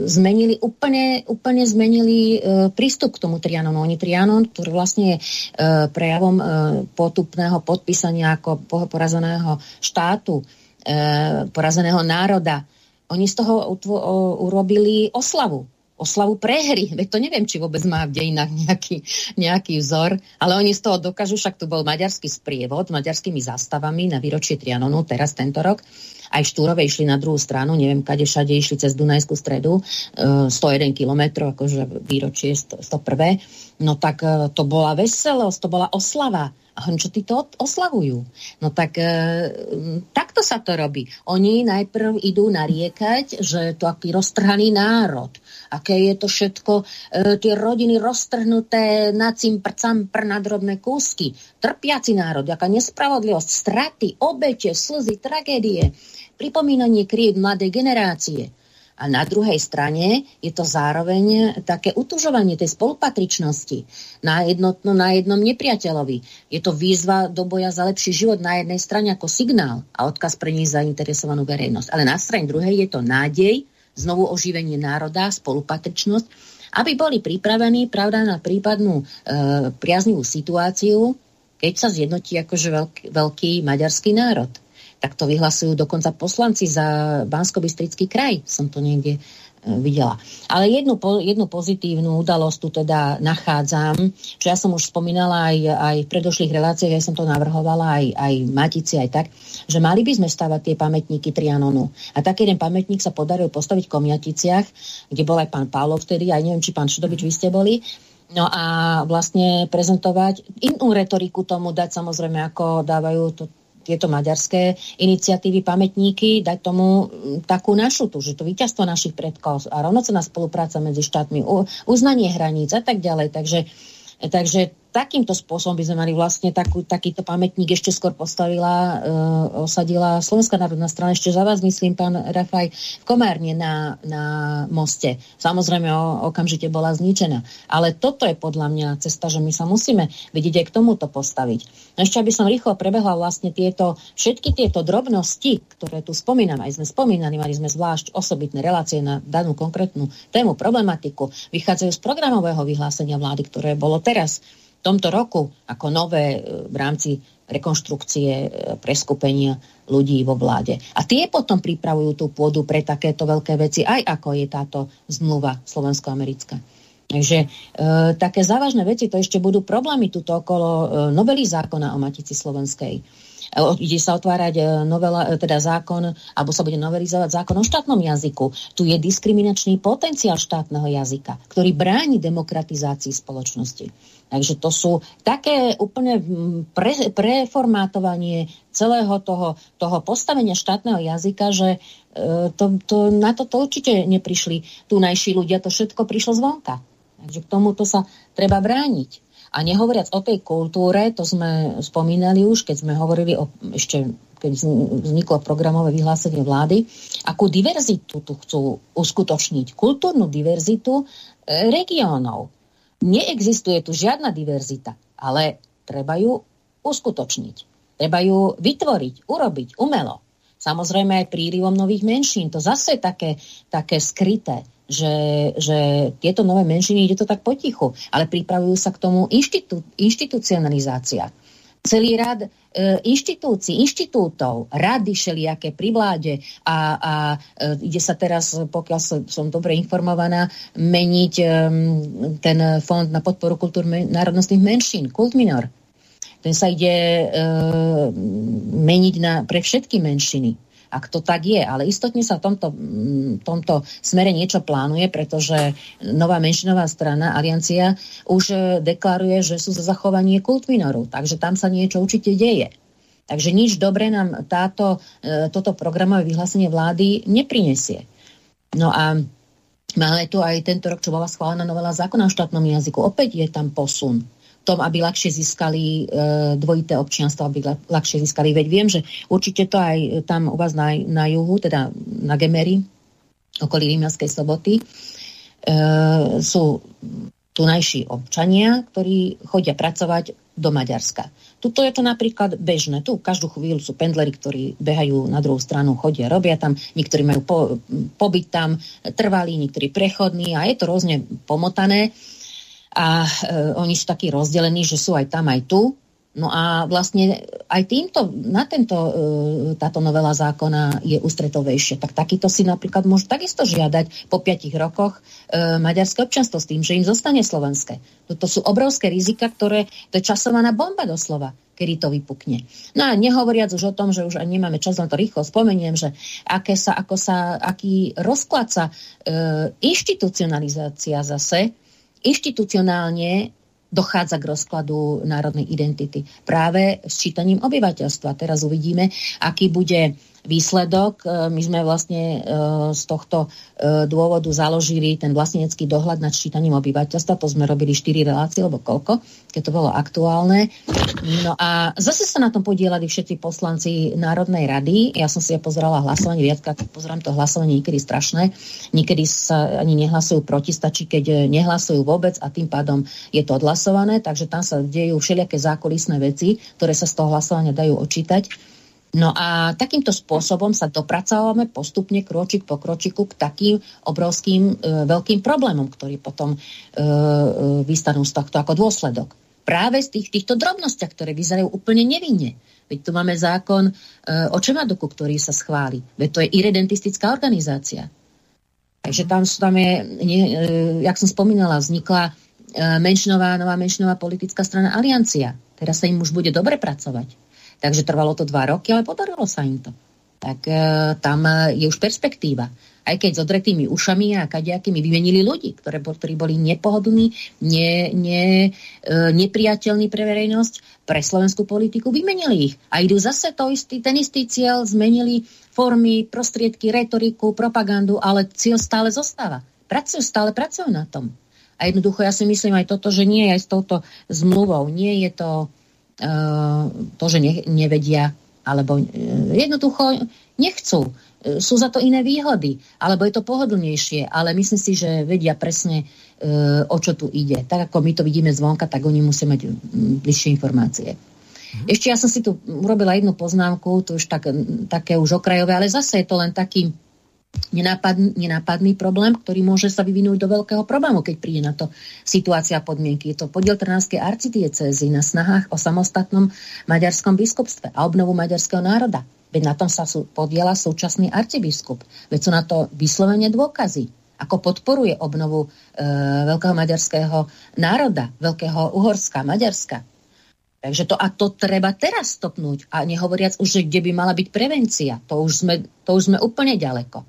zmenili úplne, úplne zmenili e, prístup k tomu Trianonu. Oni Trianon, ktorý vlastne je prejavom potupného podpísania ako porazeného štátu, porazeného národa, oni z toho urobili oslavu oslavu prehry. Veď to neviem, či vôbec má v dejinách nejaký, nejaký vzor, ale oni z toho dokážu, však tu bol maďarský sprievod maďarskými zástavami na výročie Trianonu, teraz tento rok. Aj Štúrove išli na druhú stranu, neviem, kade všade išli cez Dunajskú stredu, 101 e, km, akože výročie 101. No tak e, to bola veselosť, to bola oslava. A čo tí to oslavujú? No tak e, takto sa to robí. Oni najprv idú nariekať, že to aký roztrhaný národ, aké je to všetko, e, tie rodiny roztrhnuté na cimpr, campr na drobné kúsky. Trpiaci národ, aká nespravodlivosť, straty, obete, slzy, tragédie, pripomínanie kried mladej generácie. A na druhej strane je to zároveň také utužovanie tej spolupatričnosti na, jednotno, na jednom nepriateľovi. Je to výzva do boja za lepší život na jednej strane ako signál a odkaz pre ní zainteresovanú verejnosť. Ale na strane druhej je to nádej, znovu oživenie národa, spolupatričnosť, aby boli pripravení pravda, na prípadnú e, priaznivú situáciu, keď sa zjednotí akože veľký, veľký maďarský národ tak to vyhlasujú dokonca poslanci za bansko kraj. Som to niekde e, videla. Ale jednu, jednu pozitívnu udalosť tu teda nachádzam, čo ja som už spomínala aj, aj v predošlých reláciách, ja som to navrhovala aj, aj Matici, aj tak, že mali by sme stavať tie pamätníky Trianonu. A taký jeden pamätník sa podaril postaviť v Komiaticiach, kde bol aj pán Pálov vtedy, aj neviem, či pán Šudovič, vy ste boli. No a vlastne prezentovať inú retoriku tomu dať samozrejme, ako dávajú to tieto maďarské iniciatívy, pamätníky, dať tomu takú našu tu, že to víťazstvo našich predkov a rovnocená spolupráca medzi štátmi, uznanie hraníc a tak ďalej. Takže, takže takýmto spôsobom by sme mali vlastne takú, takýto pamätník ešte skôr postavila, uh, osadila Slovenská národná strana, ešte za vás myslím, pán Rafaj, v Komárne na, na moste. Samozrejme o, okamžite bola zničená. Ale toto je podľa mňa cesta, že my sa musíme vidieť aj k tomuto postaviť. No ešte aby som rýchlo prebehla vlastne tieto, všetky tieto drobnosti, ktoré tu spomínam, aj sme spomínali, mali sme zvlášť osobitné relácie na danú konkrétnu tému, problematiku, vychádzajú z programového vyhlásenia vlády, ktoré bolo teraz tomto roku ako nové e, v rámci rekonštrukcie, e, preskupenia ľudí vo vláde. A tie potom pripravujú tú pôdu pre takéto veľké veci, aj ako je táto zmluva slovensko-americká. Takže e, také závažné veci, to ešte budú problémy tuto okolo e, novely zákona o Matici Slovenskej. E, ide sa otvárať e, novela, teda zákon, alebo sa bude novelizovať zákon o štátnom jazyku. Tu je diskriminačný potenciál štátneho jazyka, ktorý bráni demokratizácii spoločnosti. Takže to sú také úplne pre, preformátovanie celého toho, toho postavenia štátneho jazyka, že e, to, to, na to, to určite neprišli tu najší ľudia, to všetko prišlo zvonka. Takže k tomuto sa treba brániť. A nehovoriac o tej kultúre, to sme spomínali už, keď sme hovorili o, ešte keď vzniklo programové vyhlásenie vlády, akú diverzitu tu chcú uskutočniť. Kultúrnu diverzitu e, regiónov. Neexistuje tu žiadna diverzita, ale treba ju uskutočniť. Treba ju vytvoriť, urobiť umelo. Samozrejme aj prílivom nových menšín. To zase je také, také skryté, že, že tieto nové menšiny ide to tak potichu, ale pripravujú sa k tomu inštitú, inštitucionalizácia celý rad e, inštitúcií, inštitútov, rady všelijaké pri vláde a, a e, ide sa teraz, pokiaľ som, som dobre informovaná, meniť e, ten fond na podporu kultúr národnostných menšín, Kult Minor. Ten sa ide e, meniť na, pre všetky menšiny ak to tak je. Ale istotne sa v tomto, mm, tomto smere niečo plánuje, pretože nová menšinová strana, Aliancia, už e, deklaruje, že sú za zachovanie kult minoru. Takže tam sa niečo určite deje. Takže nič dobre nám táto, e, toto programové vyhlásenie vlády neprinesie. No a máme tu aj tento rok, čo bola schválená novela zákona o štátnom jazyku. Opäť je tam posun tom, aby ľahšie získali e, dvojité občianstvo, aby ľahšie získali. Veď viem, že určite to aj tam u vás na, na juhu, teda na Gemery, okolí Rímavskej soboty, e, sú tunajší občania, ktorí chodia pracovať do Maďarska. Tuto je to napríklad bežné. Tu každú chvíľu sú pendleri, ktorí behajú na druhú stranu, chodia, robia tam. Niektorí majú po, pobyt tam, trvalý, niektorí prechodní a je to rôzne pomotané a e, oni sú takí rozdelení, že sú aj tam, aj tu. No a vlastne aj týmto, na tento, e, táto novela zákona je ústretovejšie. Tak takýto si napríklad môžu takisto žiadať po piatich rokoch e, maďarské občanstvo s tým, že im zostane slovenské. To sú obrovské rizika, ktoré, to je časovaná bomba doslova kedy to vypukne. No a nehovoriac už o tom, že už ani nemáme čas, len to rýchlo spomeniem, že aké sa, ako sa, aký rozklad sa e, inštitucionalizácia zase inštitucionálne dochádza k rozkladu národnej identity. Práve s čítaním obyvateľstva. Teraz uvidíme, aký bude výsledok. E, my sme vlastne e, z tohto e, dôvodu založili ten vlastnecký dohľad nad čítaním obyvateľstva. To sme robili 4 relácie, alebo koľko, keď to bolo aktuálne. No a zase sa na tom podielali všetci poslanci Národnej rady. Ja som si ja pozerala hlasovanie, viackrát pozerám to hlasovanie niekedy strašné. Niekedy sa ani nehlasujú proti, stačí, keď nehlasujú vôbec a tým pádom je to odhlasované. Takže tam sa dejú všelijaké zákulisné veci, ktoré sa z toho hlasovania dajú očítať. No a takýmto spôsobom sa dopracávame postupne kročík po kročiku k takým obrovským e, veľkým problémom, ktorí potom e, e, vystanú z tohto ako dôsledok. Práve z tých, týchto drobnostiach, ktoré vyzerajú úplne nevinne. Veď tu máme zákon e, o Čemaduku, ktorý sa schváli. Veď to je iredentistická organizácia. Takže tam, tam je, ne, e, jak som spomínala, vznikla e, menšinová, nová menšinová politická strana Aliancia. Teraz sa im už bude dobre pracovať. Takže trvalo to dva roky, ale podarilo sa im to. Tak e, tam je už perspektíva. aj keď s odretými ušami a kadejakými vymenili ľudí, ktoré, ktorí boli nepohodlní, ne, ne, e, nepriateľní pre verejnosť, pre slovenskú politiku, vymenili ich. A idú zase to istý, ten istý cieľ, zmenili formy, prostriedky, retoriku, propagandu, ale cieľ stále zostáva. Pracujú, stále pracujú na tom. A jednoducho ja si myslím aj toto, že nie je aj s touto zmluvou, nie je to to, že ne, nevedia, alebo uh, jednoducho nechcú. Uh, sú za to iné výhody, alebo je to pohodlnejšie, ale myslím si, že vedia presne, uh, o čo tu ide. Tak ako my to vidíme zvonka, tak oni musia mať bližšie informácie. Mhm. Ešte ja som si tu urobila jednu poznámku, to už tak, také už okrajové, ale zase je to len taký nenápadný, nenápadný problém, ktorý môže sa vyvinúť do veľkého problému, keď príde na to situácia podmienky. Je to podiel Trnavskej arcidiecezy na snahách o samostatnom maďarskom biskupstve a obnovu maďarského národa. Veď na tom sa sú, podiela súčasný arcibiskup. Veď sú na to vyslovene dôkazy ako podporuje obnovu e, veľkého maďarského národa, veľkého Uhorska, Maďarska. Takže to a to treba teraz stopnúť. A nehovoriac už, že kde by mala byť prevencia. To už sme, to už sme úplne ďaleko.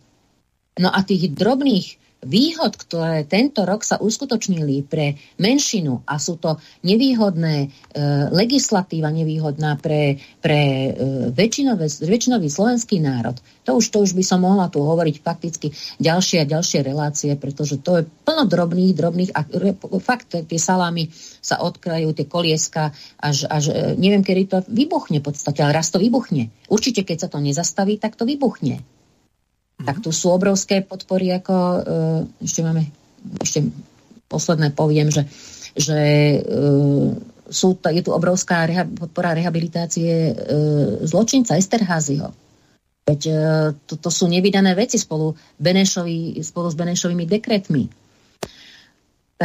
No a tých drobných výhod, ktoré tento rok sa uskutočnili pre menšinu a sú to nevýhodné, e, legislatíva nevýhodná pre, pre e, väčšinový, slovenský národ, to už, to už by som mohla tu hovoriť fakticky ďalšie a ďalšie relácie, pretože to je plno drobných, drobných a re, fakt tie salámy sa odkrajú, tie kolieska, až, až e, neviem, kedy to vybuchne v podstate, ale raz to vybuchne. Určite, keď sa to nezastaví, tak to vybuchne. Mm-hmm. Tak tu sú obrovské podpory, ako uh, ešte máme, ešte posledné poviem, že, že uh, sú, je tu obrovská reha, podpora rehabilitácie uh, zločinca Esterházyho. Veď to, to sú nevydané veci spolu, Benešovi, spolu s Benešovými dekretmi.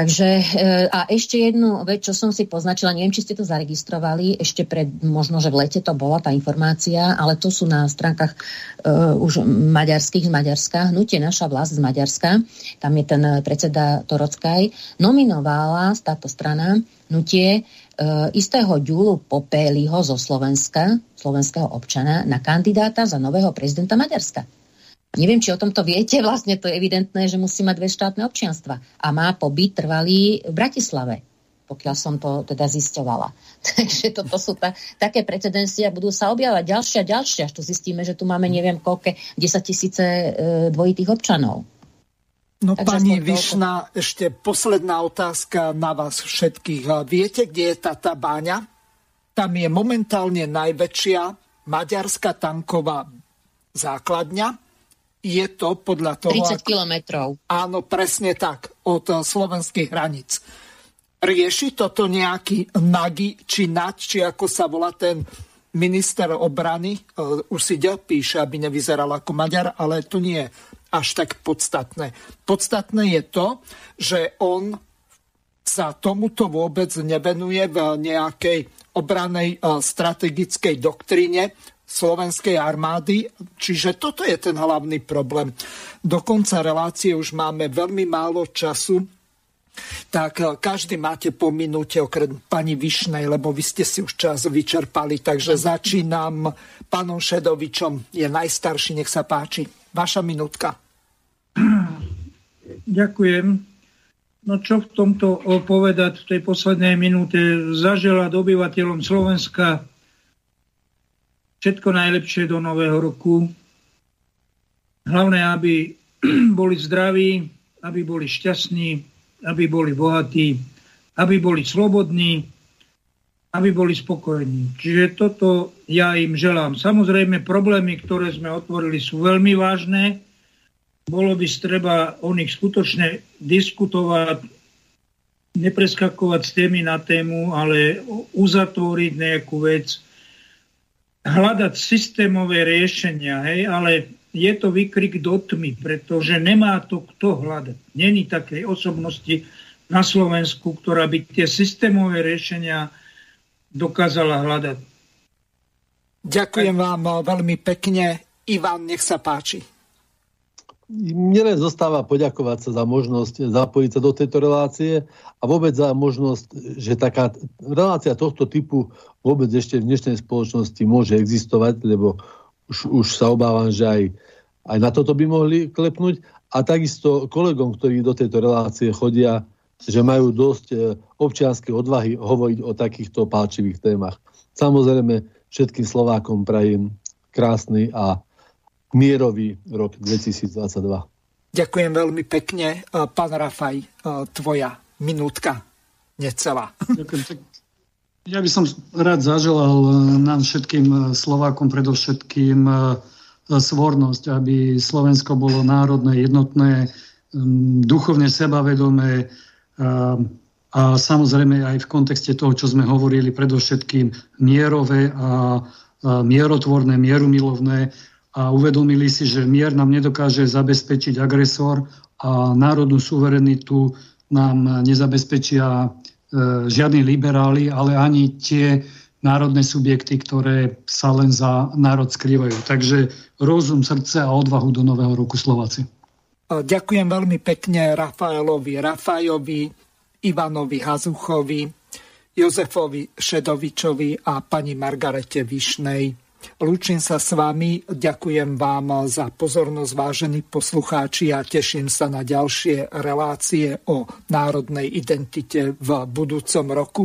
Takže e, a ešte jednu vec, čo som si poznačila, neviem, či ste to zaregistrovali, ešte pred, možno, že v lete to bola tá informácia, ale to sú na stránkach uh, už maďarských z Maďarska, hnutie naša vlast z Maďarska, tam je ten predseda Torockaj, nominovala táto strana hnutie uh, istého Ďulu Popéliho zo Slovenska, slovenského občana, na kandidáta za nového prezidenta Maďarska. Neviem, či o tomto viete, vlastne to je evidentné, že musí mať dve štátne občianstva a má pobyt trvalý v Bratislave, pokiaľ som to teda zisťovala. Takže toto sú ta, také precedencie a budú sa objavať ďalšie a ďalšie, až tu zistíme, že tu máme neviem koľko, 10 tisíce e, dvojitých občanov. No Takže pani Višna, ešte posledná otázka na vás všetkých. Viete, kde je tá báňa? Tam je momentálne najväčšia maďarská tanková základňa je to podľa toho... 30 kilometrov. Áno, presne tak, od eh, slovenských hraníc. Rieši toto nejaký Nagi, či Nač, či ako sa volá ten minister obrany, uh, už si ďal píše, aby nevyzeral ako Maďar, ale to nie je až tak podstatné. Podstatné je to, že on sa tomuto vôbec nevenuje v nejakej obranej uh, strategickej doktríne, slovenskej armády. Čiže toto je ten hlavný problém. Do konca relácie už máme veľmi málo času, tak eh, každý máte po minúte okrem pani Višnej, lebo vy ste si už čas vyčerpali, takže začínam pánom Šedovičom, je najstarší, nech sa páči. Vaša minútka. Ďakujem. No čo v tomto povedať v tej poslednej minúte? Zaželať obyvateľom Slovenska Všetko najlepšie do nového roku. Hlavné, aby boli zdraví, aby boli šťastní, aby boli bohatí, aby boli slobodní, aby boli spokojní. Čiže toto ja im želám. Samozrejme, problémy, ktoré sme otvorili, sú veľmi vážne. Bolo by treba o nich skutočne diskutovať, nepreskakovať s témy na tému, ale uzatvoriť nejakú vec, hľadať systémové riešenia, hej, ale je to vykrik do tmy, pretože nemá to kto hľadať. Není takej osobnosti na Slovensku, ktorá by tie systémové riešenia dokázala hľadať. Ďakujem vám veľmi pekne. Ivan, nech sa páči. Mne len zostáva poďakovať sa za možnosť zapojiť sa do tejto relácie a vôbec za možnosť, že taká relácia tohto typu vôbec ešte v dnešnej spoločnosti môže existovať, lebo už, už sa obávam, že aj Aj na toto by mohli klepnúť. A takisto kolegom, ktorí do tejto relácie chodia, že majú dosť e, občianskej odvahy hovoriť o takýchto páčivých témach. Samozrejme, všetkým Slovákom prajem krásny a mierový rok 2022. Ďakujem veľmi pekne. E, pán Rafaj, e, tvoja minútka necelá. Ďakujem. Ja by som rád zaželal nám všetkým Slovákom predovšetkým svornosť, aby Slovensko bolo národné, jednotné, duchovne sebavedomé a samozrejme aj v kontexte toho, čo sme hovorili, predovšetkým mierové a mierotvorné, mierumilovné. A uvedomili si, že mier nám nedokáže zabezpečiť agresor a národnú suverenitu nám nezabezpečia žiadni liberáli, ale ani tie národné subjekty, ktoré sa len za národ skrývajú. Takže rozum, srdce a odvahu do nového roku Slováci. Ďakujem veľmi pekne Rafaelovi Rafajovi, Ivanovi Hazuchovi, Jozefovi Šedovičovi a pani Margarete Višnej. Lúčim sa s vami, ďakujem vám za pozornosť, vážení poslucháči a teším sa na ďalšie relácie o národnej identite v budúcom roku